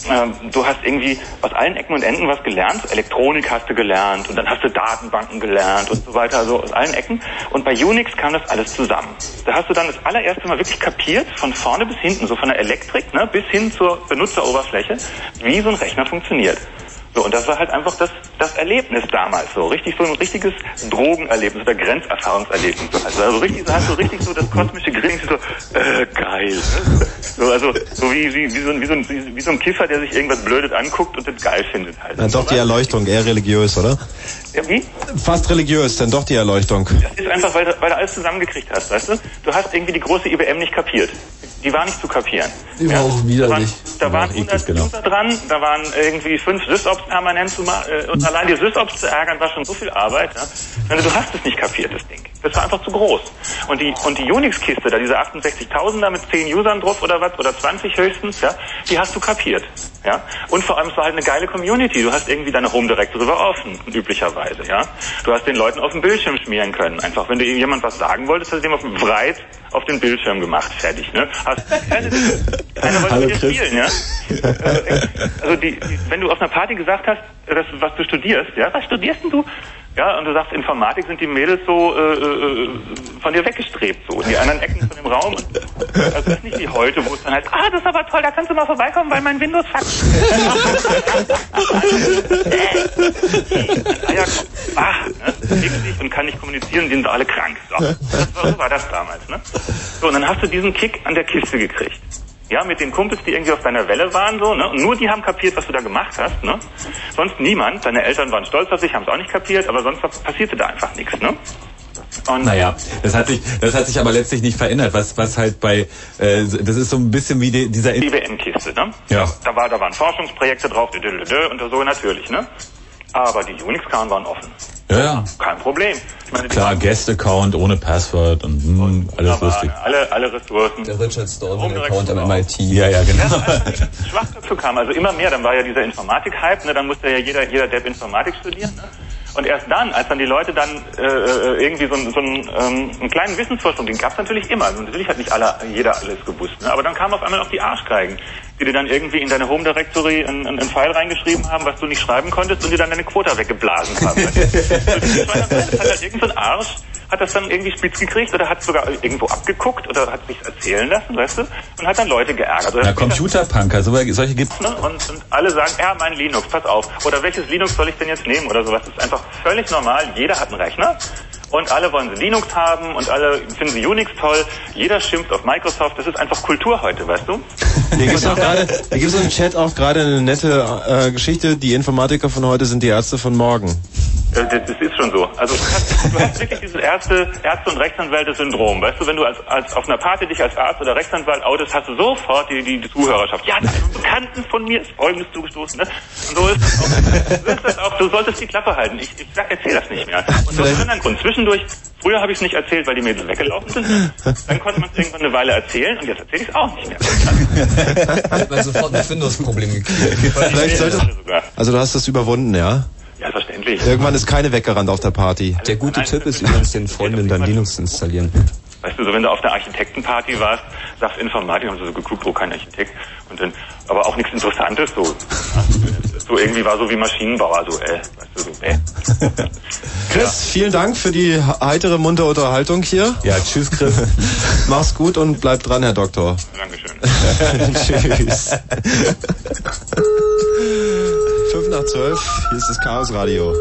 ähm, du hast irgendwie aus allen Ecken und Enden was gelernt. Elektronik hast du gelernt und dann hast du Datenbanken gelernt und so weiter, also aus allen Ecken. Und bei Unix kam das alles zusammen. Da hast du dann das allererste Mal wirklich kapiert, von vorne bis hinten, so von der Elektrik ne, bis hin zur Benutzeroberfläche, wie so ein Rechner funktioniert. So, und das war halt einfach das, das Erlebnis damals, so richtig so ein richtiges Drogenerlebnis oder Grenzerfahrungserlebnis. Also, also richtig, so hast du richtig so das kosmische Grinsen, so, äh, geil. So, also, so wie, wie, wie, so, ein- wie, so ein, wie, so ein Kiffer, der sich irgendwas Blödes anguckt und das geil findet halt. Na, doch die Erleuchtung, eher religiös, oder? Ja, wie? Fast religiös, denn doch die Erleuchtung. Das ist einfach, weil du, weil du alles zusammengekriegt hast, weißt du? Du hast irgendwie die große IBM nicht kapiert. Die war nicht zu kapieren. Die war auch widerlich. Da waren 100 genau. User dran, da waren irgendwie fünf SysOps permanent zu machen. Äh, und allein die SysOps zu ärgern war schon so viel Arbeit. Ja? Du hast es nicht kapiert, das Ding. Das war einfach zu groß. Und die, und die Unix-Kiste, da diese 68.000 da mit 10 Usern drauf oder was, oder 20 höchstens, ja, die hast du kapiert. Ja? Und vor allem, es war halt eine geile Community. Du hast irgendwie deine Home Directory war offen, üblicherweise. Ja? Du hast den Leuten auf dem Bildschirm schmieren können. Einfach, wenn du jemand was sagen wolltest, hast du dem auf dem breit auf den Bildschirm gemacht, fertig. Ne? Hast, keine, wollte Hallo, mit dir spielen, ja? Also die, wenn du auf einer Party gesagt hast, dass, was du studierst, ja, was studierst denn du? Ja, und du sagst, Informatik sind die Mädels so äh, äh, von dir weggestrebt, so in die anderen Ecken von dem Raum. Also das ist nicht wie heute, wo es dann halt, ah, das ist aber toll, da kannst du mal vorbeikommen, weil mein Windows fuckt. ah ne, sich und kann nicht kommunizieren, sind alle krank. So, so war das damals, ne? So, und dann hast du diesen Kick an der Kiste gekriegt. Ja, mit den Kumpels, die irgendwie auf deiner Welle waren, so, ne? Und nur die haben kapiert, was du da gemacht hast, ne? Sonst niemand. Deine Eltern waren stolz auf dich, haben es auch nicht kapiert, aber sonst passierte da einfach nichts, ne? Und Naja, das hat sich, das hat sich aber letztlich nicht verändert. Was, was halt bei, äh, das ist so ein bisschen wie die, dieser. die WM-Kiste, ne? Ja. Da, war, da waren Forschungsprojekte drauf, und so natürlich, ne? Aber die Unix-Karten waren offen. Ja, ja. Kein Problem. Ich meine, Klar, Guest-Account ohne Passwort und mh, alles wunderbar, lustig. Alle, alle Ressourcen. Der Richard Stallman-Account am MIT. Ja, ja, genau. Schwachköpfe kamen, also immer mehr, dann war ja dieser Informatik-Hype, ne, dann musste ja jeder, jeder Depp Informatik studieren. Ne? Und erst dann, als dann die Leute dann äh, äh, irgendwie so, einen- so einen, ähm, einen kleinen Wissensvorsprung, den gab es natürlich immer. Also natürlich hat nicht alle, jeder alles gewusst. Ne? Aber dann kamen auf einmal auch die Arschgeigen, die dir dann irgendwie in deine Home Directory einen, einen File reingeschrieben haben, was du nicht schreiben konntest und dir dann deine Quota weggeblasen haben. das hat halt irgend so ein Arsch, hat das dann irgendwie spitz gekriegt oder hat sogar irgendwo abgeguckt oder hat sich erzählen lassen, weißt du? Und hat dann Leute geärgert. Oder Ja, Computerpunker, so, solche gibt's. Ne? Und, und alle sagen, ja, mein Linux, pass auf. Oder welches Linux soll ich denn jetzt nehmen oder sowas. Das ist einfach völlig normal. Jeder hat einen Rechner. Und alle wollen sie Linux haben und alle finden sie Unix toll. Jeder schimpft auf Microsoft. Das ist einfach Kultur heute, weißt du? Hier gerade, hier gibt's im Chat auch gerade eine nette äh, Geschichte. Die Informatiker von heute sind die Ärzte von morgen. Äh, Das, das ist schon so. Also du hast, du hast wirklich dieses erste Ärzte- und Rechtsanwälte-Syndrom. Weißt du, wenn du als, als auf einer Party dich als Arzt oder Rechtsanwalt outest, hast du sofort die, die, die Zuhörerschaft. Ja, einem Bekannten von mir ist Folgendes zugestoßen. Ne? Und so ist das auch. So ist das auch. Du solltest die Klappe halten. Ich, ich sag, erzähl das nicht mehr. Und aus einem anderen Grund. Zwischendurch, früher habe ich es nicht erzählt, weil die Mädels weggelaufen sind. Dann konnte man es irgendwann eine Weile erzählen und jetzt erzähle ich es auch nicht mehr. Hat man sofort ein Windows-Problem gekriegt. Vielleicht sollte, also du hast das überwunden, ja? Ja, verständlich. Irgendwann ist keine weggerannt auf der Party. Der gute Tipp ist übrigens, den Freunden dann Linux zu installieren. Weißt du, so wenn du auf einer Architektenparty warst, sagst Informatik, haben sie so geguckt, wo kein Architekt. Und dann, aber auch nichts Interessantes, so. So irgendwie war so wie Maschinenbauer, so, äh, weißt du, so, äh. Chris, vielen Dank für die heitere, muntere Unterhaltung hier. Ja, tschüss, Chris. Mach's gut und bleib dran, Herr Doktor. Dankeschön. Tschüss. 5 nach 12, hier ist das Chaos Radio.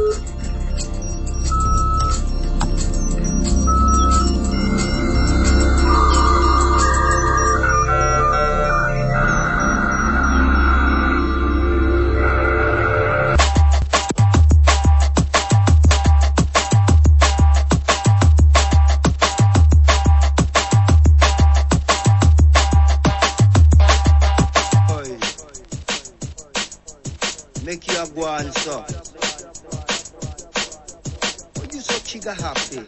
But you so chigga happy.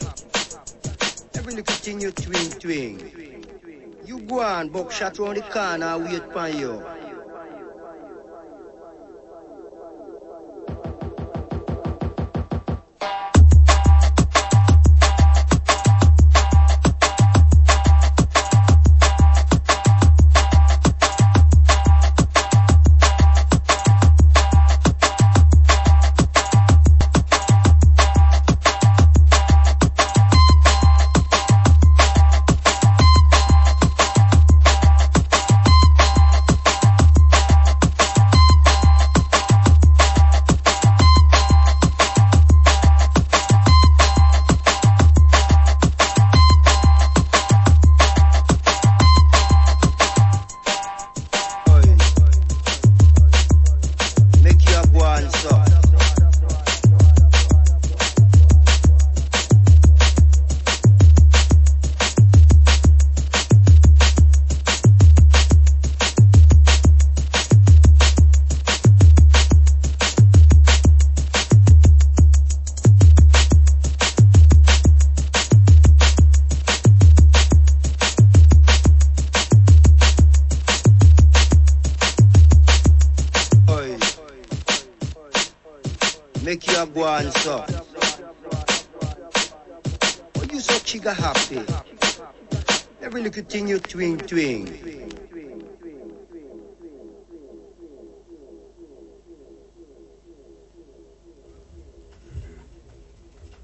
Every little thing you twing twing. You go on, buckshot round the corner, wait for you.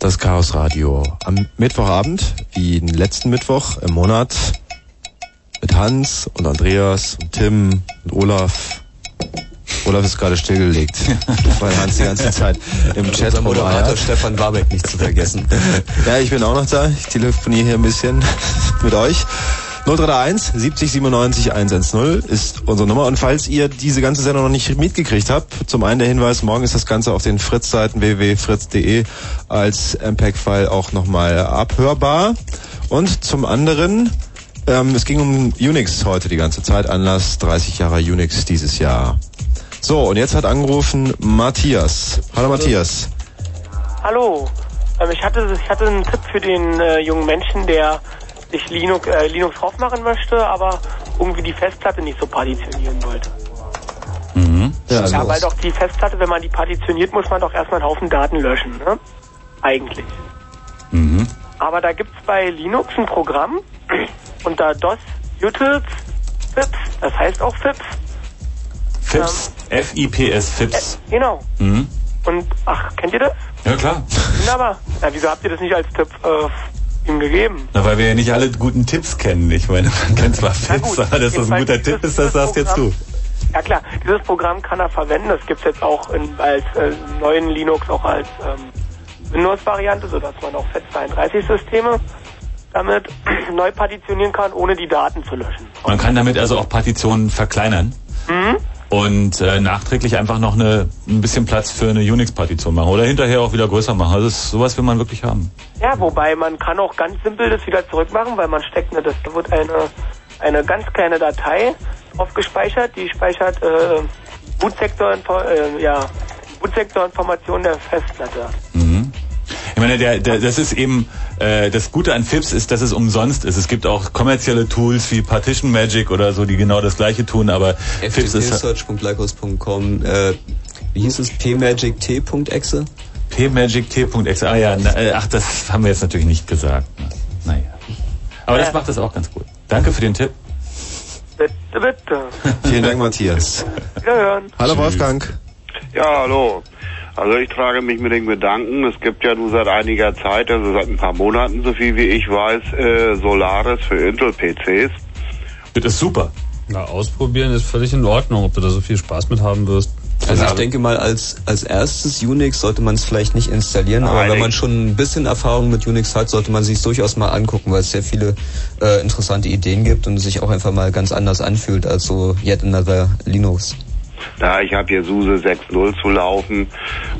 Das Chaos Radio. Am Mittwochabend, wie den letzten Mittwoch im Monat, mit Hans und Andreas und Tim und Olaf. Olaf ist gerade stillgelegt, weil Hans die ganze Zeit im Chat Unser Moderator. Stefan Warbeck nicht zu vergessen. Ja, ich bin auch noch da. Ich telefoniere hier ein bisschen mit euch. 0331 70 97 110 ist unsere Nummer. Und falls ihr diese ganze Sendung noch nicht mitgekriegt habt, zum einen der Hinweis, morgen ist das Ganze auf den Fritz-Seiten www.fritz.de als MPEG-File auch nochmal abhörbar. Und zum anderen, ähm, es ging um Unix heute die ganze Zeit. Anlass 30 Jahre Unix dieses Jahr. So, und jetzt hat angerufen Matthias. Hallo Matthias. Hallo. Ähm, ich, hatte, ich hatte einen Tipp für den äh, jungen Menschen, der sich Linux, äh, Linux drauf machen möchte, aber irgendwie die Festplatte nicht so partitionieren wollte. Mhm. Ja, weil doch die Festplatte, wenn man die partitioniert, muss man doch erstmal einen Haufen Daten löschen, ne? Eigentlich. Mhm. Aber da gibt's bei Linux ein Programm unter DOS Utils FIPS, das heißt auch FIPS. FIPS. F-I-P-S, FIPS. Genau. Mhm. Und ach, kennt ihr das? Ja, klar. Wunderbar. Na, wieso habt ihr das nicht als Tipp äh, ihm gegeben? Na, weil wir ja nicht alle guten Tipps kennen. Ich meine, man kennt zwar FIPS, aber dass das ein guter Tipp ist, das sagst jetzt du. Ja klar, dieses Programm kann er verwenden. Das gibt's jetzt auch in, als äh, neuen Linux auch als ähm, Windows-Variante, sodass man auch FAT32-Systeme damit neu partitionieren kann, ohne die Daten zu löschen. Man kann damit also auch Partitionen verkleinern Mhm. Und äh, nachträglich einfach noch eine, ein bisschen Platz für eine Unix-Partition machen oder hinterher auch wieder größer machen. Also das, sowas will man wirklich haben. Ja, wobei man kann auch ganz simpel das wieder zurückmachen, weil man steckt eine, das wird eine, eine ganz kleine Datei drauf gespeichert, die speichert äh, Bootsektor, äh, ja, Bootsektorinformationen der Festplatte. Mhm. Ich meine, der, der, das ist eben äh, das Gute an FIPS ist, dass es umsonst ist. Es gibt auch kommerzielle Tools wie Partition Magic oder so, die genau das gleiche tun, aber FIPS ist ftpsearch.lycos.com, äh, wie hieß es, pmagict.exe? pmagict.exe. Ah ja, na, äh, ach, das haben wir jetzt natürlich nicht gesagt. Na, naja. Aber das macht das auch ganz gut. Danke für den Tipp. Bitte, bitte. Vielen Dank, Matthias. Wiederhören. Hallo Wolfgang. Ja, hallo. Also ich trage mich mit dem Gedanken, es gibt ja nun seit einiger Zeit, also seit ein paar Monaten, so viel wie ich weiß, äh, Solaris für Intel-PCs. Das ist super. Na, ausprobieren ist völlig in Ordnung, ob du da so viel Spaß mit haben wirst. Also ich denke mal, als, als erstes Unix sollte man es vielleicht nicht installieren, aber wenn man schon ein bisschen Erfahrung mit Unix hat, sollte man sich durchaus mal angucken, weil es sehr viele äh, interessante Ideen gibt und es sich auch einfach mal ganz anders anfühlt als so yet another Linux. Ja, ich habe hier SUSE 6.0 zu laufen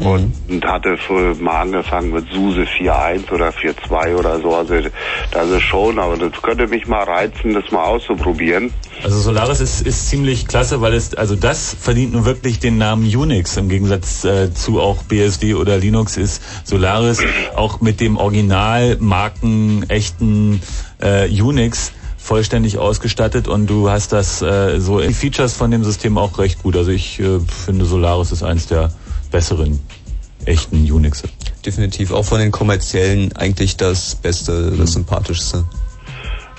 und, und hatte für, mal angefangen mit SUSE 4.1 oder 4.2 oder so. Also das ist schon, aber das könnte mich mal reizen, das mal auszuprobieren. Also Solaris ist, ist ziemlich klasse, weil es, also das verdient nun wirklich den Namen Unix. Im Gegensatz äh, zu auch BSD oder Linux ist Solaris auch mit dem Original Marken echten äh, Unix vollständig ausgestattet und du hast das äh, so die Features von dem System auch recht gut. Also ich äh, finde Solaris ist eins der besseren echten Unixe. Definitiv auch von den kommerziellen eigentlich das Beste, das Sympathischste.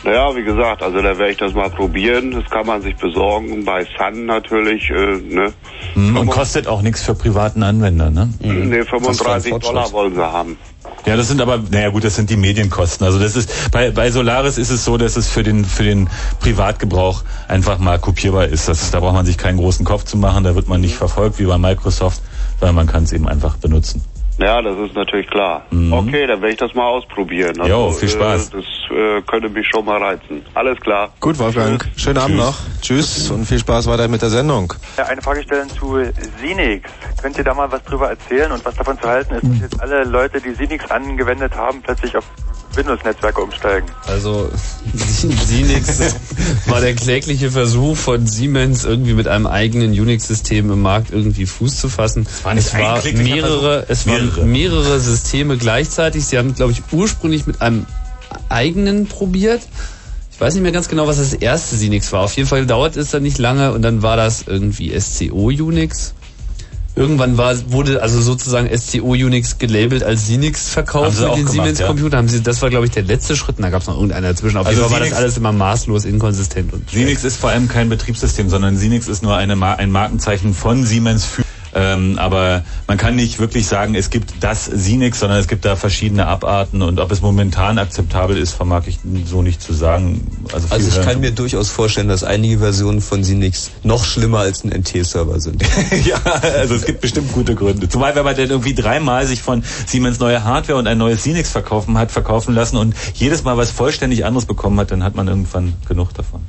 Naja, wie gesagt, also da werde ich das mal probieren. Das kann man sich besorgen bei Sun natürlich. Äh, ne? Mhm, und kostet auch nichts für privaten Anwender, ne? Ne, 35 Dollar wollen sie haben. Ja, das sind aber, naja gut, das sind die Medienkosten. Also das ist bei, bei Solaris ist es so, dass es für den für den Privatgebrauch einfach mal kopierbar ist. Das, da braucht man sich keinen großen Kopf zu machen, da wird man nicht verfolgt wie bei Microsoft, sondern man kann es eben einfach benutzen. Ja, das ist natürlich klar. Okay, dann werde ich das mal ausprobieren. Also, Jo, viel Spaß. Äh, das äh, könnte mich schon mal reizen. Alles klar. Gut, Wolfgang. Schönen Abend noch. Tschüss und viel Spaß weiter mit der Sendung. Ja, eine Frage stellen zu Sinix. Könnt ihr da mal was drüber erzählen und was davon zu halten ist, dass jetzt alle Leute, die Sinix angewendet haben, plötzlich auf Windows-Netzwerke umsteigen? Also Sinix war der klägliche Versuch von Siemens irgendwie mit einem eigenen Unix-System im Markt irgendwie Fuß zu fassen. war nicht es war mehrere, es waren Mehrere. mehrere Systeme gleichzeitig. Sie haben, glaube ich, ursprünglich mit einem eigenen probiert. Ich weiß nicht mehr ganz genau, was das erste Sinix war. Auf jeden Fall dauert es dann nicht lange und dann war das irgendwie SCO Unix. Irgendwann war, wurde also sozusagen SCO Unix gelabelt als Sinix verkauft mit den Siemens ja. Haben sie, das war glaube ich der letzte Schritt. Und da gab es noch irgendeiner dazwischen. Auf Also jeden Fall war das alles immer maßlos inkonsistent und Sinix ist vor allem kein Betriebssystem, sondern Sinix ist nur eine, ein Markenzeichen von Siemens für Ähm, aber man kann nicht wirklich sagen, es gibt das Sinix, sondern es gibt da verschiedene Abarten und ob es momentan akzeptabel ist, vermag ich so nicht zu sagen. Also, Also ich hören kann mir durchaus vorstellen, dass einige Versionen von Sinix noch schlimmer als ein NT-Server sind. ja, also es gibt bestimmt gute Gründe. Zumal wenn man dann irgendwie dreimal sich von Siemens neue Hardware und ein neues Sinix verkaufen hat, verkaufen lassen und jedes Mal was vollständig anderes bekommen hat, dann hat man irgendwann genug davon.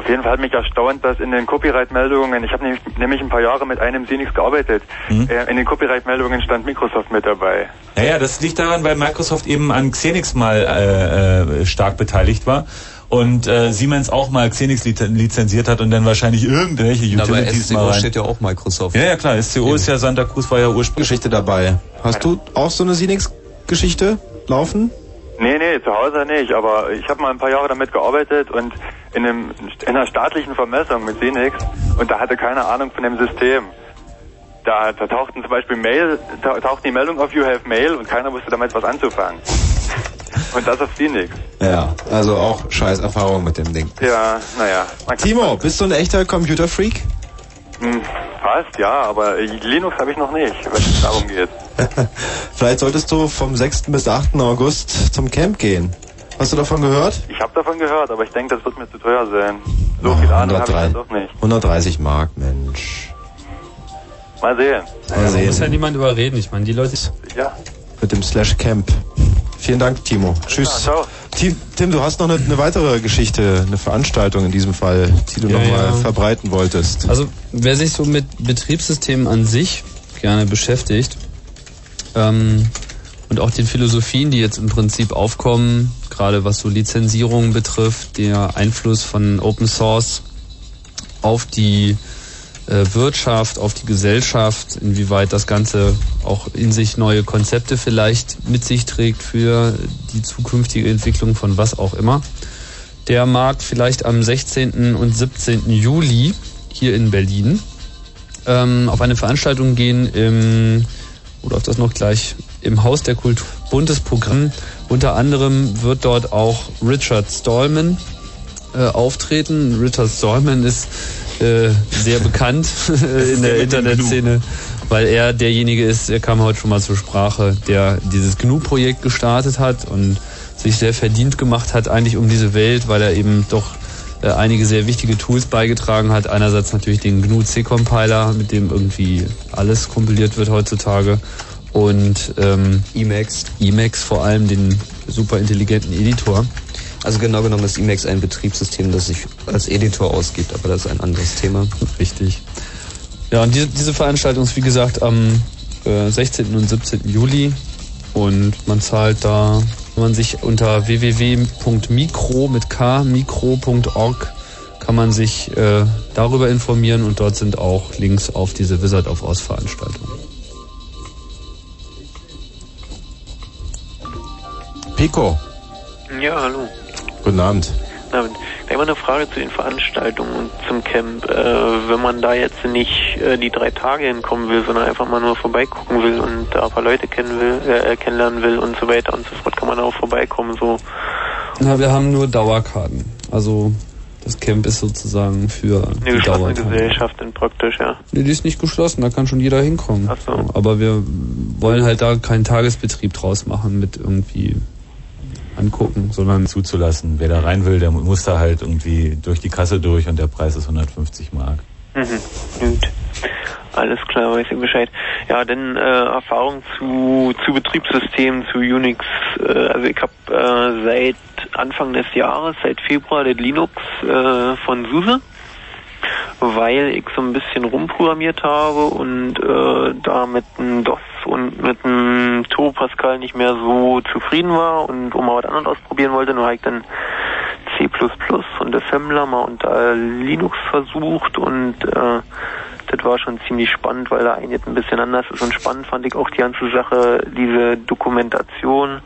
Auf jeden Fall hat mich erstaunt, dass in den Copyright-Meldungen, ich habe nämlich, nämlich ein paar Jahre mit einem Sinix gearbeitet, Mhm. äh, in den Copyright-Meldungen stand Microsoft mit dabei. Ja, ja, das liegt daran, weil Microsoft eben an Xenix mal äh, äh, stark beteiligt war und äh, Siemens auch mal Xenix lizen- lizenziert hat und dann wahrscheinlich irgendwelche Utilities SCO mal rein. steht ja auch Microsoft. Ja, ja, klar, SCO ist ja Santa Cruz war ja ursprünglich. Geschichte dabei. Hast du auch so eine Sinix-Geschichte laufen? Nee, nee, zu Hause nicht, aber ich habe mal ein paar Jahre damit gearbeitet und in, einem, in einer staatlichen Vermessung mit Sinix und da hatte keine Ahnung von dem System. Da, da tauchten zum Beispiel Mail, ta taucht die Meldung auf You have Mail und keiner wusste damit was anzufangen. Und das auf Sinix. Ja, also auch scheiß Erfahrung mit dem Ding. Ja, naja. Timo, bist du ein echter Computerfreak? Hm, Fast, ja, aber Linux habe ich noch nicht, wenn es darum geht. Vielleicht solltest du vom 6. bis 8. August zum Camp gehen. Hast du davon gehört? Ich habe davon gehört, aber ich denke, das wird mir zu teuer sein. So viel Ahnung habe ich dann doch nicht. 130 Mark, Mensch. Mal sehen. Mal Da muss ja sehen. niemand überreden. Ich meine, die Leute. Ja. Mit dem Slash Camp. Vielen Dank, Timo. Tschüss. ciao. Tim, du hast noch eine, eine weitere Geschichte, eine Veranstaltung in diesem Fall, die du Ja, nochmal ja. verbreiten wolltest. Also wer sich so mit Betriebssystemen an sich gerne beschäftigt ähm, und auch den Philosophien, die jetzt im Prinzip aufkommen, gerade was so Lizenzierung betrifft, der Einfluss von Open Source auf die Wirtschaft, auf die Gesellschaft, inwieweit das Ganze auch in sich neue Konzepte vielleicht mit sich trägt für die zukünftige Entwicklung von was auch immer. Der mag vielleicht am 16. und 17. Juli hier in Berlin ähm, auf eine Veranstaltung gehen im, oder auf das noch gleich, im Haus der Kultur. Buntes Programm. Unter anderem wird dort auch Richard Stallman äh, auftreten. Richard Stallman ist äh, sehr bekannt in der Internetszene, weil er derjenige ist, er kam heute schon mal zur Sprache, der dieses GNU-Projekt gestartet hat und sich sehr verdient gemacht hat eigentlich um diese Welt, weil er eben doch äh, einige sehr wichtige Tools beigetragen hat. Einerseits natürlich den GNU C-Compiler, mit dem irgendwie alles kompiliert wird heutzutage. Und ähm, Emacs. Emacs vor allem, den super intelligenten Editor. Also genau genommen ist Emacs ein Betriebssystem, das sich als Editor ausgibt, aber das ist ein anderes Thema. Richtig. Ja, und diese, diese Veranstaltung ist wie gesagt am äh, 16. und 17. Juli und man zahlt da, wenn man sich unter www.mikro mit k mikro.org kann man sich äh, darüber informieren und dort sind auch Links auf diese Wizard of Oz Veranstaltung. Pico, Ja, hallo. Guten Abend. Na, gleich mal eine Frage zu den Veranstaltungen und zum Camp. Äh, wenn man da jetzt nicht äh, die drei Tage hinkommen will, sondern einfach mal nur vorbeigucken will und da ein paar Leute kennen will, äh, kennenlernen will und so weiter und so fort, kann man auch vorbeikommen. So. Na, wir haben nur Dauerkarten. Also das Camp ist sozusagen für Eine die geschlossene Dauerkarten. Gesellschaft dann praktisch, ja. Nee, die ist nicht geschlossen, da kann schon jeder hinkommen. Ach so. Aber wir wollen halt da keinen Tagesbetrieb draus machen mit irgendwie angucken, sondern zuzulassen. Wer da rein will, der muss da halt irgendwie durch die Kasse durch und der Preis ist 150 Mark. Mhm. Gut. Alles klar, weiß ich Bescheid. Ja, dann äh, Erfahrung zu, zu Betriebssystemen, zu Unix. Äh, also ich habe äh, seit Anfang des Jahres, seit Februar, das Linux äh, von SUSE, weil ich so ein bisschen rumprogrammiert habe und äh, da mit einem DOS und mit einem Turbo Pascal nicht mehr so zufrieden war und um mal was anderes ausprobieren wollte, nur habe ich dann C++ und Assembler mal unter Linux versucht und äh, das war schon ziemlich spannend, weil da eigentlich ein bisschen anders ist und spannend fand ich auch die ganze Sache, diese Dokumentation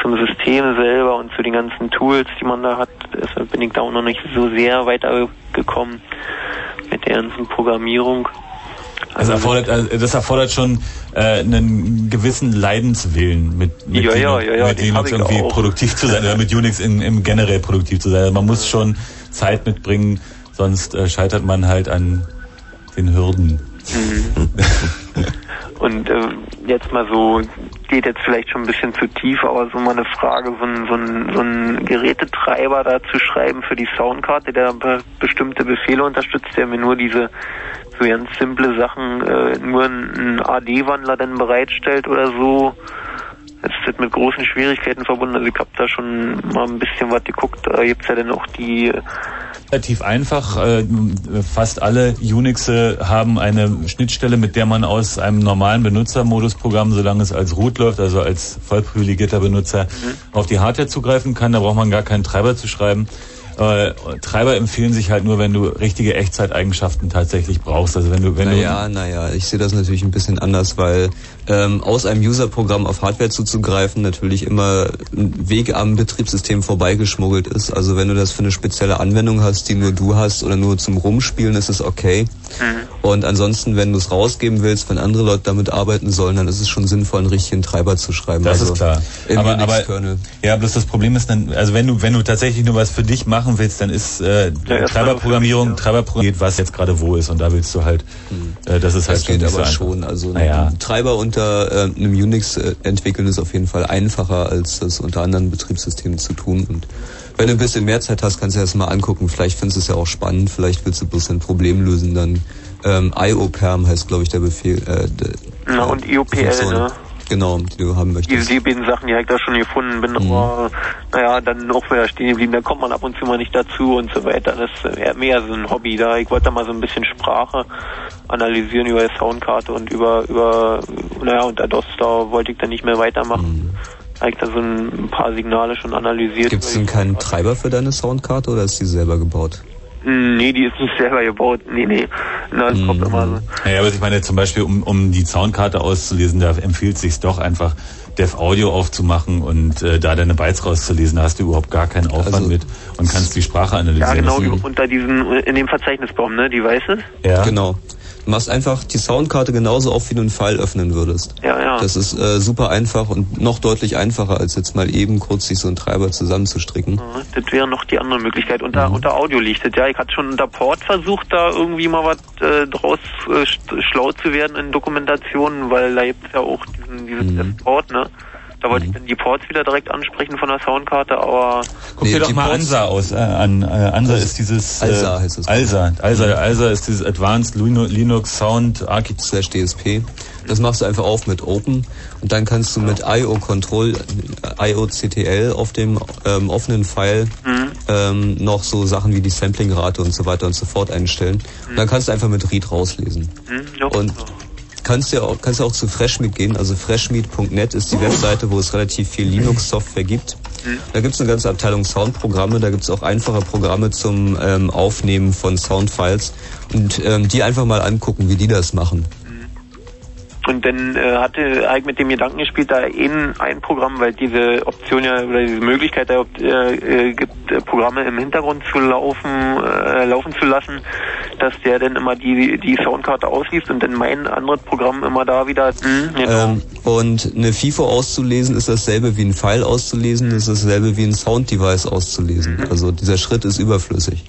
zum System selber und zu den ganzen Tools, die man da hat. Deshalb bin ich da auch noch nicht so sehr weitergekommen mit der ganzen Programmierung. Das erfordert, also das erfordert schon äh, einen gewissen Leidenswillen, mit, mit, Ja, ja, Linux, ja, mit Linux irgendwie auch. produktiv zu sein oder mit Unix in, im generell produktiv zu sein. Also man muss schon Zeit mitbringen, sonst äh, scheitert man halt an den Hürden. Mhm. Und äh, jetzt mal so, geht jetzt vielleicht schon ein bisschen zu tief, aber so mal eine Frage, so ein, so ein, so ein Gerätetreiber da zu schreiben für die Soundkarte, der be bestimmte Befehle unterstützt, der mir nur diese so ganz simple Sachen, äh, nur einen AD-Wandler dann bereitstellt oder so. Es ist mit großen Schwierigkeiten verbunden. Also ich habe da schon mal ein bisschen was geguckt. Da gibt's ja dann auch die Relativ einfach. Äh, Fast alle Unixe haben eine Schnittstelle, mit der man aus einem normalen Benutzermodusprogramm, solange es als Root läuft, also als vollprivilegierter Benutzer, auf die Hardware zugreifen kann. Da braucht man gar keinen Treiber zu schreiben. Äh, Treiber empfehlen sich halt nur, wenn du richtige Echtzeiteigenschaften tatsächlich brauchst. Also wenn du, wenn naja, naja, ich sehe das natürlich ein bisschen anders, weil ähm, aus einem User-Programm auf Hardware zuzugreifen natürlich immer ein Weg am Betriebssystem vorbeigeschmuggelt ist. Also wenn du das für eine spezielle Anwendung hast, die nur du hast oder nur zum Rumspielen, ist es okay. Und ansonsten, wenn du es rausgeben willst, wenn andere Leute damit arbeiten sollen, dann ist es schon sinnvoll, einen richtigen Treiber zu schreiben. Das also ist klar. Aber, aber ja, bloß das Problem ist dann, also wenn du wenn du tatsächlich nur was für dich machen willst, dann ist äh, Treiberprogrammierung, Treiberprogrammierung geht, was jetzt gerade wo ist und da willst du halt, äh, das ist halt Das geht so aber einfach. schon. Also Naja. ein Treiber unter äh, einem Unix äh, entwickeln ist auf jeden Fall einfacher, als das unter anderen Betriebssystemen zu tun. Und wenn du ein bisschen mehr Zeit hast, kannst du das mal angucken. Vielleicht findest du es ja auch spannend. Vielleicht willst du bloß ein Problem lösen. Dann ähm, IOPerm heißt, glaube ich, der Befehl. Äh, der, Na, und IOPL, Funktion. ne? Genau, die du haben möchtest. Die beiden Sachen, die ich da schon gefunden bin, aber naja, dann auch wieder stehen geblieben, da kommt man ab und zu mal nicht dazu und so weiter. Das ist eher mehr so ein Hobby da. Ich wollte da mal so ein bisschen Sprache analysieren über die Soundkarte und über, über, naja, unter DOS, da wollte ich dann nicht mehr weitermachen. Da hab ich da so ein paar Signale schon analysiert. Gibt es denn keinen Treiber für deine Soundkarte oder ist die selber gebaut? Hm, Nee, die ist nicht selber gebaut. Nee, nee. Na, das kommt immer so. Naja, aber ich meine zum Beispiel, um, um die Soundkarte auszulesen, da empfiehlt es sich doch einfach, Dev Audio aufzumachen und äh, da deine Bytes rauszulesen. Da hast du überhaupt gar keinen Aufwand Also- mit und kannst die Sprache analysieren. Ja, genau, unter diesen, in dem Verzeichnisbaum, ne, die weiße? Ja. Genau. Machst einfach die Soundkarte genauso auf, wie du einen File öffnen würdest. Ja, ja. Das ist äh, super einfach und noch deutlich einfacher, als jetzt mal eben kurz sich so einen Treiber zusammenzustricken. Ja, Das wäre noch die andere Möglichkeit. Unter, unter Audio liegt es. Ja, ich hatte schon unter Port versucht, da irgendwie mal was äh, draus äh, sch- schlau zu werden in Dokumentationen, weil da gibt es ja auch diesen, dieses F-Port, ne? Da wollte ich dann die Ports wieder direkt ansprechen von der Soundkarte, aber... Guck dir doch mal ANSA aus äh, an. Äh, ANSA ist dieses äh, ALSA heißt es. ALSA. ALSA, ALSA ist dieses Advanced Linu- Linux Sound Architecture. Slash DSP. Das machst du einfach auf mit Open und dann kannst du mit IO Control, äh, IOCTL auf dem ähm, offenen File ähm, noch so Sachen wie die Samplingrate und so weiter und so fort einstellen. Und dann kannst du einfach mit Read rauslesen. Hm, ja. Und kannst ja auch, kannst ja auch zu Freshmeet gehen. Also freshmeet.net ist die Webseite, wo es relativ viel Linux-Software gibt. Da gibt es eine ganze Abteilung Soundprogramme, da gibt es auch einfache Programme zum ähm, Aufnehmen von Soundfiles und ähm, die einfach mal angucken, wie die das machen. Und dann äh, hatte halt mit dem Gedanken gespielt, da ein, ein Programm, weil diese Option ja oder diese Möglichkeit da äh, äh, gibt, äh, Programme im Hintergrund zu laufen, äh, laufen zu lassen, dass der dann immer die die Soundkarte ausliest und dann mein anderes Programm immer da wieder. Mh, genau. Ähm, und eine FIFO auszulesen ist dasselbe wie ein File auszulesen, ist dasselbe wie ein Sound-Device auszulesen. Also dieser Schritt ist überflüssig.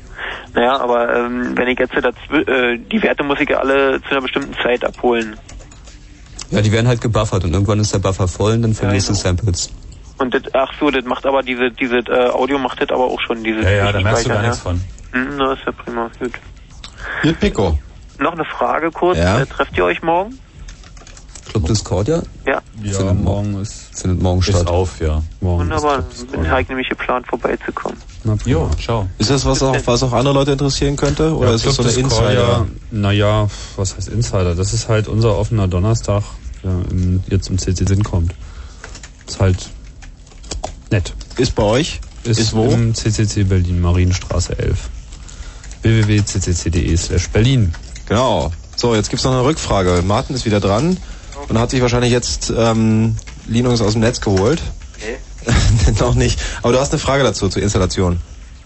Naja, aber ähm, wenn ich jetzt dazw- äh, die Werte muss ich ja alle zu einer bestimmten Zeit abholen. Ja, die werden halt gebuffert und irgendwann ist der Buffer voll und dann verlierst du Samples. Und das, ach so, das macht aber diese diese äh, Audio macht das aber auch schon diese. Ja, ja, da merkst du gar Speichern, nichts von. Hm, na, ist ja prima, gut. Hier, Pico. Noch eine Frage kurz. Ja. Äh, trefft ihr euch morgen? Club Discordia? Ja. findet morgen ist findet morgen Ist statt. auf, ja. Wunderbar. Bin halt nämlich geplant vorbeizukommen. Jo, ciao. Ist das was auch, was auch andere Leute interessieren könnte? Oder ist das so eine Insider? Naja, was heißt Insider? Das ist halt unser offener Donnerstag, der im, jetzt im CC Sinn kommt. Ist halt nett. Ist bei euch? Ist, Ist wo? Im CCC Berlin, Marienstraße 11. www.ccc.de slash Berlin. Genau. So, jetzt gibt's noch eine Rückfrage. Martin ist wieder dran und hat sich wahrscheinlich jetzt ähm, Linux aus dem Netz geholt. Okay. noch nicht. Aber du hast eine Frage dazu zur Installation.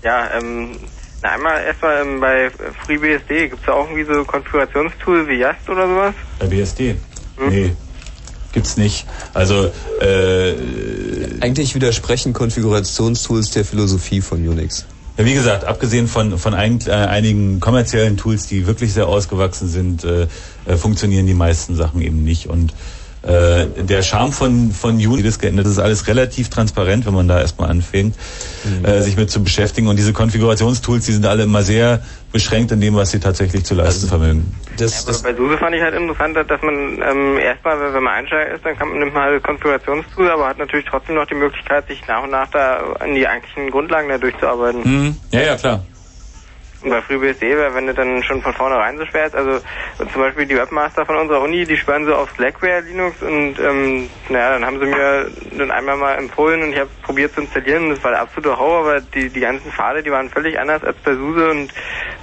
Ja, ähm, na einmal erstmal ähm, bei FreeBSD gibt's da auch irgendwie so Konfigurationstool wie Yast oder sowas? Bei BSD? Nee. Gibt's nicht. Also, äh, Eigentlich widersprechen Konfigurationstools der Philosophie von Unix. Ja, wie gesagt, abgesehen von, von ein, äh, einigen kommerziellen Tools, die wirklich sehr ausgewachsen sind, äh, äh, funktionieren die meisten Sachen eben nicht. Und äh, der Charme von, von Unity ist geändert. Das ist alles relativ transparent, wenn man da erstmal anfängt, mhm. äh, sich mit zu beschäftigen. Und diese Konfigurationstools, die sind alle immer sehr beschränkt in dem, was sie tatsächlich zu leisten also, vermögen. Das, das bei SUSE fand ich halt interessant, dass man ähm, erstmal, wenn man Einsteiger ist, dann kann man, nimmt man halt Konfigurationstool, aber hat natürlich trotzdem noch die Möglichkeit, sich nach und nach da an die eigentlichen Grundlagen da durchzuarbeiten. Mhm. Ja, ja, klar. Und bei FreeBSD, wenn du dann schon von vornherein so schwer ist, also zum Beispiel die Webmaster von unserer Uni, die schwören so auf Slackware Linux und ähm, naja, dann haben sie mir dann einmal mal empfohlen und ich habe probiert zu installieren und das war der absolute Horror, aber die, die ganzen Pfade, die waren völlig anders als bei SUSE und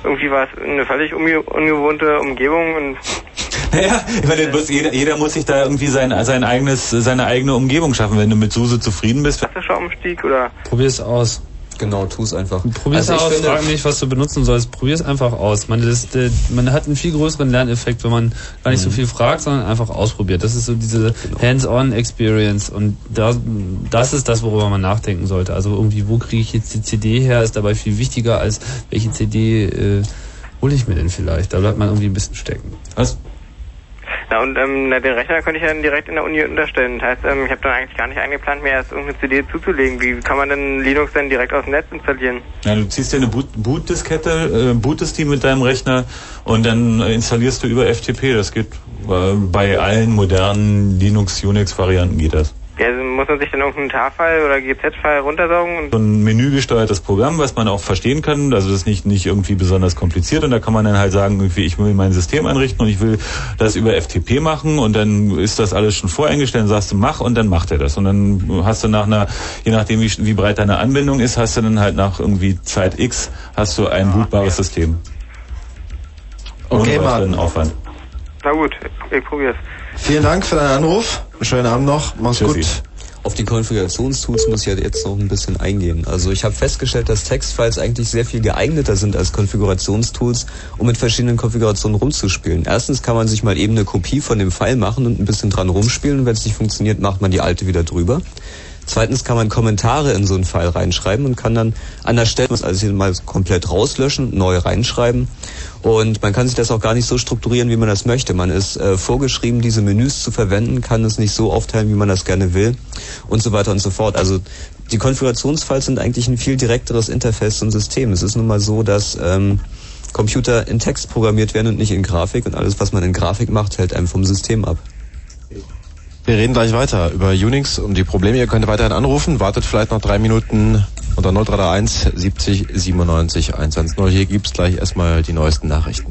irgendwie war es eine völlig unge ungewohnte Umgebung und naja, ich meine, jeder, jeder muss sich da irgendwie sein, sein eigenes, seine eigene Umgebung schaffen. Wenn du mit SUSE zufrieden bist. Klassischer Umstieg oder? Probier's aus. Genau, tu es einfach. Probier's also aus, finde, frag nicht, was du benutzen sollst. Probier's einfach aus. Man, das, das, man hat einen viel größeren Lerneffekt, wenn man gar nicht mhm. so viel fragt, sondern einfach ausprobiert. Das ist so diese genau. Hands-on-Experience und da, das ist das, worüber man nachdenken sollte. Also irgendwie, wo kriege ich jetzt die CD her, ist dabei viel wichtiger als welche CD äh, hole ich mir denn vielleicht. Da bleibt man irgendwie ein bisschen stecken. Was? Na und ähm, na, den Rechner könnte ich dann direkt in der Uni unterstellen. Das heißt, ähm, ich habe dann eigentlich gar nicht eingeplant, mir erst irgendeine CD zuzulegen. Wie kann man denn Linux dann direkt aus dem Netz installieren? Ja, du ziehst dir eine Boot Bootdiskette, äh, bootest die mit deinem Rechner und dann installierst du über FTP. Das geht äh, bei allen modernen Linux-Unix-Varianten geht das. Ja, also muss man sich dann irgendeinen TAR-File oder GZ-File runtersaugen? so ein menügesteuertes Programm, was man auch verstehen kann. Also das ist nicht, nicht irgendwie besonders kompliziert und da kann man dann halt sagen, irgendwie, ich will mein System einrichten und ich will das über FTP machen und dann ist das alles schon voreingestellt, dann sagst du mach und dann macht er das. Und dann hast du nach einer, je nachdem wie, wie breit deine Anbindung ist, hast du dann halt nach irgendwie Zeit X hast du ein bootbares System. Okay, Martin. Aufwand. Na gut, ich probier's. Vielen Dank für deinen Anruf. Schönen Abend noch. Mach's Tschüssi. gut. Auf die Konfigurationstools muss ich halt jetzt noch ein bisschen eingehen. Also ich habe festgestellt, dass Textfiles eigentlich sehr viel geeigneter sind als Konfigurationstools, um mit verschiedenen Konfigurationen rumzuspielen. Erstens kann man sich mal eben eine Kopie von dem File machen und ein bisschen dran rumspielen und wenn es nicht funktioniert, macht man die alte wieder drüber. Zweitens kann man Kommentare in so einen File reinschreiben und kann dann an der Stelle also hier mal komplett rauslöschen, neu reinschreiben. Und man kann sich das auch gar nicht so strukturieren, wie man das möchte. Man ist äh, vorgeschrieben, diese Menüs zu verwenden, kann es nicht so aufteilen, wie man das gerne will und so weiter und so fort. Also die Konfigurationsfiles sind eigentlich ein viel direkteres Interface zum System. Es ist nun mal so, dass ähm, Computer in Text programmiert werden und nicht in Grafik und alles, was man in Grafik macht, hält einem vom System ab. Wir reden gleich weiter über Unix und die Probleme. Ihr könnt weiterhin anrufen, wartet vielleicht noch drei Minuten unter 0331 70 97 110. Hier gibt's gleich erstmal die neuesten Nachrichten.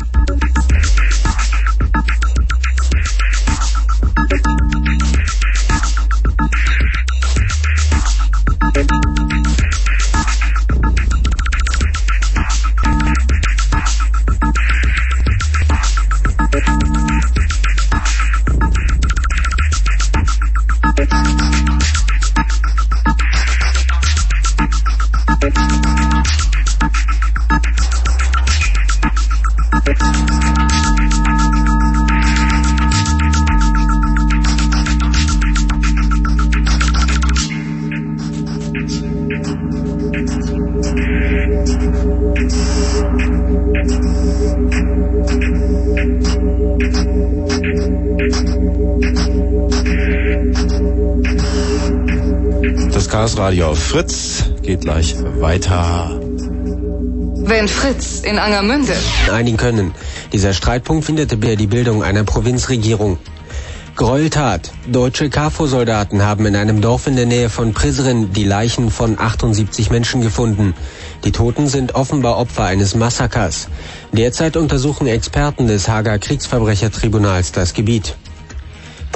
Das Radio auf Fritz geht gleich weiter. Wenn Fritz in Angermünde. Einigen können. Dieser Streitpunkt findet die Bildung einer Provinzregierung. Gräueltat. Deutsche KFOR-Soldaten haben in einem Dorf in der Nähe von Prizren die Leichen von 78 Menschen gefunden. Die Toten sind offenbar Opfer eines Massakers. Derzeit untersuchen Experten des Hager Kriegsverbrechertribunals das Gebiet.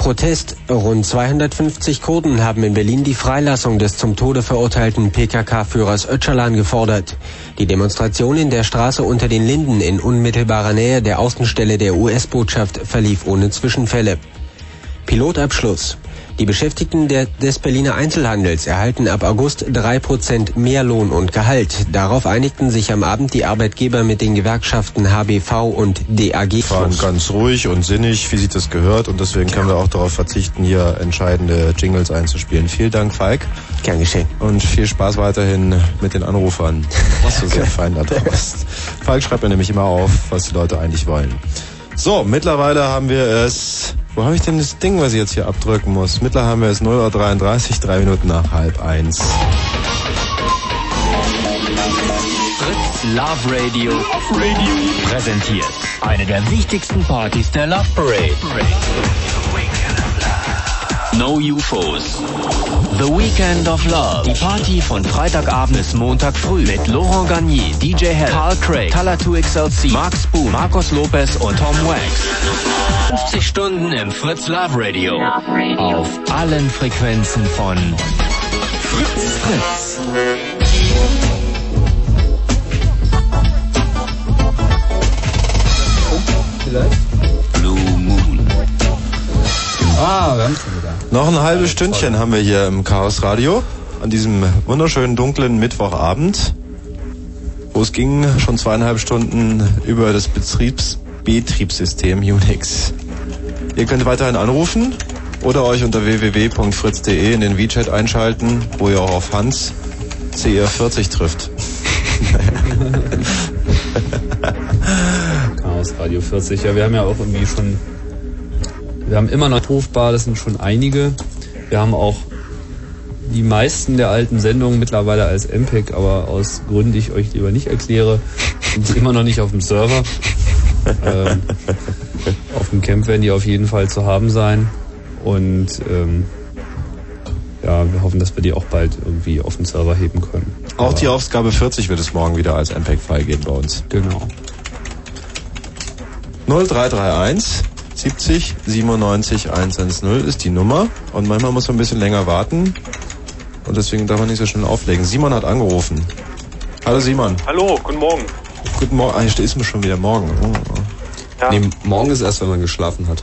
Protest. Rund 250 Kurden haben in Berlin die Freilassung des zum Tode verurteilten PKK-Führers Öcalan gefordert. Die Demonstration in der Straße unter den Linden in unmittelbarer Nähe der Außenstelle der US-Botschaft verlief ohne Zwischenfälle. Pilotabschluss. Die Beschäftigten des Berliner Einzelhandels erhalten ab August drei Prozent mehr Lohn und Gehalt. Darauf einigten sich am Abend die Arbeitgeber mit den Gewerkschaften HBV und DAG. Waren ganz ruhig und sinnig, wie sich das gehört. Und deswegen können wir auch darauf verzichten, hier entscheidende Jingles einzuspielen. Vielen Dank, Falk. Gern geschehen. Und viel Spaß weiterhin mit den Anrufern. Was du sehr fein da draust. Falk schreibt mir nämlich immer auf, was die Leute eigentlich wollen. So, mittlerweile haben wir es. Wo habe ich denn das Ding, was ich jetzt hier abdrücken muss? Mittlerweile haben wir es 0.33 Uhr, drei Minuten nach halb eins. Fritz Love Radio, präsentiert eine der wichtigsten Partys der Love Parade. No UFOs. The Weekend of Love. Die Party von Freitagabend bis Montag früh mit Laurent Garnier, DJ Hell, Carl Craig, Talatu XLC, Mark Spoon, Marcos Lopez und Tom Wax. 50 Stunden im Fritz Love Radio. Auf allen Frequenzen von Fritz Fritz. Noch ein halbes Stündchen haben wir hier im Chaos Radio an diesem wunderschönen dunklen Mittwochabend, wo es ging schon zweieinhalb Stunden über das Betriebs Betriebssystem Unix. Ihr könnt weiterhin anrufen oder euch unter www.fritz.de in den WeChat einschalten, wo ihr auch auf Hans CR40 trifft. Chaos Radio 40. Ja, wir haben ja auch irgendwie schon. Wir haben immer noch rufbar, das sind schon einige. Wir haben auch die meisten der alten Sendungen mittlerweile als MPEG, aber aus Gründen, die ich euch lieber nicht erkläre, sind sie immer noch nicht auf dem Server. ähm, auf dem Camp werden die auf jeden Fall zu haben sein. Und ähm, ja, wir hoffen, dass wir die auch bald irgendwie auf den Server heben können. Auch die Ausgabe 40 wird es morgen wieder als MPEG freigeben bei uns. Genau. 0331 70 97 110 ist die Nummer und manchmal muss man ein bisschen länger warten und deswegen darf man nicht so schnell auflegen. Simon hat angerufen. Hallo Simon. Hallo, guten Morgen. Guten Morgen. Ah, hier ist mir schon wieder morgen. Oh. Ja. Nee, morgen ist erst, wenn man geschlafen hat.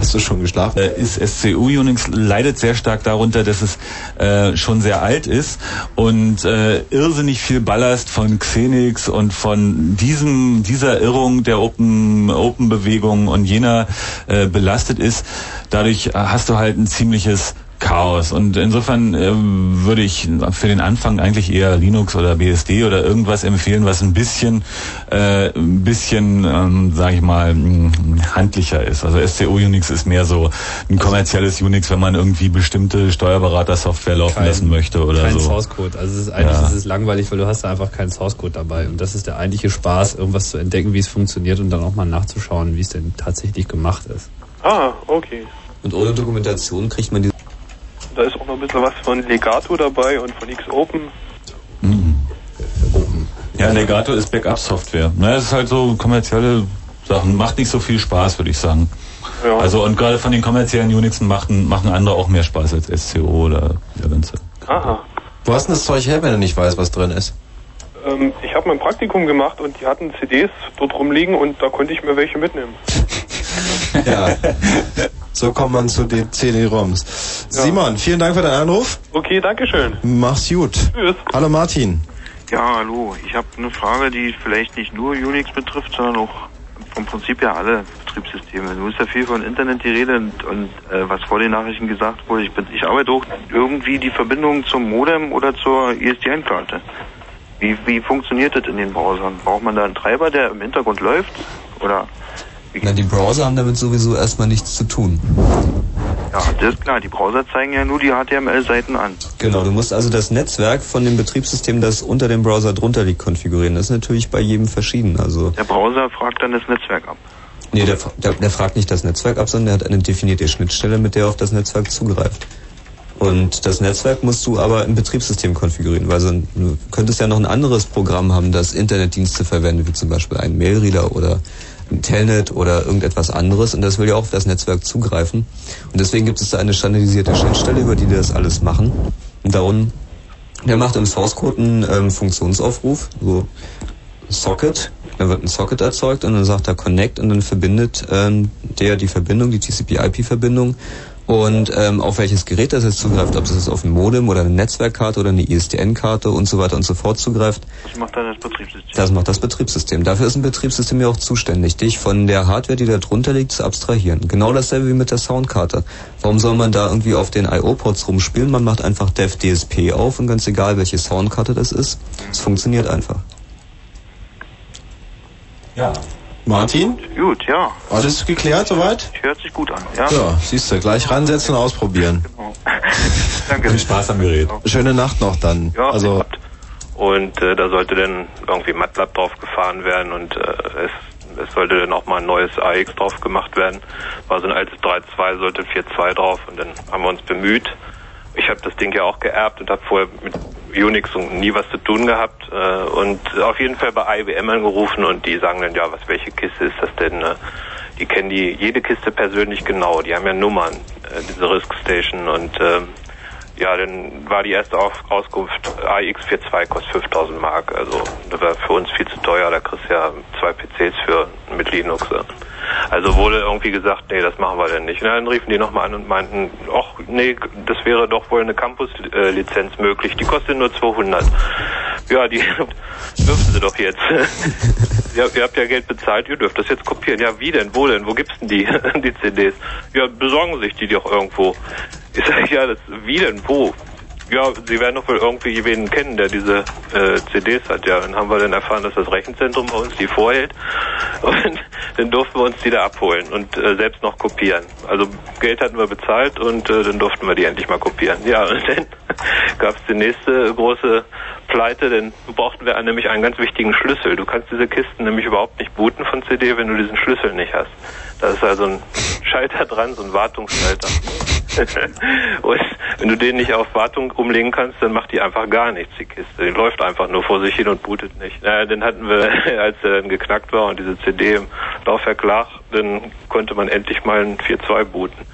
Hast du schon geschlafen? Äh, ist SCU Unix leidet sehr stark darunter, dass es äh, schon sehr alt ist und äh, irrsinnig viel Ballast von Xenix und von diesem dieser Irrung der Open Open Bewegung und jener äh, belastet ist. Dadurch äh, hast du halt ein ziemliches Chaos. Und insofern äh, würde ich für den Anfang eigentlich eher Linux oder BSD oder irgendwas empfehlen, was ein bisschen, äh, ein bisschen, ähm, sage ich mal, mh, handlicher ist. Also SCO Unix ist mehr so ein kommerzielles Unix, wenn man irgendwie bestimmte Steuerberater-Software laufen Kein- lassen möchte oder kein so. Source Code. Also es ist eigentlich Ja. es ist langweilig, weil du hast da einfach keinen Source Code dabei. Und das ist der eigentliche Spaß, irgendwas zu entdecken, wie es funktioniert und dann auch mal nachzuschauen, wie es denn tatsächlich gemacht ist. Ah, okay. Und ohne Dokumentation kriegt man die. Da ist auch noch ein bisschen was von Legato dabei und von X-Open. Ja, Legato ist Backup-Software. Na, es ist halt so kommerzielle Sachen. Macht nicht so viel Spaß, würde ich sagen. Ja. Also und gerade von den kommerziellen Unixen machen, machen andere auch mehr Spaß als SCO oder der ganze. Aha. Wo hast denn das Zeug her, wenn du nicht weißt, was drin ist? Ähm, ich habe mein Praktikum gemacht und die hatten CDs dort rumliegen und da konnte ich mir welche mitnehmen. Ja. so kommt man zu den CD-ROMs. Simon, vielen Dank für deinen Anruf. Okay, Dankeschön. Mach's gut. Tschüss. Hallo Martin. Ja, hallo. Ich habe eine Frage, die vielleicht nicht nur Unix betrifft, sondern auch vom Prinzip her alle Betriebssysteme. Du hast ja viel von Internet die Rede und, und äh, was vor den Nachrichten gesagt wurde. Ich, bin, ich arbeite auch irgendwie die Verbindung zum Modem oder zur E ISDN-Karte. Wie, wie funktioniert das in den Browsern? Braucht man da einen Treiber, der im Hintergrund läuft? Oder Na, die Browser haben damit sowieso erstmal nichts zu tun. ja, das ist klar. Die Browser zeigen ja nur die HTML-Seiten an. Genau, du musst also das Netzwerk von dem Betriebssystem, das unter dem Browser drunter liegt, konfigurieren. Das ist natürlich bei jedem verschieden. Also Der Browser fragt dann das Netzwerk ab. nee, der, der, der fragt nicht das Netzwerk ab, sondern der hat eine definierte Schnittstelle, mit der er auf das Netzwerk zugreift. Und das Netzwerk musst du aber im Betriebssystem konfigurieren, weil so, du könntest ja noch ein anderes Programm haben, das Internetdienste verwendet, wie zum Beispiel einen Mailreader oder Telnet oder irgendetwas anderes und das will ja auch auf das Netzwerk zugreifen. Und deswegen gibt es da eine standardisierte Schnittstelle, über die die das alles machen. Und darum, der macht im Source Code einen ähm, Funktionsaufruf, so Socket, Dann wird ein Socket erzeugt und dann sagt er Connect und dann verbindet ähm, der die Verbindung, die TCP/IP-Verbindung und ähm, auf welches Gerät das jetzt zugreift, ob das jetzt auf ein Modem oder eine Netzwerkkarte oder eine ISDN-Karte und so weiter und so fort zugreift. Das macht dann das Betriebssystem. Das macht das Betriebssystem. Dafür ist ein Betriebssystem ja auch zuständig, dich von der Hardware, die da drunter liegt, zu abstrahieren. Genau dasselbe wie mit der Soundkarte. Warum soll man da irgendwie auf den IO-Ports rumspielen? Man macht einfach Dev DSP auf und ganz egal, welche Soundkarte das ist, es funktioniert einfach. Ja. Martin? Gut, ja. Alles geklärt soweit? Hört sich gut an, ja. Ja, siehst du, gleich ransetzen und ausprobieren. Danke. Viel Spaß am Gerät. Schöne Nacht noch dann. Ja, also, Und äh, da sollte dann irgendwie MATLAB drauf gefahren werden und äh, es, es sollte dann auch mal ein neues AX drauf gemacht werden. War so ein altes 3.2, sollte 4.2 drauf und dann haben wir uns bemüht. Ich habe das Ding ja auch geerbt und habe vorher mit Unix und nie was zu tun gehabt äh, und auf jeden Fall bei IBM angerufen und die sagen dann, ja, was welche Kiste ist das denn? Äh, die kennen die jede Kiste persönlich genau, die haben ja Nummern, äh, diese Risk Station und ähm, ja, dann war die erste Auskunft, AX42 kostet 5000 Mark. Also das war für uns viel zu teuer. Da kriegst du ja zwei PCs für mit Linux. ja. Also wurde irgendwie gesagt, nee, das machen wir denn nicht. Und dann riefen die nochmal an und meinten, ach nee, das wäre doch wohl eine Campus-Lizenz möglich. Die kostet nur 200. Ja, die dürfen sie doch jetzt. ja, ihr habt ja Geld bezahlt, ihr dürft das jetzt kopieren. Ja, wie denn? Wo denn? Wo gibt's denn die, die CDs? Ja, besorgen sich die doch irgendwo. Ich sage, ja, das, wie denn? Wo? Ja, Sie werden doch wohl irgendwie wen kennen, der diese äh, CDs hat. Ja, dann haben wir dann erfahren, dass das Rechenzentrum bei uns die vorhält. Und dann durften wir uns die da abholen und äh, selbst noch kopieren. Also Geld hatten wir bezahlt und äh, dann durften wir die endlich mal kopieren. Ja, und dann gab es die nächste große Pleite, denn brauchten wir nämlich einen ganz wichtigen Schlüssel. Du kannst diese Kisten nämlich überhaupt nicht booten von CD, wenn du diesen Schlüssel nicht hast. Da ist also ein Schalter dran, so ein Wartungsschalter. und wenn du den nicht auf Wartung umlegen kannst, dann macht die einfach gar nichts, die Kiste. Die läuft einfach nur vor sich hin und bootet nicht. Naja, dann hatten wir, als er dann geknackt war und diese CD im Laufwerk lag, dann konnte man endlich mal ein 4.2 booten.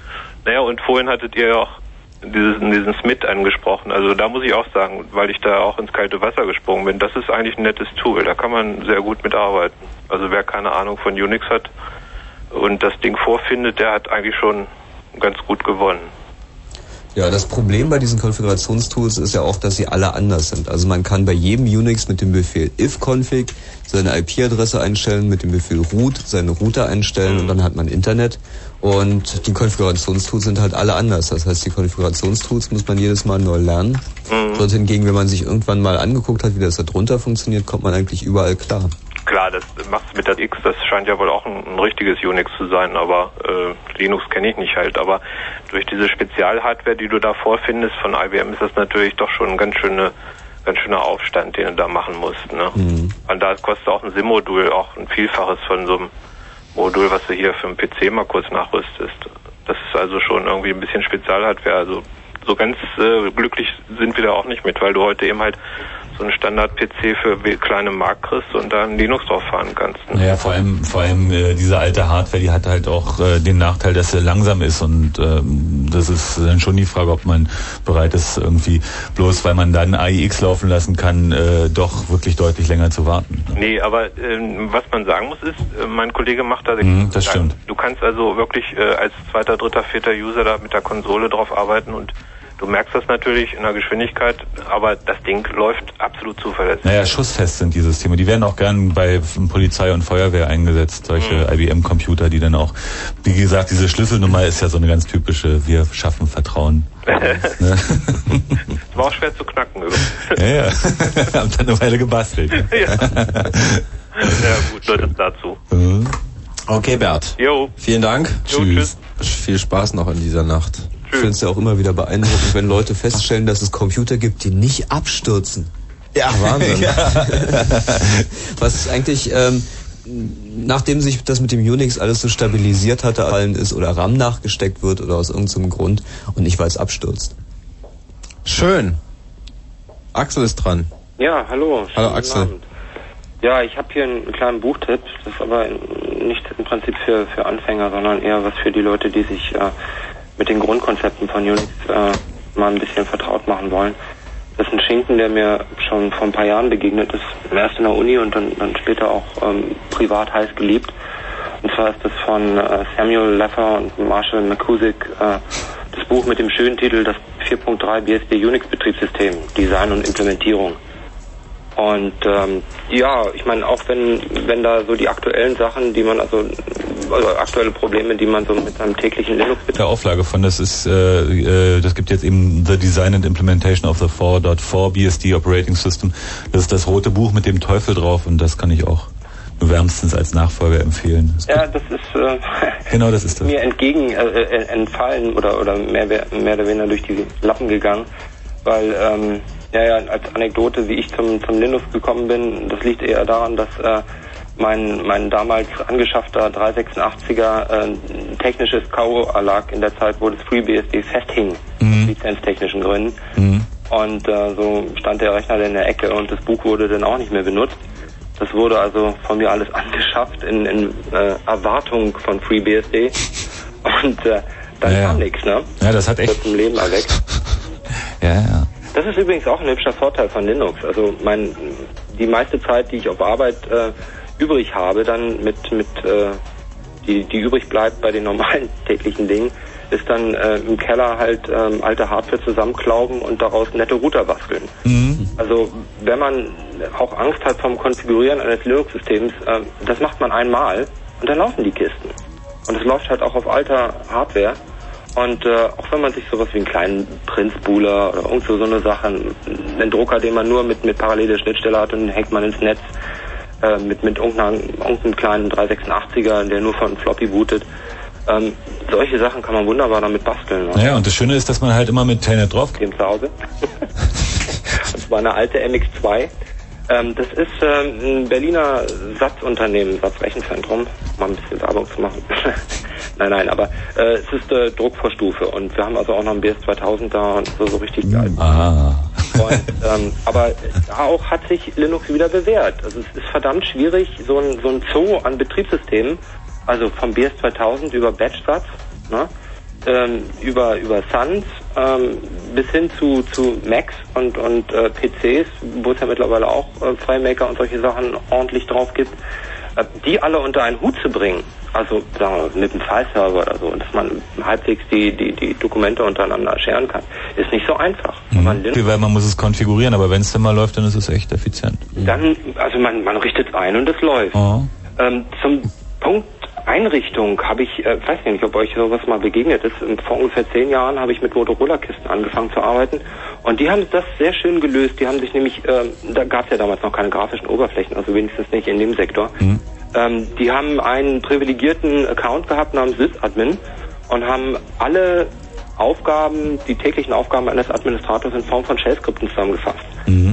Naja, und vorhin hattet ihr ja auch diesen, diesen Smith angesprochen. Also da muss ich auch sagen, weil ich da auch ins kalte Wasser gesprungen bin, das ist eigentlich ein nettes Tool. Da kann man sehr gut mitarbeiten. Also wer keine Ahnung von Unix hat und das Ding vorfindet, der hat eigentlich schon ganz gut gewonnen. Ja, das Problem bei diesen Konfigurationstools ist ja auch, dass sie alle anders sind. Also man kann bei jedem Unix mit dem Befehl ifconfig seine IP-Adresse einstellen, mit dem Befehl root seine Router einstellen und dann hat man Internet. Und die Konfigurationstools sind halt alle anders. Das heißt, die Konfigurationstools muss man jedes Mal neu lernen. Dort hingegen, wenn man sich irgendwann mal angeguckt hat, wie das da drunter funktioniert, kommt man eigentlich überall klar. Klar, das macht's mit der X, das scheint ja wohl auch ein, ein richtiges Unix zu sein, aber äh, Linux kenne ich nicht halt. Aber durch diese Spezialhardware, die du da vorfindest von IBM, ist das natürlich doch schon ein ganz schöne, ganz schöner Aufstand, den du da machen musst. Ne? Und da kostet auch ein SIM-Modul auch ein Vielfaches von so einem Modul, was du hier für einen PC mal kurz nachrüstest. Das ist also schon irgendwie ein bisschen Spezialhardware. Also so ganz äh, glücklich sind wir da auch nicht mit, weil du heute eben halt so einen Standard-PC für kleine Mark kriegst und da ein Linux drauf fahren kannst. Naja, vor allem, vor allem äh, diese alte Hardware, die hat halt auch äh, den Nachteil, dass sie langsam ist und ähm, das ist dann schon die Frage, ob man bereit ist, irgendwie bloß weil man dann AIX laufen lassen kann, äh, doch wirklich deutlich länger zu warten. Nee, aber ähm, was man sagen muss ist, äh, mein Kollege macht da Mhm, das stimmt. Du kannst also wirklich äh, als zweiter, dritter, vierter User da mit der Konsole drauf arbeiten und du merkst das natürlich in der Geschwindigkeit, aber das Ding läuft absolut zuverlässig. Naja, schussfest sind die Systeme. Die werden auch gern bei Polizei und Feuerwehr eingesetzt, solche IBM-Computer, die dann auch, wie gesagt, diese Schlüsselnummer ist ja so eine ganz typische, wir schaffen Vertrauen. ne? War auch schwer zu knacken übrigens. Ja, ja. Haben dann eine Weile gebastelt. ja. ja, gut, das dazu. Okay, Bert. Jo. Vielen Dank. Jo, tschüss. Viel Spaß noch in dieser Nacht. Ich finde es ja auch immer wieder beeindruckend, wenn Leute feststellen, dass es Computer gibt, die nicht abstürzen. Ja, Wahnsinn. Was ist eigentlich, ähm, nachdem sich das mit dem Unix alles so stabilisiert hatte, allen ist oder RAM nachgesteckt wird oder aus irgendeinem Grund und nicht weil es abstürzt. Schön. Axel ist dran. Ja, hallo. Hallo, Axel. Abend. Ja, ich habe hier einen kleinen Buchtipp. Das ist aber nicht im Prinzip für, für Anfänger, sondern eher was für die Leute, die sich äh, mit den Grundkonzepten von Unix äh, mal ein bisschen vertraut machen wollen. Das ist ein Schinken, der mir schon vor ein paar Jahren begegnet ist. Erst in der Uni und dann, dann später auch ähm, privat heiß geliebt. Und zwar ist das von äh, Samuel Leffer und Marshall McCusick äh, das Buch mit dem schönen Titel Das 4.3 BSD Unix Betriebssystem, Design und Implementierung. Und ähm, ja, ich meine, auch wenn, wenn da so die aktuellen Sachen, die man also, also aktuelle Probleme, die man so mit seinem täglichen Linux Der Auflage von das ist, äh, äh, das gibt jetzt eben The Design and Implementation of the 4.4 BSD Operating System. Das ist das rote Buch mit dem Teufel drauf und das kann ich auch nur wärmstens als Nachfolger empfehlen. Es Ja, das ist äh, Genau, das ist das. mir entgegen äh, äh, entfallen oder oder mehr, mehr oder weniger durch die Lappen gegangen, weil ähm, ja, ja als Anekdote, wie ich zum zum Linux gekommen bin, das liegt eher daran, dass äh, mein mein damals angeschaffter 386er äh, technisches KO erlag in der Zeit, wo das FreeBSD festhing, aus lizenztechnischen Gründen. Und äh, so stand der Rechner in der Ecke und das Buch wurde dann auch nicht mehr benutzt. Das wurde also von mir alles angeschafft in, in äh, Erwartung von FreeBSD. Und äh, dann Ja, ja. kam nichts, ne? Ja, das hat echt. Zum Leben erweckt. Ja, ja. Das ist übrigens auch ein hübscher Vorteil von Linux. Also mein, die meiste Zeit, die ich auf Arbeit äh, übrig habe, dann mit, mit äh, die, die übrig bleibt bei den normalen täglichen Dingen, ist dann äh, im Keller halt ähm, alte Hardware zusammenklauben und daraus nette Router basteln. Also wenn man auch Angst hat vom Konfigurieren eines Linux-Systems, äh, das macht man einmal und dann laufen die Kisten. Und es läuft halt auch auf alter Hardware. Und äh, auch wenn man sich sowas wie einen kleinen Prince-Booler oder irgend so, so eine Sache, einen Drucker, den man nur mit, mit paralleler Schnittstelle hat und den hängt man ins Netz äh, mit, mit irgendeinem, irgendeinem kleinen 386er, der nur von Floppy bootet. Ähm, solche Sachen kann man wunderbar damit basteln. Ne? Ja, und das Schöne ist, dass man halt immer mit Telnet drauf dem zu Hause. Und zwar eine alte MX2. Ähm, das ist ähm, ein Berliner Satzunternehmen, Satzrechenzentrum, mal ein bisschen Werbung zu machen. nein, nein, aber äh, es ist äh, Druckvorstufe und wir haben also auch noch ein BS2000 da und so, so richtig geil. Ah. Und, ähm, aber da auch hat sich Linux wieder bewährt. Also es ist verdammt schwierig, so ein, so ein Zoo an Betriebssystemen, also vom BS2000 über Batch-Satz, ne, ähm, über, über Suns ähm, bis hin zu, zu Macs und, und äh, PCs, wo es ja mittlerweile auch äh, FileMaker und solche Sachen ordentlich drauf gibt, äh, die alle unter einen Hut zu bringen, also sagen wir, mit einem File-Server oder so, dass man halbwegs die, die, die Dokumente untereinander scheren kann, ist nicht so einfach. Wenn man Linux man muss es konfigurieren, aber wenn es dann mal läuft, dann ist es echt effizient. dann, also man, man richtet ein und es läuft. Oh. Ähm, zum Punkt Einrichtung habe ich, äh, weiß nicht, ob euch sowas mal begegnet ist. Vor ungefähr zehn Jahren habe ich mit Motorola-Kisten angefangen zu arbeiten und die haben das sehr schön gelöst. Die haben sich nämlich, ähm, da gab es ja damals noch keine grafischen Oberflächen, also wenigstens nicht in dem Sektor. Ähm, die haben einen privilegierten Account gehabt namens Sysadmin und haben alle Aufgaben, die täglichen Aufgaben eines Administrators in Form von Shell-Skripten zusammengefasst.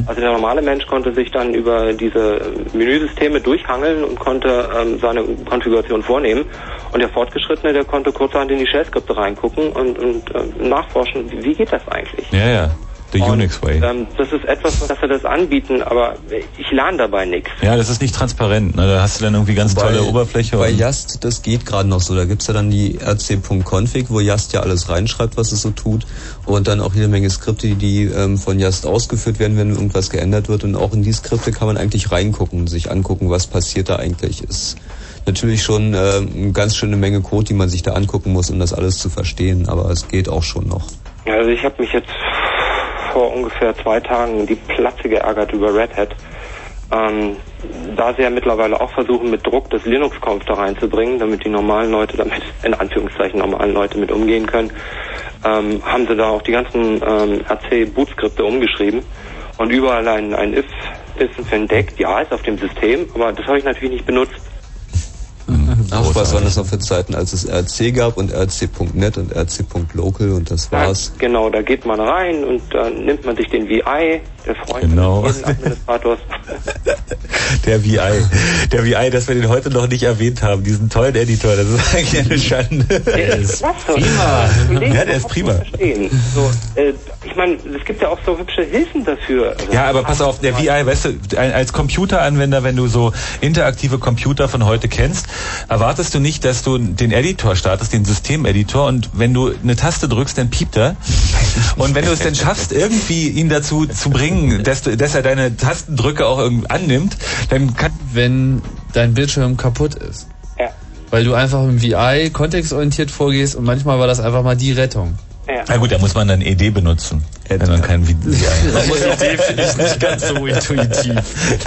Also der normale Mensch konnte sich dann über diese Menüsysteme durchhangeln und konnte ähm, seine Konfiguration vornehmen. Und der Fortgeschrittene, der konnte kurzerhand in die Shell-Skripte reingucken und, und ähm, nachforschen, wie, wie geht das eigentlich? Ja, ja. The Unix Way. Ähm, das ist etwas, dass wir das anbieten, aber ich lerne dabei nichts. Ja, das ist nicht transparent. Ne? Da hast du dann irgendwie ganz tolle Oberfläche. Bei und- Yast, das geht gerade noch so. Da gibt's ja dann die rc.config, wo Yast ja alles reinschreibt, was es so tut. Und dann auch jede Menge Skripte, die, ähm, von Yast ausgeführt werden, wenn irgendwas geändert wird. Und auch in die Skripte kann man eigentlich reingucken und sich angucken, was passiert da eigentlich. Ist natürlich schon äh, eine ganz schöne Menge Code, die man sich da angucken muss, um das alles zu verstehen. Aber es geht auch schon noch. Ja, Also ich habe mich jetzt vor ungefähr zwei Tagen die Platze geärgert über Red Hat. Ähm, da sie ja mittlerweile auch versuchen, mit Druck das Linux-Conf da reinzubringen, damit die normalen Leute damit, in Anführungszeichen normalen Leute mit umgehen können, ähm, haben sie da auch die ganzen ähm, RC-Boot-Skripte umgeschrieben und überall ein, ein if, if entdeckt. Ja, ist auf dem System, aber das habe ich natürlich nicht benutzt. Ach, was waren das noch für Zeiten, als es RC gab und RC.net und RC.local und das war's. Genau, da geht man rein und dann nimmt man sich den VI, der Freund Genau. des Administrators. Der VI. Der VI, dass wir den heute noch nicht erwähnt haben, diesen tollen Editor, das ist eigentlich eine Schande. Der ist prima. Ja, der ist prima. So, äh, ich meine, es gibt ja auch so hübsche Hilfen dafür. Also Ja, aber pass auf, der VI, weißt du, als Computeranwender, wenn du so interaktive Computer von heute kennst, erwartest du nicht, dass du den Editor startest, den Systemeditor, und wenn du eine Taste drückst, dann piept er. Und wenn du es dann schaffst, irgendwie ihn dazu zu bringen, dass, du, dass er deine Tastendrücke auch irgendwie annimmt, dann kann... Wenn dein Bildschirm kaputt ist. Ja. Weil du einfach im VI kontextorientiert vorgehst und manchmal war das einfach mal die Rettung. Na gut, da muss man dann ED benutzen, wenn man kein VI Man muss ED finde ich nicht ganz so intuitiv.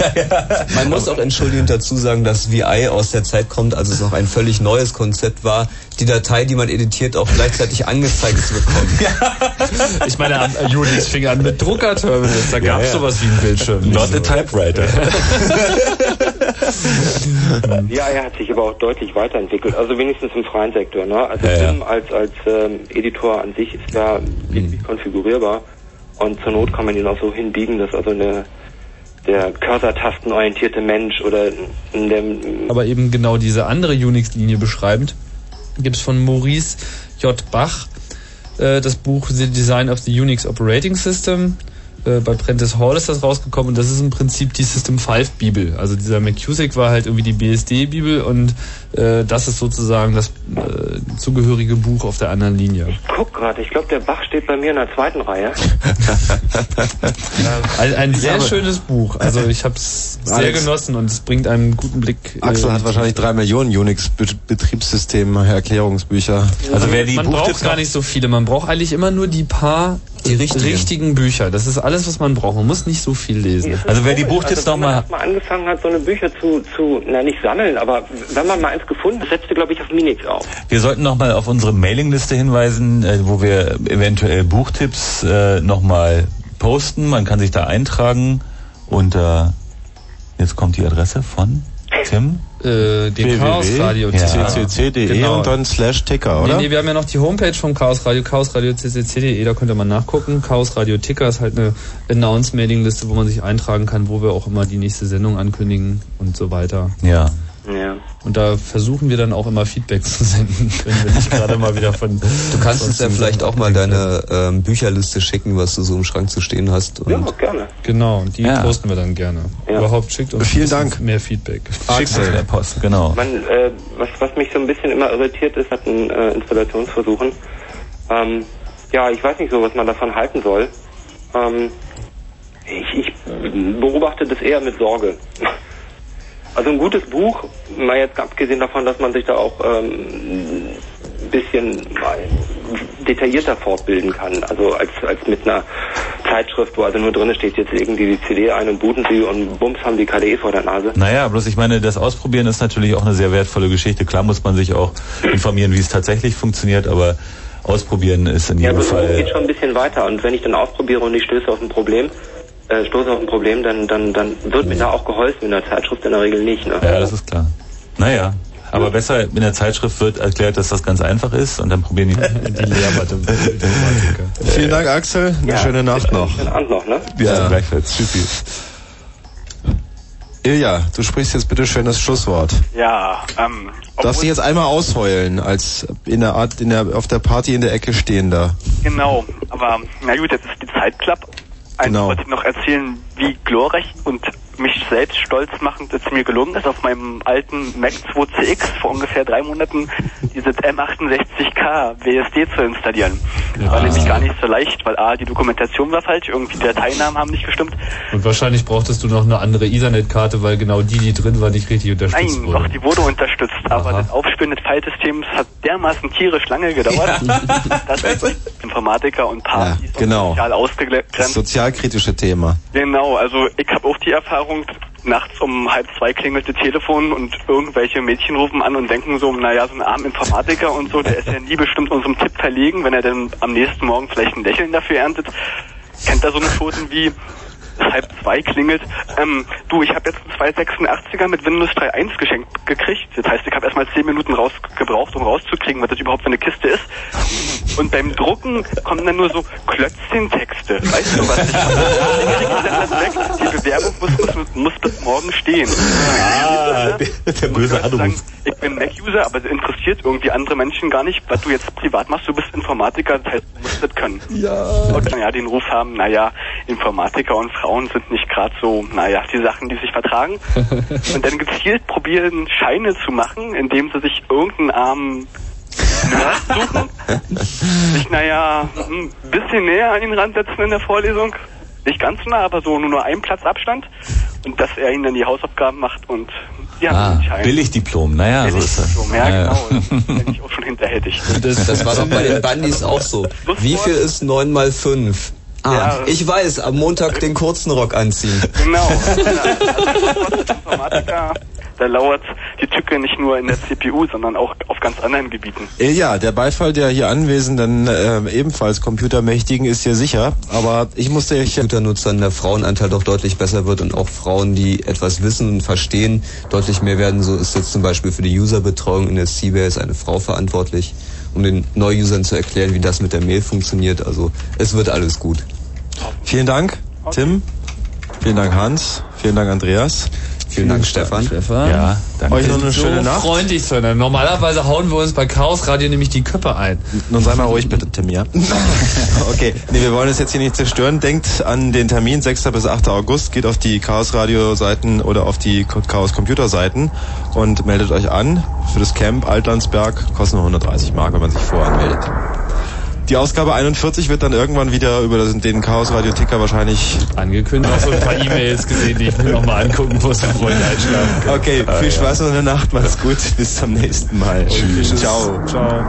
Man muss auch entschuldigend dazu sagen, dass VI aus der Zeit kommt, als es noch ein völlig neues Konzept war, die Datei, die man editiert, auch gleichzeitig angezeigt zu bekommen. Ich meine, am- Unix fing an mit Druckerterminals, da gab es ja. sowas wie einen Bildschirm. Not a typewriter. Ja, er hat sich aber auch deutlich weiterentwickelt, also wenigstens im freien Sektor. Ne? Also Ja, ja. Als, als ähm, Editor an sich ist ja beliebig konfigurierbar und zur Not kann man ihn auch so hinbiegen, dass also eine, der Cursor-tastenorientierte Mensch oder dem Aber eben genau diese andere Unix-Linie beschreibend, gibt es von Maurice J. Bach äh, das Buch The Design of the Unix Operating System. Äh, bei Prentice Hall ist das rausgekommen und das ist im Prinzip die System 5 Bibel. Also dieser McCusick war halt irgendwie die BSD-Bibel und äh, das ist sozusagen das äh, zugehörige Buch auf der anderen Linie. Guck gerade, ich glaube, der Bach steht bei mir in der zweiten Reihe. Ein, ein sehr aber- schönes Buch. Also ich habe es sehr Alex. genossen und es bringt einen guten Blick. Axel äh, hat wahrscheinlich drei Millionen Unix-Betriebssystem-Erklärungsbücher. Also wer die man braucht gar nicht so viele. Man braucht eigentlich immer nur die paar richtigen. Bücher. Das ist alles, was man braucht. Man muss nicht so viel lesen. Also wer die Buchtipps also, wenn man mal angefangen hat, so eine Bücher zu, zu, na nicht sammeln, aber wenn man mal eins gefunden hat, setzte, glaube ich, auf Minix auf. Wir sollten nochmal auf unsere Mailingliste hinweisen, äh, wo wir eventuell Buchtipps äh, nochmal posten. Man kann sich da eintragen unter, jetzt kommt die Adresse von Tim. Äh, den Chaosradio ccc.de Genau. und dann slash Ticker, Nee, oder? nee, wir haben ja noch die Homepage vom Chaos Radio, chaosradio.ccc.de, da könnt ihr mal nachgucken. Chaos Radio Ticker ist halt eine Announce-Mailing-Liste, wo man sich eintragen kann, wo wir auch immer die nächste Sendung ankündigen und so weiter. Ja. Ja. Und da versuchen wir dann auch immer Feedback zu senden, wenn wir nicht gerade mal wieder von... Du kannst uns ja vielleicht auch mal deine ähm, Bücherliste schicken, was du so im Schrank zu stehen hast. Und Ja, gerne. Genau, die Ja. posten wir dann gerne. Ja. Überhaupt schickt uns Vielen Dank. mehr Feedback. Schickt uns per Post, genau. Man, äh, was, was mich so ein bisschen immer irritiert ist, hat ein äh, Installationsversuchen. Ähm, ja, ich weiß nicht so, was man davon halten soll. Ähm, ich, ich beobachte das eher mit Sorge. Also ein gutes Buch, mal jetzt abgesehen davon, dass man sich da auch ähm, ein bisschen mal detaillierter fortbilden kann. Also als, als mit einer Zeitschrift, wo also nur drin steht, jetzt irgendwie die CD ein und booten sie und bums haben die KDE vor der Nase. Naja, bloß ich meine, das Ausprobieren ist natürlich auch eine sehr wertvolle Geschichte. Klar muss man sich auch informieren, wie es tatsächlich funktioniert, aber ausprobieren ist in Ja, jedem aber es geht Fall. schon ein bisschen weiter. Und wenn ich dann ausprobiere und ich stöße auf ein Problem, äh, stoße auf ein Problem, dann, dann, dann wird mir da auch geholfen. In der Zeitschrift in der Regel nicht. Ne? Ja, das ist klar. Naja, aber besser in der Zeitschrift wird erklärt, dass das ganz einfach ist und dann probieren die, die Lehrmathematiker. Vielen Dank, Axel. Eine schöne Nacht noch. Schönen Abend noch, ne? Ja, gleichfalls. Tschüssi. Ilja, du sprichst jetzt bitte schön das Schlusswort. Ja, ähm, Darfst dich jetzt einmal ausheulen, als in der Art, in der, auf der Party in der Ecke stehender. genau. Aber na gut, jetzt ist die Zeit klapp. Genau. wollte ich noch erzählen, wie glorreich und mich selbst stolz machend es mir gelungen ist, auf meinem alten Mac 2CX vor ungefähr drei Monaten dieses M68K WSD zu installieren. Das war nämlich gar nicht so leicht, weil A, die Dokumentation war falsch, irgendwie die Dateinamen haben nicht gestimmt. Und wahrscheinlich brauchtest du noch eine andere Ethernet-Karte, weil genau die, die drin war, nicht richtig unterstützt Nein, wurde. doch, die wurde unterstützt, aber das Aufspielen des Filesystems hat dermaßen tierisch lange gedauert, dass Informatiker und Partys genau. sozial Das ausgegrenzt sozialkritische Thema. Genau, also ich habe auch die Erfahrung, nachts um halb zwei klingelt das Telefon und irgendwelche Mädchen rufen an und denken so, naja, so ein armer Informatiker und so, der ist ja nie bestimmt unserem Tipp verlegen, wenn er dann am nächsten Morgen vielleicht ein Lächeln dafür erntet. Kennt er so eine Schoten wie halb zwei klingelt. Ähm, du, ich habe jetzt einen 286er mit Windows 3.1 geschenkt gekriegt. Das heißt, ich habe erstmal zehn Minuten raus gebraucht, um rauszukriegen, was das überhaupt für eine Kiste ist. Und beim Drucken kommen dann nur so Klötzchen-Texte. Weißt du, was ich? Die Bewerbung muss, muss muss bis morgen stehen. Ah, der, der böse Anruf. Ich bin Mac-User, aber es interessiert irgendwie andere Menschen gar nicht, was du jetzt privat machst. Du bist Informatiker, das heißt, du musst das können. Ja. Und naja, den Ruf haben, naja, Informatiker und Frauen sind nicht gerade so, naja, die Sachen, die sich vertragen. und dann gezielt probieren, Scheine zu machen, indem sie sich irgendeinen armen Nerd suchen, sich, naja, ein bisschen näher an ihn ransetzen in der Vorlesung. Nicht ganz nah, aber so nur nur einen Platz Abstand. Und dass er ihnen dann die Hausaufgaben macht und haben Ah. Billigdiplom, naja, so ist das. Diplom, ja, genau. Das bin ich auch schon hinterhältig. Das, das war doch bei den Bandys auch so. Wie viel ist 9 mal 5? Ah, Ja. ich weiß, am Montag den kurzen Rock anziehen. Genau. Informatiker, da lauert die Tücke nicht nur in der CPU, sondern auch auf ganz anderen Gebieten. Ja, der Beifall der hier anwesenden, äh, ebenfalls Computermächtigen ist hier sicher, aber ich musste euch... Computernutzern der Frauenanteil doch deutlich besser wird und auch Frauen, die etwas wissen und verstehen, deutlich mehr werden. So ist jetzt zum Beispiel für die Userbetreuung in der Seabase eine Frau verantwortlich, um den Neu-Usern zu erklären, wie das mit der Mail funktioniert. Also es wird alles gut. Vielen Dank, Tim. Vielen Dank, Hans. Vielen Dank, Andreas. Vielen Dank, Stefan. Stefan. Ja, danke. Euch noch eine so schöne Nacht. freundlich zueinander. Normalerweise hauen wir uns bei Chaos Radio nämlich die Köpfe ein. Nun sei mal ruhig bitte, Tim, ja? okay, nee, wir wollen es jetzt hier nicht zerstören. Denkt an den Termin, 6. bis 8. August. Geht auf die Chaos Radio Seiten oder auf die Chaos Computer Seiten und meldet euch an für das Camp Altlandsberg. Kostet nur 130 Mark, wenn man sich voranmeldet. Die Ausgabe 41 wird dann irgendwann wieder über den Chaos Radio Ticker wahrscheinlich angekündigt. Auch so ein paar E-Mails gesehen, die ich mir nochmal angucken muss, bevor ich einschlafen kann. Okay, viel Spaß in der Nacht, macht's gut, bis zum nächsten Mal. Tschüss. Ciao. Ciao.